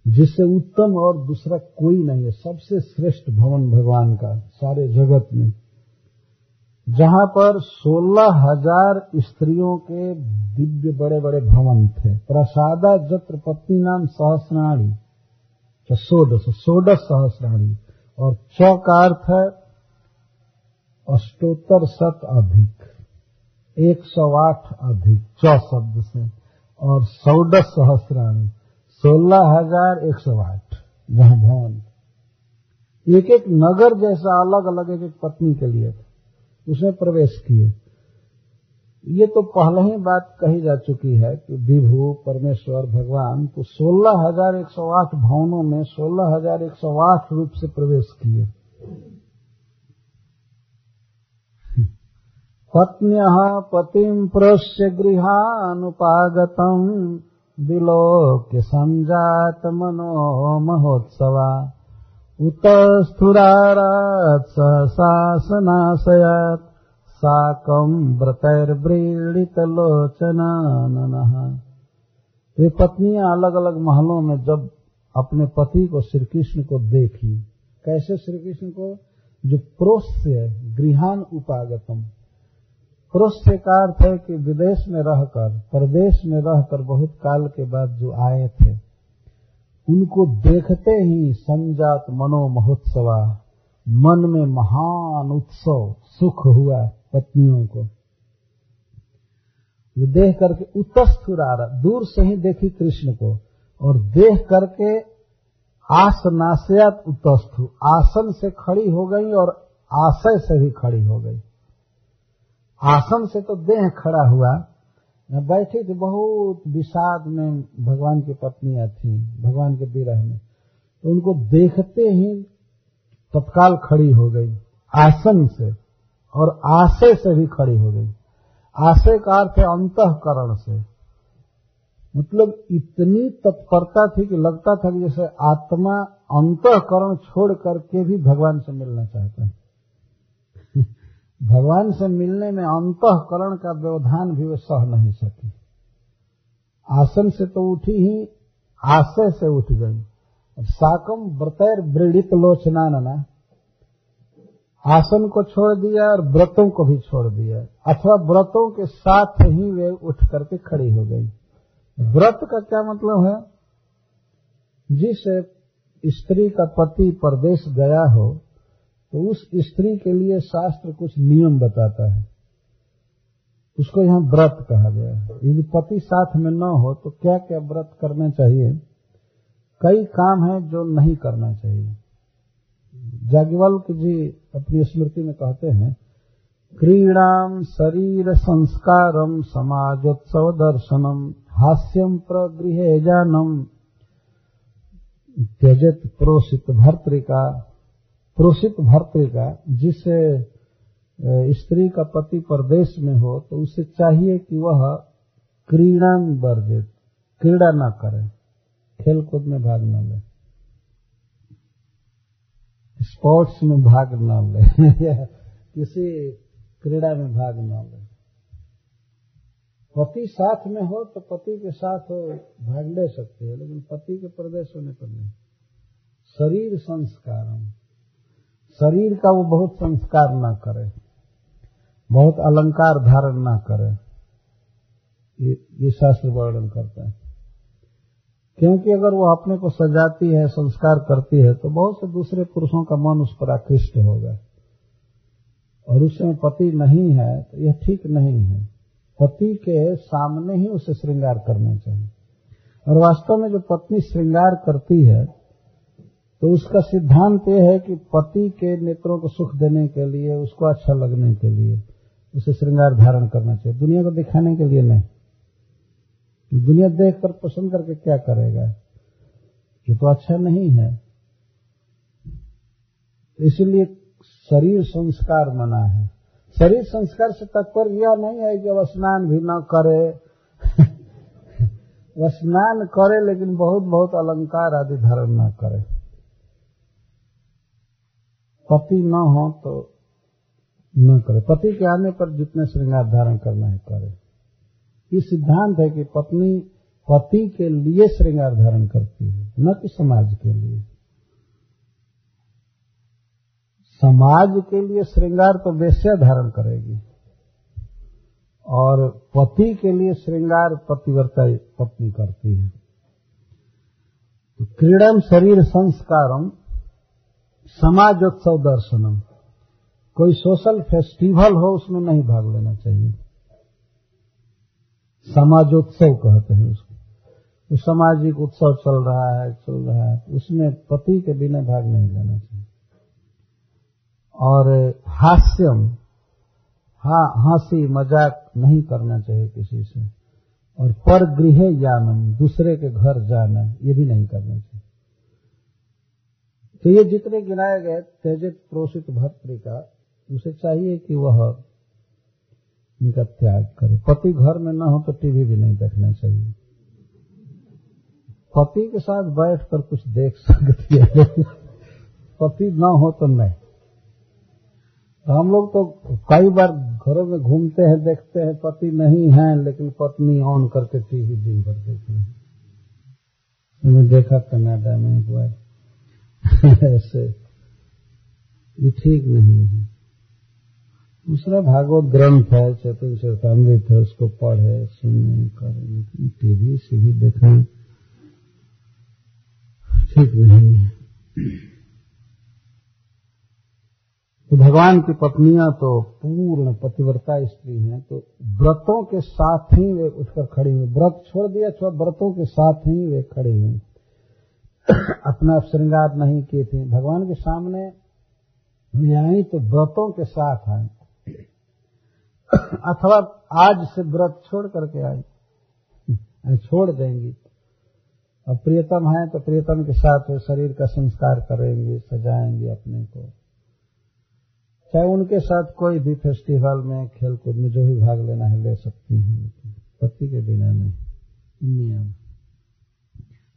जिससे उत्तम और दूसरा कोई नहीं है। सबसे श्रेष्ठ भवन भगवान का, सारे जगत में। जहाँ पर सोलह हज़ार स्त्रियों के दिव्य बड़े बड़े भवन थे। प्रसादा जत्र पत्नी नाम सहस्राणी। सोडस सोडस सहस्राणी। और च का अर्थ है अष्टोत्तर शत अधिक, एक सौ आठ अधिक च शब्द से। और सौडस सहस्राणी, सोलह हज़ार एक सौ आठ। भवन। एक एक नगर जैसा अलग अलग एक एक पत्नी के लिए था। उसमें प्रवेश किए ये तो पहले ही बात कही जा चुकी है कि विभु, परमेश्वर, भगवान तो सोलह हज़ार एक सौ आठ भवनों में सोलह हज़ार एक सौ आठ रूप से प्रवेश किए। पत्न्य पतिम प्रोश्य गृहानुपागतम विलोक्य संजात मनो महोत्सवा। उत स्फुरारात् सहसासनाशयात् साकम व्रतैर्व्रीड़ित लोचना ये पत्नियाँ अलग अलग महलों में जब अपने पति को श्री कृष्ण को देखी, कैसे श्री कृष्ण को? जो प्रोस्य गृहान उपागतम। प्रोस्य का अर्थ है कि विदेश में रहकर, प्रदेश में रहकर बहुत काल के बाद जो आए थे, उनको देखते ही संजात मनो महोत्सवा, मन में महान उत्सव, सुख हुआ। पत्नियों को। देख करके उत्स्थुरार दूर से ही देखी कृष्ण को और देख करके आसनाशयात उत्स्थु आसन से खड़ी हो गई और आशय से भी खड़ी हो गई। आसन से तो देह खड़ा हुआ। बैठी थी बहुत विषाद में भगवान की पत्नियाँ थी, भगवान के विरह में। तो उनको देखते ही तत्काल खड़ी हो गई आसन से। और आशय से भी खड़ी हो गई। आशय का अर्थ है अंतकरण से। मतलब इतनी तत्परता थी कि लगता था कि जैसे आत्मा अंतकरण छोड़ करके भी भगवान से मिलना चाहता है। *laughs* भगवान से मिलने में अंतकरण का व्यवधान भी वे सह नहीं सकी। आसन से तो उठी ही आशय से उठ गई। साकम व्रतैर वृणित लोचना ना आसन को छोड़ दिया और व्रतों को भी छोड़ दिया। अथवा व्रतों के साथ ही वे उठ करके खड़ी हो गई। व्रत का क्या मतलब है? जिस स्त्री का पति परदेश गया हो तो उस स्त्री के लिए शास्त्र कुछ नियम बताता है। उसको यहाँ व्रत कहा गया है। यदि पति साथ में न हो तो क्या क्या व्रत करने चाहिए? कई काम है जो नहीं करना चाहिए। जागवल्क जी अपनी स्मृति में कहते हैं क्रीड़ाम शरीर संस्कारम समाजोत्सव दर्शनम हास्यम प्रगृह जानम। त्यजत प्रोषित भर्तृका प्रोषित भर्तृका, जिसे स्त्री का पति परदेश में हो तो उसे चाहिए कि वह क्रीड़ा वर्जित क्रीड़ा न करे खेल कूद में भाग न ले। स्पोर्ट्स में भाग न ले। *laughs* किसी क्रीड़ा में भाग न ले। पति साथ में हो तो पति के साथ भाग ले सकते हैं लेकिन पति के प्रदेश होने पर नहीं। शरीर संस्कार शरीर का वो बहुत संस्कार न करे। बहुत अलंकार धारण ना करे। ये, ये शास्त्र वर्णन करता है। क्योंकि अगर वो अपने को सजाती है, संस्कार करती है तो बहुत से दूसरे पुरुषों का मन उस पर आकृष्ट होगा और उसमें पति नहीं है तो यह ठीक नहीं है। पति के सामने ही उसे श्रृंगार करना चाहिए। और वास्तव में जो पत्नी श्रृंगार करती है तो उसका सिद्धांत यह है कि पति के नेत्रों को सुख देने के लिए, उसको अच्छा लगने के लिए उसे श्रृंगार धारण करना चाहिए। दुनिया को दिखाने के लिए नहीं। दुनिया देख कर पसंद करके क्या करेगा? ये तो अच्छा नहीं है। इसलिए शरीर संस्कार मना है। शरीर संस्कार से तत्पर यह नहीं है कि वह स्नान भी न करे। *laughs* स्नान करे लेकिन बहुत बहुत अलंकार आदि धारण न करे। पति न हो तो न करे। पति के आने पर जितने श्रृंगार धारण करना है, करे। ये सिद्धांत है कि पत्नी, पति के लिए श्रृंगार धारण करती है, न कि समाज के लिए। समाज के लिए श्रृंगार तो वेश्या धारण करेगी। और पति के लिए श्रृंगार पतिव्रता पत्नी करती है। तो क्रीडम शरीर संस्कारम, समाजोत्सव दर्शनम। कोई सोशल फेस्टिवल हो, उसमें नहीं भाग लेना चाहिए। समाजोत्सव कहते हैं उसको। तो सामाजिक उत्सव चल रहा है, चल रहा है उसमें पति के बिना भाग नहीं लेना चाहिए। और हास्यम हाँ हँसी मज़ाक नहीं करना चाहिए किसी से। और पर गृह यानम, दूसरे के घर जाना, ये भी नहीं करना चाहिए। तो ये जितने गिनाए गए तेजित प्रोषित भर्तृका उसे चाहिए कि वह इनका त्याग करे। पति घर में न हो तो टीवी भी नहीं देखना चाहिए। पति के साथ बैठ कर कुछ देख सकती है। पति न हो तो नहीं। तो हम लोग तो कई बार घरों में घूमते हैं, देखते हैं, पति नहीं है, लेकिन पत्नी ऑन करके टीवी दिन भर देख रही मैंने देखा कनाडा में एक बार। *laughs* ऐसे। ये ठीक नहीं है। दूसरा भागवत ग्रंथ है चतुर चरतामृत है, उसको पढ़े, सुने, करे, टीवी से भी देखें। ठीक नहीं है। तो भगवान की पत्नियाँ तो पूर्ण पतिव्रता स्त्री हैं तो व्रतों के साथ ही वे उठकर खड़ी हुई। व्रत छोड़ दिया छोड़ व्रतों के साथ ही वे खड़ी हुई। अपना श्रृंगार नहीं किए थे। भगवान के सामने आई तो व्रतों के साथ आई अथवा आज से व्रत छोड़ करके आई। छोड़ देंगी। अब प्रियतम है तो प्रियतम के साथ शरीर का संस्कार करेंगे, सजाएँगे अपने को। चाहे उनके साथ कोई भी फेस्टिवल में खेलकूद में जो भी भाग लेना है, ले सकती हैं। पति के बिना नहीं। नियम।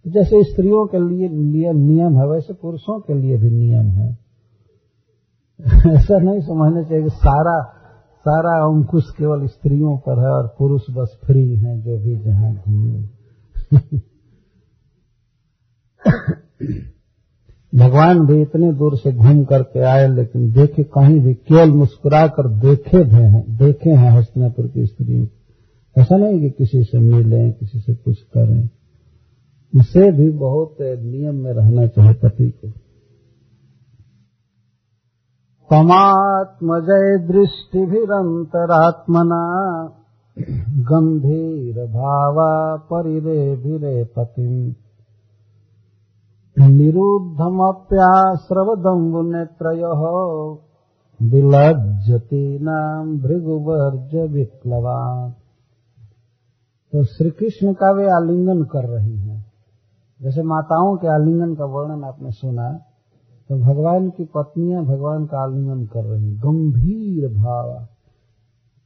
तो जैसे स्त्रियों के लिए नियम है, वैसे पुरुषों के लिए भी नियम है। *laughs* ऐसा नहीं समझना चाहिए कि सारा सारा अंकुश केवल स्त्रियों पर है और पुरुष बस फ्री हैं, जो भी जहाँ घूमे। भगवान भी इतने दूर से घूम करके आए, लेकिन देखे कहीं भी, केवल मुस्कुरा कर देखे भी हैं, देखे हैं हस्तिनापुर की स्त्री। ऐसा नहीं कि किसी से मिलें, किसी से कुछ करें। उसे भी बहुत नियम में रहना चाहिए पति को। तमात्मजय दृष्टिभिरंतरात्मना गंभीर भावा परिरे भिरे पतिम निरुद्धमप्याश्रवदम्बु नेत्रयोः विलज्जती नाम भृगुवर्ज विप्लवान। तो श्री कृष्ण का वे आलिंगन कर रही हैं। जैसे माताओं के आलिंगन का वर्णन आपने सुना तो भगवान की पत्नियाँ भगवान का आलिंगन कर रही हैं। गंभीर भाव।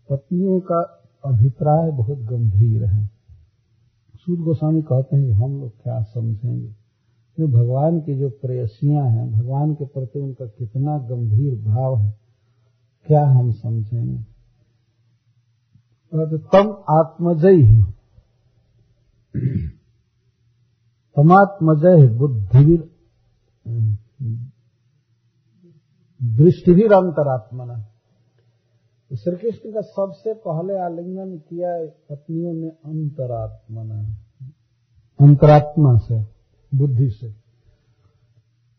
पत्नियों का अभिप्राय बहुत गंभीर है। सूर्य गोस्वामी कहते हैं हम लोग क्या समझेंगे? जो भगवान की जो प्रेयसियाँ हैं, भगवान के प्रति उनका कितना गंभीर भाव है, क्या हम समझेंगे? तो तम आत्मजय ही *clears throat* तमात्मजय बुद्धि दृष्टि भी अंतरात्मना श्री कृष्ण का सबसे पहले आलिंगन किया पत्नियों ने अंतरात्मना। अंतरात्मा से, बुद्धि से।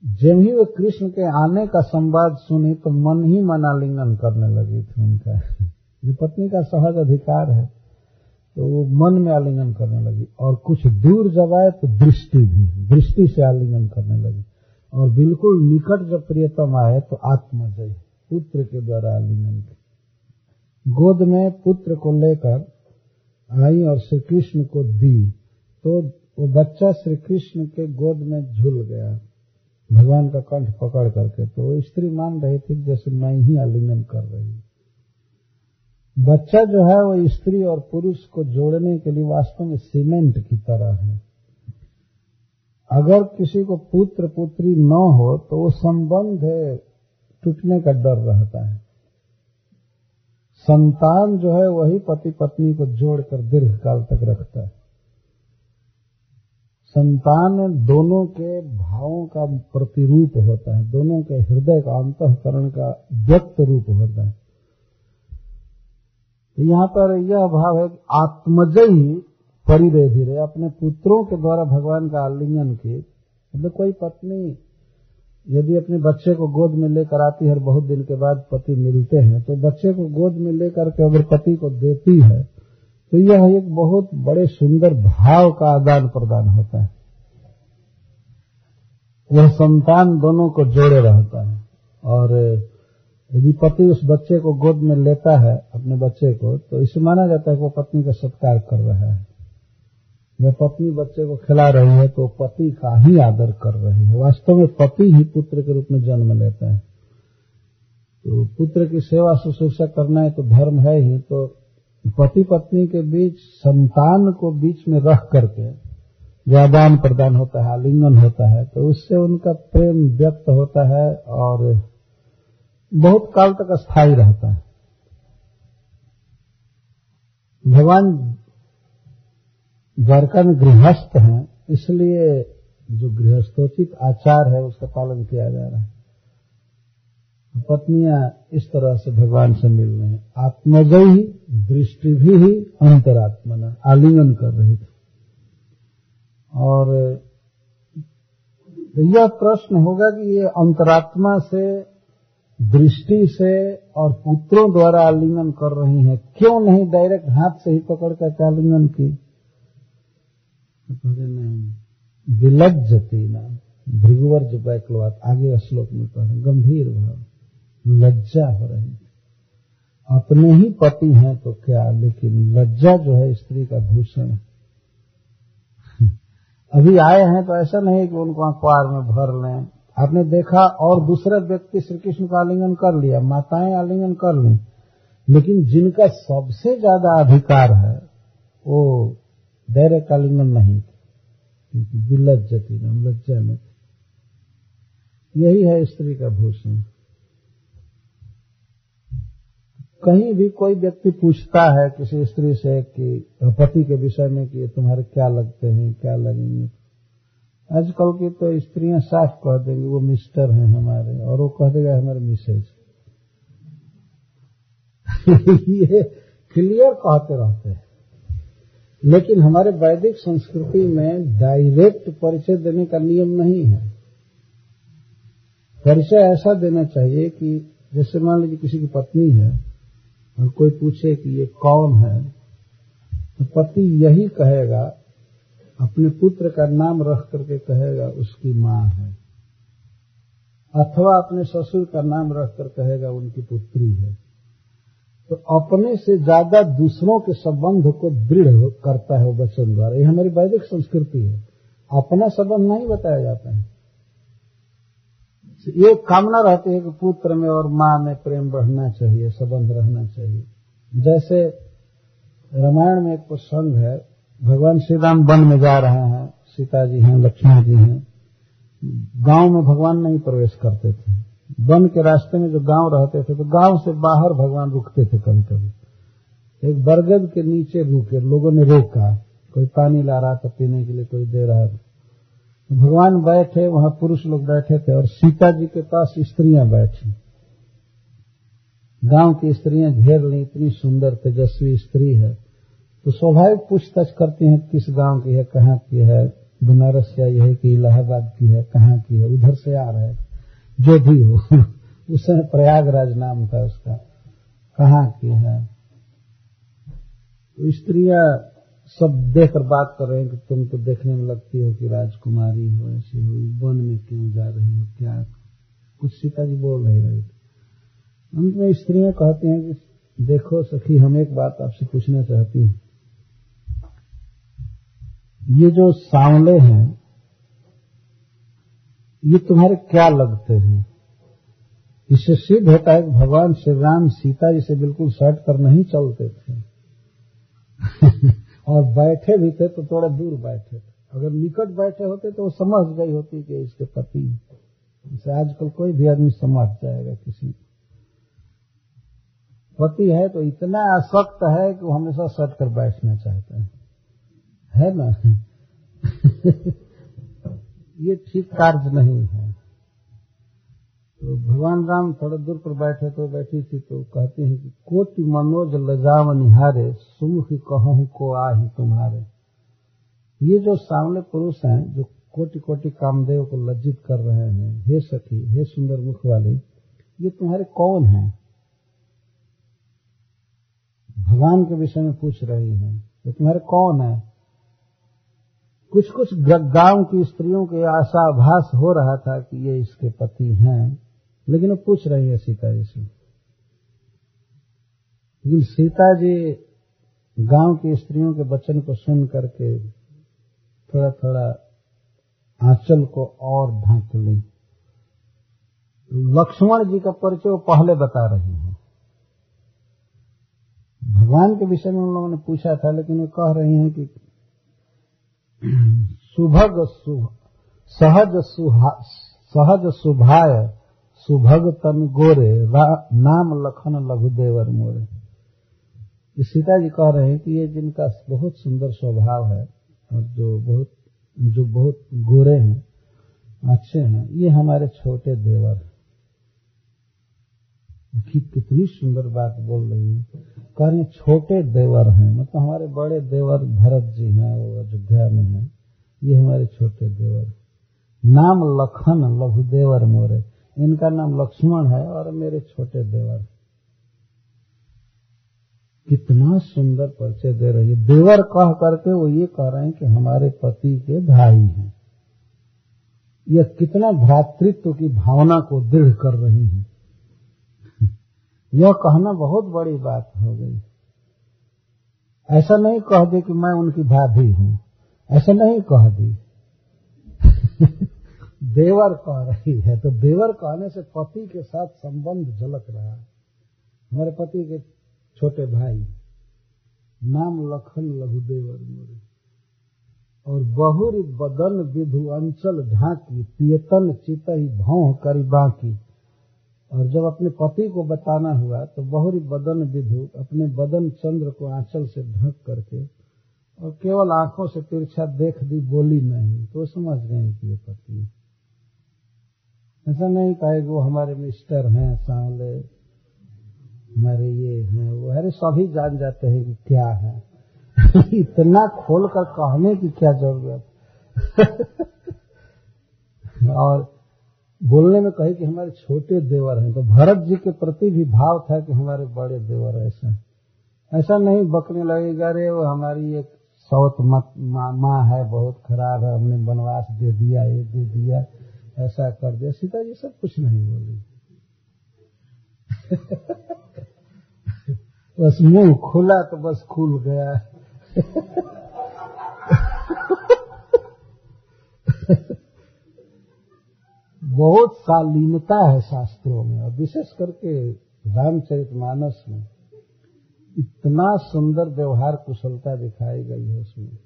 जब ही वे कृष्ण के आने का संवाद सुनी तो मन ही मन आलिंगन करने लगी थी उनका। जो पत्नी का सहज अधिकार है तो वो मन में आलिंगन करने लगी। और कुछ दूर जब आए तो दृष्टि भी, दृष्टि से आलिंगन करने लगी। और बिल्कुल निकट जब प्रियतम आए तो आत्मजय, पुत्र के द्वारा आलिंगन गोद में पुत्र को लेकर आई और श्री कृष्ण को दी तो वो बच्चा श्री कृष्ण के गोद में झूल गया। भगवान का कंठ पकड़ करके तो वो स्त्री मान रही थी जैसे मैं ही आलिंगन कर रही बच्चा जो है वो स्त्री और पुरुष को जोड़ने के लिए वास्तव में सीमेंट की तरह है। अगर किसी को पुत्र पुत्री न हो तो वो संबंध है, टूटने का डर रहता है। संतान जो है वही पति पत्नी को जोड़कर दीर्घ काल तक रखता है। संतान दोनों के भावों का प्रतिरूप होता है, दोनों के हृदय का अंतकरण का व्यक्त रूप होता है। तो यहाँ पर यह भाव है कि आत्मजयी परिदे धीरे अपने पुत्रों के द्वारा भगवान का आलिंगन किए। मतलब कोई पत्नी यदि अपने बच्चे को गोद में लेकर आती है और बहुत दिन के बाद पति मिलते हैं तो बच्चे को गोद में लेकर के अगर पति को देती है तो यह एक बहुत बड़े सुंदर भाव का आदान प्रदान होता है। यह संतान दोनों को जोड़े रहता है। और यदि पति उस बच्चे को गोद में लेता है, अपने बच्चे को तो इसे माना जाता है कि वो पत्नी का सत्कार कर रहा है। जब पत्नी बच्चे को खिला रही है तो पति का ही आदर कर रही है। वास्तव में पति ही पुत्र के रूप में जन्म लेते हैं। तो पुत्र की सेवा शुश्रूषा करना है तो धर्म है ही तो पति पत्नी के बीच संतान को बीच में रख करके जो आदान प्रदान होता है, आलिंगन होता है तो उससे उनका प्रेम व्यक्त होता है और बहुत काल तक स्थायी रहता है। भगवान द्वारका में गृहस्थ हैं, इसलिए जो गृहस्थोचित आचार है, उसका पालन किया जा रहा है। पत्नियाँ इस तरह से भगवान से मिल रही हैं। आत्मजयी दृष्टि भी ही अंतरात्मना आलिंगन कर रही थी। और यह प्रश्न होगा कि ये अंतरात्मा से, दृष्टि से और पुत्रों द्वारा आलिंगन कर रही हैं, क्यों नहीं डायरेक्ट हाथ से ही पकड़ कर आलिंगन की? विलज्जती ना। भृगुवर्ज वैकलवात आगे श्लोक में रहे गंभीर भाव, लज्जा हो रही अपने ही पति हैं तो क्या, लेकिन लज्जा जो है स्त्री का भूषण *laughs* अभी आए हैं तो ऐसा नहीं कि उनको अखबार में भर लें। आपने देखा और दूसरा व्यक्ति श्री कृष्ण का आलिंगन कर लिया, माताएँ आलिंगन कर ली। लेकिन जिनका सबसे ज़्यादा अधिकार है, वो आलिंगन नहीं क्योंकि विलज्जती न लज्जा में यही है स्त्री का भूषण। कहीं भी कोई व्यक्ति पूछता है किसी स्त्री से कि पति के विषय में कि तुम्हारे क्या लगते हैं, क्या लगेंगे? आजकल की तो स्त्रियाँ साफ़ कह देंगी, वो मिस्टर हैं हमारे, और वो कह देगा, हमारे मिसेज *laughs* ये क्लियर कहते रहते हैं। लेकिन हमारे वैदिक संस्कृति में डायरेक्ट परिचय देने का नियम नहीं है। परिचय ऐसा देना चाहिए कि जैसे मान लीजिए किसी की पत्नी है, और कोई पूछे कि ये कौन है तो पति यही कहेगा, अपने पुत्र का नाम रख करके कहेगा, उसकी माँ है। अथवा अपने ससुर का नाम रखकर कहेगा, उनकी पुत्री है। तो अपने से ज़्यादा दूसरों के संबंध को दृढ़ करता है वचन द्वारा। ये हमारी वैदिक संस्कृति है। अपना संबंध नहीं बताया जाता है। ये कामना रहती है कि पुत्र में और माँ में प्रेम बढ़ना चाहिए, संबंध रहना चाहिए। जैसे रामायण में एक प्रसंग है, भगवान श्री राम वन में जा रहे हैं सीता जी हैं लक्ष्मण जी हैं। गाँव में भगवान नहीं प्रवेश करते थे। वन के रास्ते में जो गाँव रहते थे तो गाँव से बाहर भगवान रुकते थे कभी कभी एक बरगद के नीचे रुके, लोगों ने रोका, कोई पानी ला रहा था पीने के लिए, कोई दे रहा था। तो भगवान बैठे, वहाँ पुरुष लोग बैठे थे, और सीता जी के पास स्त्रियाँ बैठी। गाँव की स्त्रियाँ घेर ली, इतनी सुंदर, तेजस्वी स्त्री है। तो स्वाभाविक पूछताछ करती हैं, किस गाँव की है, कहाँ की है, बनारस या यह की इलाहाबाद की है, कहाँ की है, उधर से आ रहे जो भी हो, *laughs* उस प्रयागराज नाम था उसका। कहाँ की है? तो स्त्रियाँ सब देखकर बात कर रहे हैं कि तुम तो देखने में लगती हो कि राजकुमारी हो, ऐसी हो, वन में क्यों जा रही हो, क्या? कुछ सीता जी बोल नहीं रही थी। अंत में स्त्रियाँ कहती हैं कि देखो सखी, हम एक बात आपसे पूछना चाहती हैं। ये जो सांवले हैं ये तुम्हारे क्या लगते हैं? इससे सिद्ध होता है कि भगवान श्री राम सीता जी से बिल्कुल सट कर नहीं चलते थे। *laughs* और बैठे भी थे तो थोड़ा दूर बैठे थे। अगर निकट बैठे होते तो वो समझ गई होती कि इसके पति जैसे आजकल कोई भी आदमी समझ जाएगा किसी पति है तो इतना आसक्त है कि वो हमेशा सट कर बैठना चाहता है। है ना? *laughs* ये ठीक कार्य नहीं है। तो भगवान राम थोड़ा दूर पर बैठे तो बैठी थी तो कहते हैं कि कोटि मनोज लजाव निहारे सुमुख कहूँ को आ ही तुम्हारे। ये जो सामने पुरुष हैं, जो कोटि कोटि कामदेव को लज्जित कर रहे हैं, हे सखी, हे सुंदर मुख वाली ये तुम्हारे कौन हैं? भगवान के विषय में पूछ रही हैं, ये तुम्हारे कौन है? कुछ कुछ गाँव की स्त्रियों के आशाभास हो रहा था कि ये इसके पति हैं, लेकिन वो पूछ रही है, सीता जी से लेकिन सीता जी गाँव की स्त्रियों के वचन को सुन करके थोड़ा थोड़ा आंचल को और ढांक ली। लक्ष्मण जी का परिचय वो पहले बता रही हैं। भगवान के विषय में उन लोगों ने पूछा था, लेकिन वो कह रही हैं कि सुभग सहज सहज सुभाय, सुभग तन गोरे नाम लखन लघुदेवर मोरे। सीता जी कह रहे हैं कि ये जिनका बहुत सुंदर स्वभाव है और जो बहुत जो बहुत गोरे हैं, अच्छे हैं, ये हमारे छोटे देवर कि कितनी सुंदर बात बोल रही है। कह रहे छोटे देवर हैं। मतलब हमारे बड़े देवर भरत जी हैं, वो अयोध्या में हैं। ये हमारे छोटे देवर नाम लखन, लघुदेवर मोरे। इनका नाम लक्ष्मण है और मेरे छोटे देवर कितना सुंदर परिचय दे रही है। देवर कह करके वो ये कह रहे हैं कि हमारे पति के भाई हैं। यह कितना भ्रातृत्व की भावना को दृढ़ कर रही है। यह कहना बहुत बड़ी बात हो गई। ऐसा नहीं कह दे कि मैं उनकी भाभी हूँ। ऐसा नहीं कह दी। *laughs* देवर कह रही है। तो देवर कहने से पति के साथ संबंध झलक रहा है। हमारे पति के छोटे भाई, नाम लखन लघुदेवर मोरे। और बहुरी बदन विधु अंचल ढाकी, पियतन चित भौह करी बाकी और जब अपने पति को बताना हुआ तो बहुरी बदन विधु अपने बदन चंद्र को आंचल से ढक करके और केवल आँखों से तिरछा देख दी, बोली नहीं। तो समझ गए कि ये पति ऐसा नहीं कहे वो हमारे मिस्टर हैं, सांवले, हमारे ये हैं, वो अरे सभी जान जाते हैं कि क्या है। *laughs* इतना खोल कर कहने की क्या ज़रूरत? *laughs* और बोलने में कहे कि हमारे छोटे देवर हैं तो भरत जी के प्रति भी भाव था कि हमारे बड़े देवर ऐसा ऐसा नहीं बकने लगेगा अरे वो हमारी एक सौत माँ, मा है, बहुत खराब है, हमने वनवास दे दिया, ये दे दिया, ऐसा कर दिया। सीता जी सब कुछ नहीं बोली। *laughs* बस मुँह खुला तो बस खुल गया। *laughs* बहुत शालीनता है शास्त्रों में, और विशेष करके रामचरित मानस में। इतना सुंदर व्यवहार कुशलता दिखाई गई है उसमें।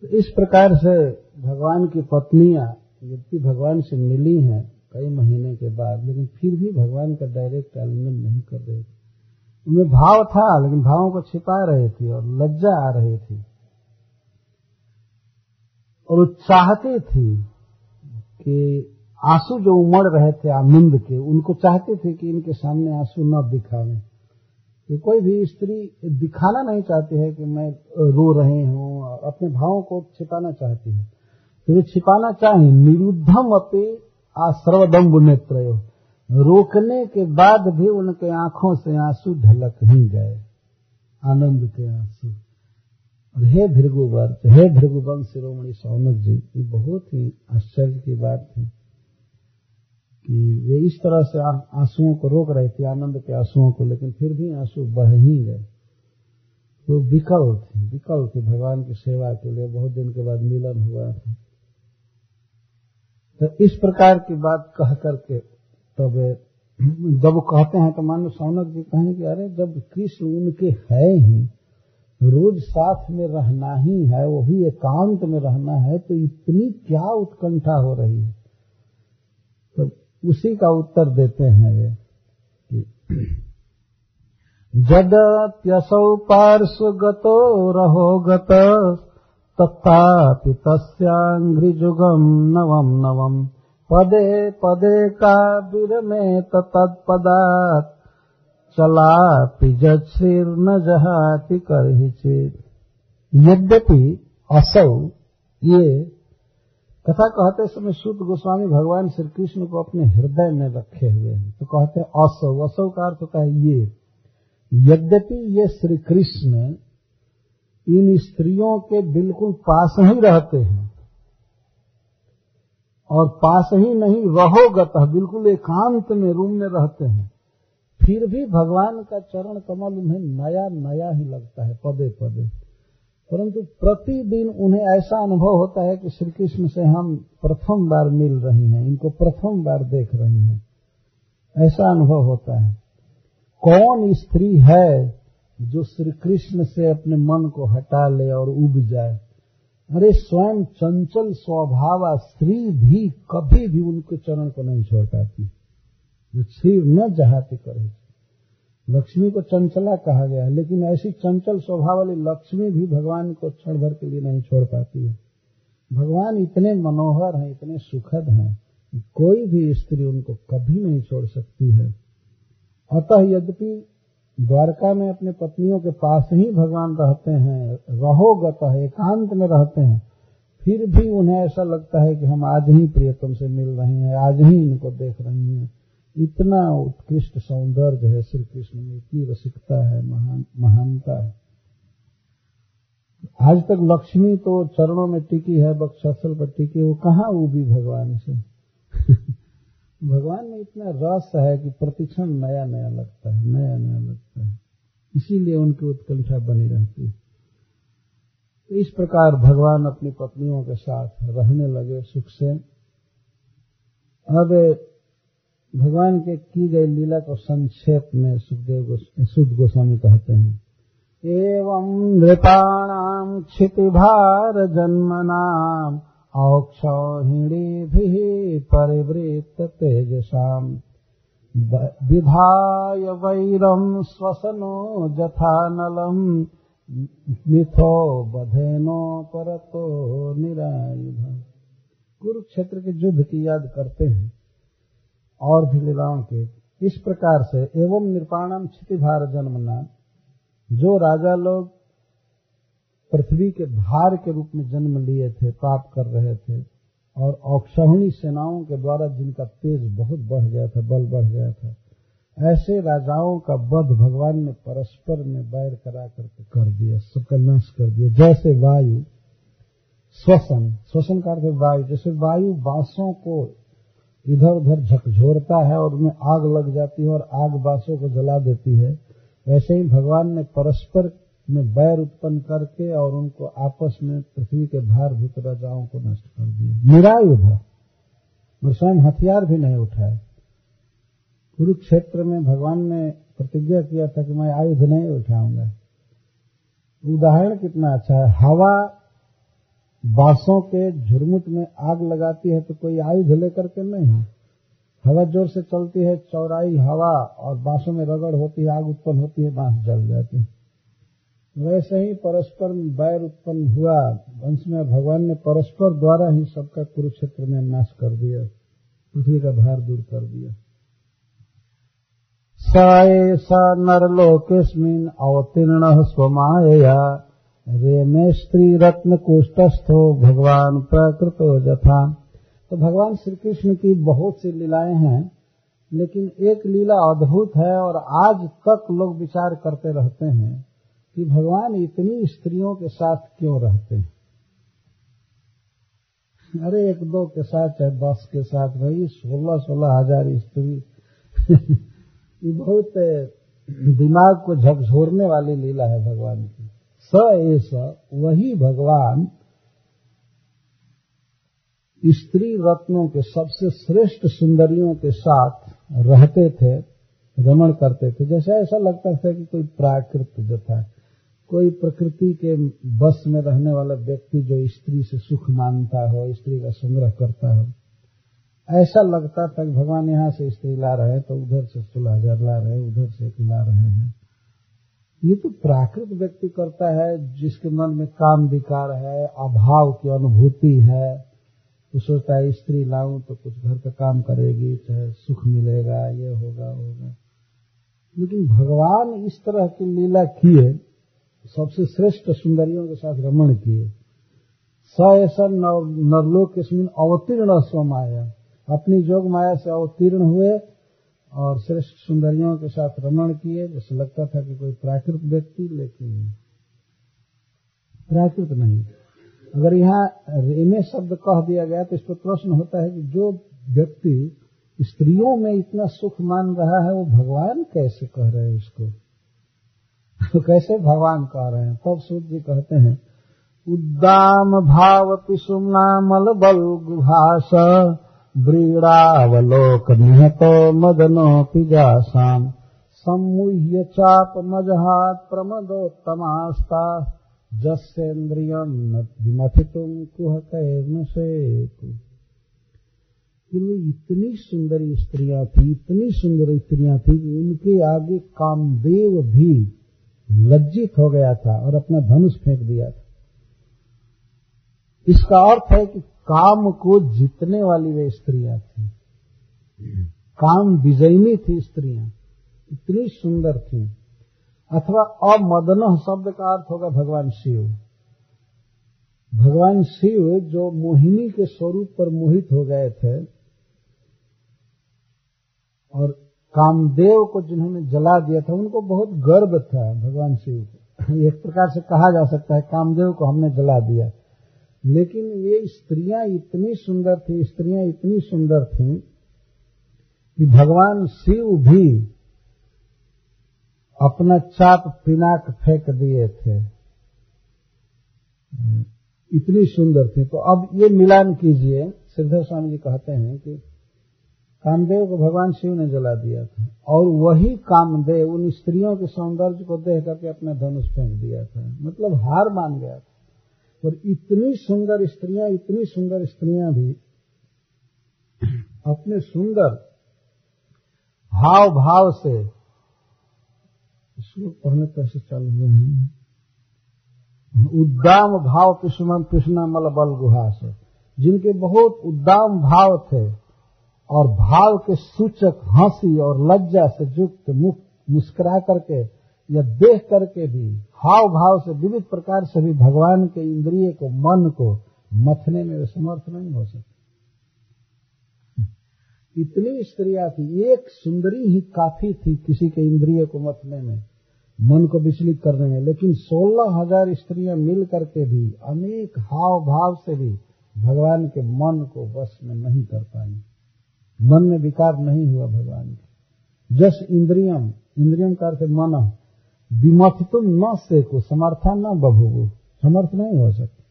तो इस प्रकार से भगवान की पत्नियाँ यद्यपि भगवान से मिली हैं कई महीने के बाद, लेकिन फिर भी भगवान का डायरेक्ट आलिंगन नहीं कर रहे थे। उनमें भाव था, लेकिन भावों को छिपा रहे थे और लज्जा आ रही थी। और वो चाहते थी। कि आँसू जो उमड़ रहे थे आनंद के, उनको चाहते थे कि इनके सामने आँसू न दिखावें। कि कोई भी स्त्री दिखाना नहीं चाहती है कि मैं रो रहे हूँ और अपने भावों को छिपाना चाहती है। तो वे छिपाना चाहे, निरुद्धम अपे आश्रवदम्ब नेत्र रोकने के बाद भी उनके आँखों से आँसू ढलक ही गए, आनंद के आँसू। और हे भृगुवर्त हे भृगुवंश शिरोमणि सौनक जी, ये बहुत ही आश्चर्य की बात थी कि वे इस तरह से आंसुओं को रोक रहे थे, आनंद के आंसुओं को, लेकिन फिर भी आँसू बह ही गए। तो विकल थे विकल थे भगवान की सेवा के लिए, बहुत दिन के बाद मिलन हुआ था। तो इस प्रकार की बात कह करके तब, जब कहते हैं तो मानो सौनक जी कहें कि अरे जब कृष्ण उनके है ही रोज साथ में रहना ही है, वो भी एकांत में रहना है तो इतनी क्या उत्कंठा हो रही है? तो उसी का उत्तर देते हैं वे *clears throat* जदप्यसौ पार्श्वगतो रहो गत तत्थापि तस्याङ्घ्रिजुगम् नवम् नवम् पदे पदे का विरमेत तत्पदात् चलापि जश्रीर्न जहाति चेत यद्यपि असौ ये कथा कहते समय शुद्ध गोस्वामी भगवान श्री कृष्ण को अपने हृदय में रखे हुए हैं। तो कहते हैं असौ असौ का अर्थ होता है ये। यद्यपि ये श्री कृष्ण इन स्त्रियों के बिल्कुल पास ही रहते हैं और पास ही नहीं, रहोगत, बिल्कुल एकांत में, रूम में रहते हैं फिर भी भगवान का चरण कमल उन्हें नया नया ही लगता है, पदे पदे। परंतु प्रतिदिन उन्हें ऐसा अनुभव होता है कि श्री कृष्ण से हम प्रथम बार मिल रही हैं, इनको प्रथम बार देख रही हैं। ऐसा अनुभव होता है। कौन स्त्री है जो श्री कृष्ण से अपने मन को हटा ले और उब जाए? अरे स्वयं चंचल स्वभाव स्त्री भी कभी भी उनके चरण को नहीं छोड़ पाती। जो क्षीर न जहाती करे। लक्ष्मी को चंचला कहा गया है, लेकिन ऐसी चंचल स्वभाव वाली लक्ष्मी भी भगवान को क्षण भर के लिए नहीं छोड़ पाती है। भगवान इतने मनोहर हैं, इतने सुखद हैं, कोई भी स्त्री उनको कभी नहीं छोड़ सकती है। अतः यद्यपि द्वारका में अपने पत्नियों के पास ही भगवान रहते हैं, रहोगत एकांत में रहते हैं, फिर भी उन्हें ऐसा लगता है कि हम आज ही प्रियतम से मिल रहे हैं, आज ही इनको देख रही हैं। इतना उत्कृष्ट सौंदर्य है श्री कृष्ण में इतनी रसिकता है, महान, महानता है। आज तक लक्ष्मी तो चरणों में टिकी है बक्सल पर टिकी वो कहाँ उबी भगवान से? *laughs* भगवान में इतना रस है कि प्रतिक्षण नया नया लगता है नया नया लगता है। इसीलिए उनकी उत्कंठा बनी रहती है। तो इस प्रकार भगवान अपनी पत्नियों के साथ रहने लगे, सुख से। अब भगवान के की गई लीला को संक्षेप में सुखदेव सुध गोस्वामी कहते हैं। एवं नृपाणाम क्षितिभार जन्मनाम औक्षहिणीभिः परिवृत्त तेजसाम् विधाय वैरम् स्वसनो जथानलम् मिथो बधेनो परतो निरायुध। कुरुक्षेत्र के युद्ध की याद करते हैं। और भी लीलाओं के। इस प्रकार से एवं निर्पाणम क्षिति भार जन्मना, जो राजा लोग पृथ्वी के भार के रूप में जन्म लिए थे, पाप कर रहे थे, और औक्षणी सेनाओं के द्वारा जिनका तेज बहुत बढ़ गया था, बल बढ़ गया था, ऐसे राजाओं का वध भगवान ने परस्पर में बैर करा करके कर दिया, सबका नाश कर दिया। जैसे वायु, श्वसन श्वसन का अर्थ वायु, जैसे वायु बांसों को इधर उधर झकझोरता है और उनमें आग लग जाती है और आग बासों को जला देती है। वैसे ही भगवान ने परस्पर में बैर उत्पन्न करके और उनको आपस में पृथ्वी के भार भारभूत राजाओं को नष्ट कर दिया। निरायुध और स्वयं हथियार भी नहीं उठाए। कुरुक्षेत्र में भगवान ने प्रतिज्ञा किया था कि मैं आयुध नहीं उठाऊँगा। उदाहरण कितना अच्छा है। हवा बांसों के झुरमुट में आग लगाती है तो कोई आयुध लेकर के नहीं हवा ज़ोर से चलती है, चौराई हवा और बांसों में रगड़ होती है, आग उत्पन्न होती है, बाँस जल जाती है। वैसे ही परस्पर बैर उत्पन्न हुआ। वंश में भगवान ने परस्पर द्वारा ही सबका कुरुक्षेत्र में नाश कर दिया। पृथ्वी का भार दूर कर दिया। स नरलोकेस्मिन अवतीर्ण स्वमाया रेमे स्त्री रत्न कुष्ठस्थो भगवान प्रकृतो जथा। तो भगवान श्री कृष्ण की बहुत सी लीलाएँ हैं, लेकिन एक लीला अद्भुत है और आज तक लोग विचार करते रहते हैं कि भगवान इतनी स्त्रियों के साथ क्यों रहते हैं? अरे, एक दो के साथ चाहे दस के साथ, भाई सोलह सोलह हज़ार स्त्री। *laughs* ये बहुत दिमाग को झकझोरने वाली लीला है भगवान की। स वही भगवान स्त्री रत्नों के सबसे श्रेष्ठ सुंदरियों के साथ रहते थे, रमण करते थे। जैसे ऐसा लगता था कि कोई प्राकृत जथा कोई प्रकृति के बस में रहने वाला व्यक्ति जो स्त्री से सुख मानता हो, स्त्री का संग्रह करता हो। ऐसा लगता था कि भगवान यहाँ से स्त्री ला रहे हैं तो उधर से सोलह हज़ार ला रहे हैं, उधर से एक ला रहे हैं। ये तो प्राकृत व्यक्ति करता है, जिसके मन में काम विकार है, अभाव की अनुभूति है तो सोचता है, स्त्री लाऊं तो कुछ घर का काम करेगी, चाहे सुख मिलेगा, ये होगा होगा। लेकिन भगवान इस तरह की लीला किए, सबसे श्रेष्ठ सुंदरियों के साथ रमण किए। स ऐसा नरलोक इसमें अवतीर्ण स्वमाया। अपनी जोग माया से अवतीर्ण हुए और श्रेष्ठ सुंदरियों के साथ रमण किए, जैसे लगता था कि कोई प्राकृत व्यक्ति, लेकिन प्राकृत नहीं। अगर यहाँ रेमे शब्द कह दिया गया तो इस पर प्रश्न होता है कि जो व्यक्ति स्त्रियों में इतना सुख मान रहा है, वो भगवान कैसे कह रहे हैं उसको? तो कैसे भगवान कह रहे हैं? तब सूर्य जी कहते हैं, उद्दाम भावती सुमनामल बल गुभाष व्रीड़ावलोक निहतो मदनो पिजासाम सम्मुह्य चाप मजहात प्रमदोत्तमास्ता जस्सेन्द्रियम विमथितुम कुह कैर्न से इतनी सुंदर स्त्रियाँ थी, इतनी सुंदर स्त्रियाँ थी कि उनके आगे कामदेव भी लज्जित हो गया था और अपना धनुष फेंक दिया था। इसका अर्थ है कि काम को जीतने वाली वे स्त्रियाँ थी। काम विजयनी थी स्त्रियाँ। इतनी सुंदर थी। अथवा अमदन शब्द का अर्थ होगा भगवान शिव। भगवान शिव जो मोहिनी के स्वरूप पर मोहित हो गए थे और कामदेव को जिन्होंने जला दिया था, उनको बहुत गर्व था भगवान शिव को। एक प्रकार से कहा जा सकता है, कामदेव को हमने जला दिया लेकिन ये स्त्रियाँ इतनी सुंदर थी, स्त्रियाँ इतनी सुंदर थी कि भगवान शिव भी अपना चाप पिनाक फेंक दिए थे। इतनी सुंदर थी। तो अब ये मिलान कीजिए। सिद्धर स्वामी जी कहते हैं कि कामदेव को भगवान शिव ने जला दिया था और वही कामदेव उन स्त्रियों के सौंदर्य को देख करके अपना धनुष फेंक दिया था। मतलब हार मान गया था। और इतनी सुंदर स्त्रियाँ, इतनी सुंदर स्त्रियाँ भी अपने सुंदर भाव भाव से इसको पढ़ने कैसे चल हुए हैं। उद्दाम भाव पिष्मन पिष्णा मल बल गुहा से। जिनके बहुत उद्दाम भाव थे और भाव के सूचक, हँसी और लज्जा से युक्त मुख मुस्कुरा करके या देख करके भी हाव भाव से विविध प्रकार से भी भगवान के इंद्रिय को, मन को मथने में समर्थ नहीं हो सकते। इतनी स्त्रियाँ थी, एक सुंदरी ही काफ़ी थी किसी के इंद्रिय को मथने में, मन को विचलित करने में, लेकिन सोलह हज़ार स्त्रियाँ मिल करके भी, अनेक हाव भाव से भी भगवान के मन को बस में नहीं कर पाई। मन में विकार नहीं हुआ भगवान के। जस इंद्रियम इंद्रियम का अर्थ मन। विमथितुम न से को समर्था न बभू समर्थ नहीं हो सकते।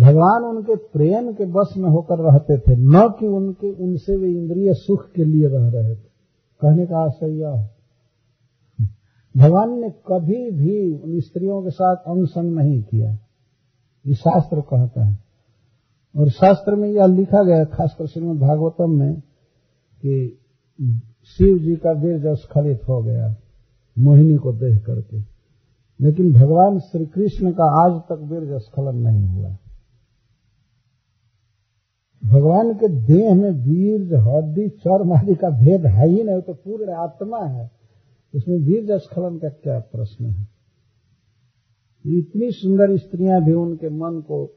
भगवान उनके प्रेम के बस में होकर रहते थे, न कि उनके, उनसे वे इंद्रिय सुख के लिए रह रहे थे। कहने का आशय यह है। भगवान ने कभी भी उन स्त्रियों के साथ अनुसंग नहीं किया। ये शास्त्र कहता है। और शास्त्र में यह लिखा गया खासकर श्रीमद भागवतम में, कि शिव जी का वीर स्खलित हो गया। मोहिनी को देख करके। लेकिन भगवान श्री कृष्ण का आज तक वीर स्खलन नहीं हुआ। भगवान के देह में वीर, हड्डी, चर्म आदि का भेद है ही नहीं तो पूर्ण आत्मा है। उसमें वीर स्खलन का क्या प्रश्न है? इतनी सुंदर स्त्रियाँ भी उनके मन को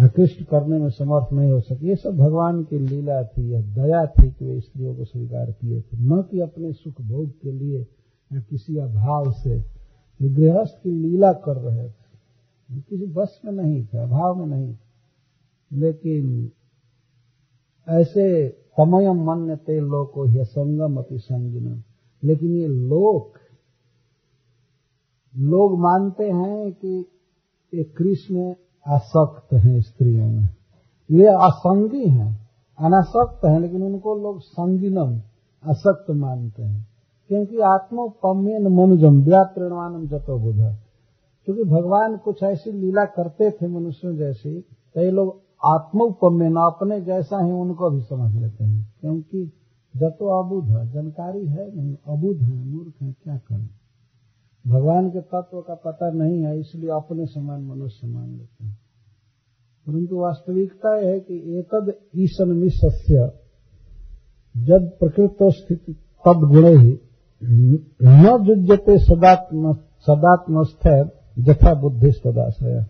आकृष्ट करने में समर्थ नहीं हो सके। ये सब भगवान की लीला थी, यह दया थी कि वे स्त्रियों को स्वीकार किए थे। न कि अपने सुख भोग के लिए या किसी अभाव से गृहस्थ की लीला कर रहे थे किसी बस में नहीं थे, अभाव में नहीं थे, लेकिन ऐसे तमयम मन ते लोको ही संगम अति संगिनम। लेकिन ये लोक, लोग मानते हैं कि ये कृष्ण आसक्त हैं स्त्रियों में। ये असंगी हैं, अनासक्त हैं, लेकिन उनको लोग संगिनम असक्त मानते हैं। क्योंकि आत्मोपम्यन मनुजम व्याप्रणवानम जतो बुध। क्योंकि भगवान कुछ ऐसी लीला करते थे मनुष्यों जैसी, कई लोग आत्मोपम्यन अपने जैसा ही उनको भी समझ लेते हैं। क्योंकि जतो अबुध, जानकारी है नहीं, अबुध है, मूर्ख है, क्या करें? भगवान के तत्व का पता नहीं है, इसलिए अपने समान मनुष्य मान लेते हैं। परंतु वास्तविकता यह है कि एकद ईशन मिश्य जब प्रकृत स्थिति तद गुण ही न जुजते सदात्म, सदात्मस्थ जथा बुद्धि सदाशय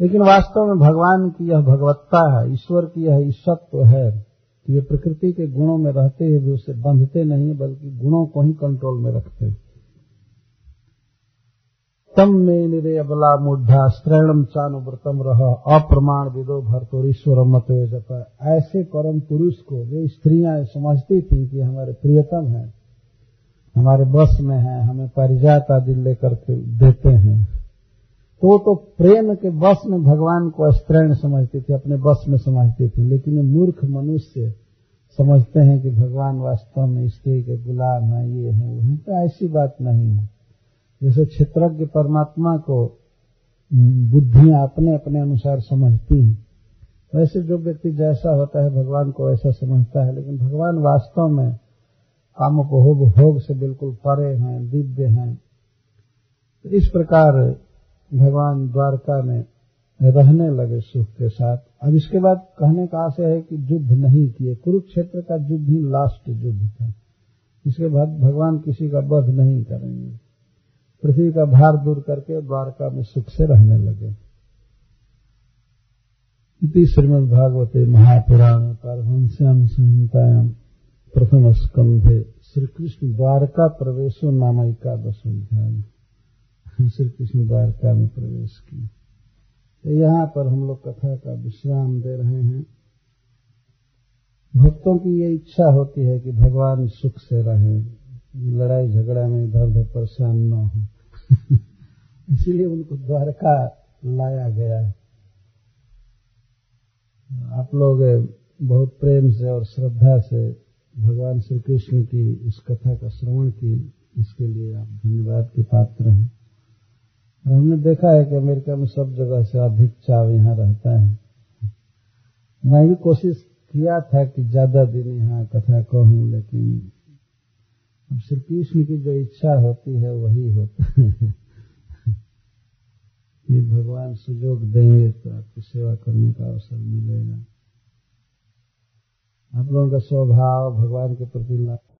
लेकिन वास्तव में भगवान की यह भगवत्ता है, ईश्वर की यह ईश्वत्व है कि वे प्रकृति के गुणों में रहते हुए भी उसे बंधते नहीं, बल्कि गुणों को ही कंट्रोल में रखते हैं। तम में निरे अबला मुद्धा स्त्रैणम चानुव्रतम रह, अप्रमाण विदो भरतोरीश्वर मत ऐसे परम पुरुष को वे स्त्रियाँ समझती थी कि हमारे प्रियतम है। हमारे बस में है, हमें परिजात आदि लेकर के देते हैं। तो वो तो प्रेम के बस में भगवान को स्त्रैण समझती थी, अपने बस में समझती थी, लेकिन ये मूर्ख मनुष्य समझते हैं कि भगवान वास्तव में स्त्री के गुलाम है, ये है, वो है। तो ऐसी बात नहीं है। जैसे क्षेत्रज्ञ परमात्मा को बुद्धियाँ अपने अपने अनुसार समझती हैं, वैसे जो व्यक्ति जैसा होता है, भगवान को वैसा समझता है, लेकिन भगवान वास्तव में काम उपभोग भोग से बिल्कुल परे हैं, दिव्य हैं। तो इस प्रकार भगवान द्वारका में रहने लगे सुख के साथ। अब इसके बाद कहने का आशय है कि युद्ध नहीं किए। कुरुक्षेत्र का युद्ध ही लास्ट युद्ध था। इसके बाद भगवान किसी का वध नहीं करेंगे। पृथ्वी का भार दूर करके द्वारका में सुख से रहने लगे। श्रीमद भागवते महापुराण पारमश्याम संहितायाम प्रथम स्कंधे श्री कृष्ण द्वारका प्रवेशो नाम एकादश अध्याय *laughs* श्री कृष्ण द्वारका में प्रवेश किए तो यहाँ पर हम लोग कथा का विश्राम दे रहे हैं। भक्तों की ये इच्छा होती है कि भगवान सुख से रहें। लड़ाई झगड़ा में इधर उधर परेशान न हो। *laughs* इसीलिए उनको द्वारका लाया गया। है आप लोग बहुत प्रेम से और श्रद्धा से भगवान श्री कृष्ण की इस कथा का श्रवण की इसके लिए आप धन्यवाद के पात्र हैं। और हमने देखा है कि अमेरिका में सब जगह से अधिक चाव यहाँ रहता है। मैं भी कोशिश किया था कि ज़्यादा दिन यहाँ कथा कहूँ, लेकिन अब श्री कृष्ण की जो इच्छा होती है, वही होता है। *laughs* ये भगवान सुजोग देंगे तो आपकी सेवा करने का अवसर मिलेगा। आप लोगों का स्वभाव भगवान के प्रति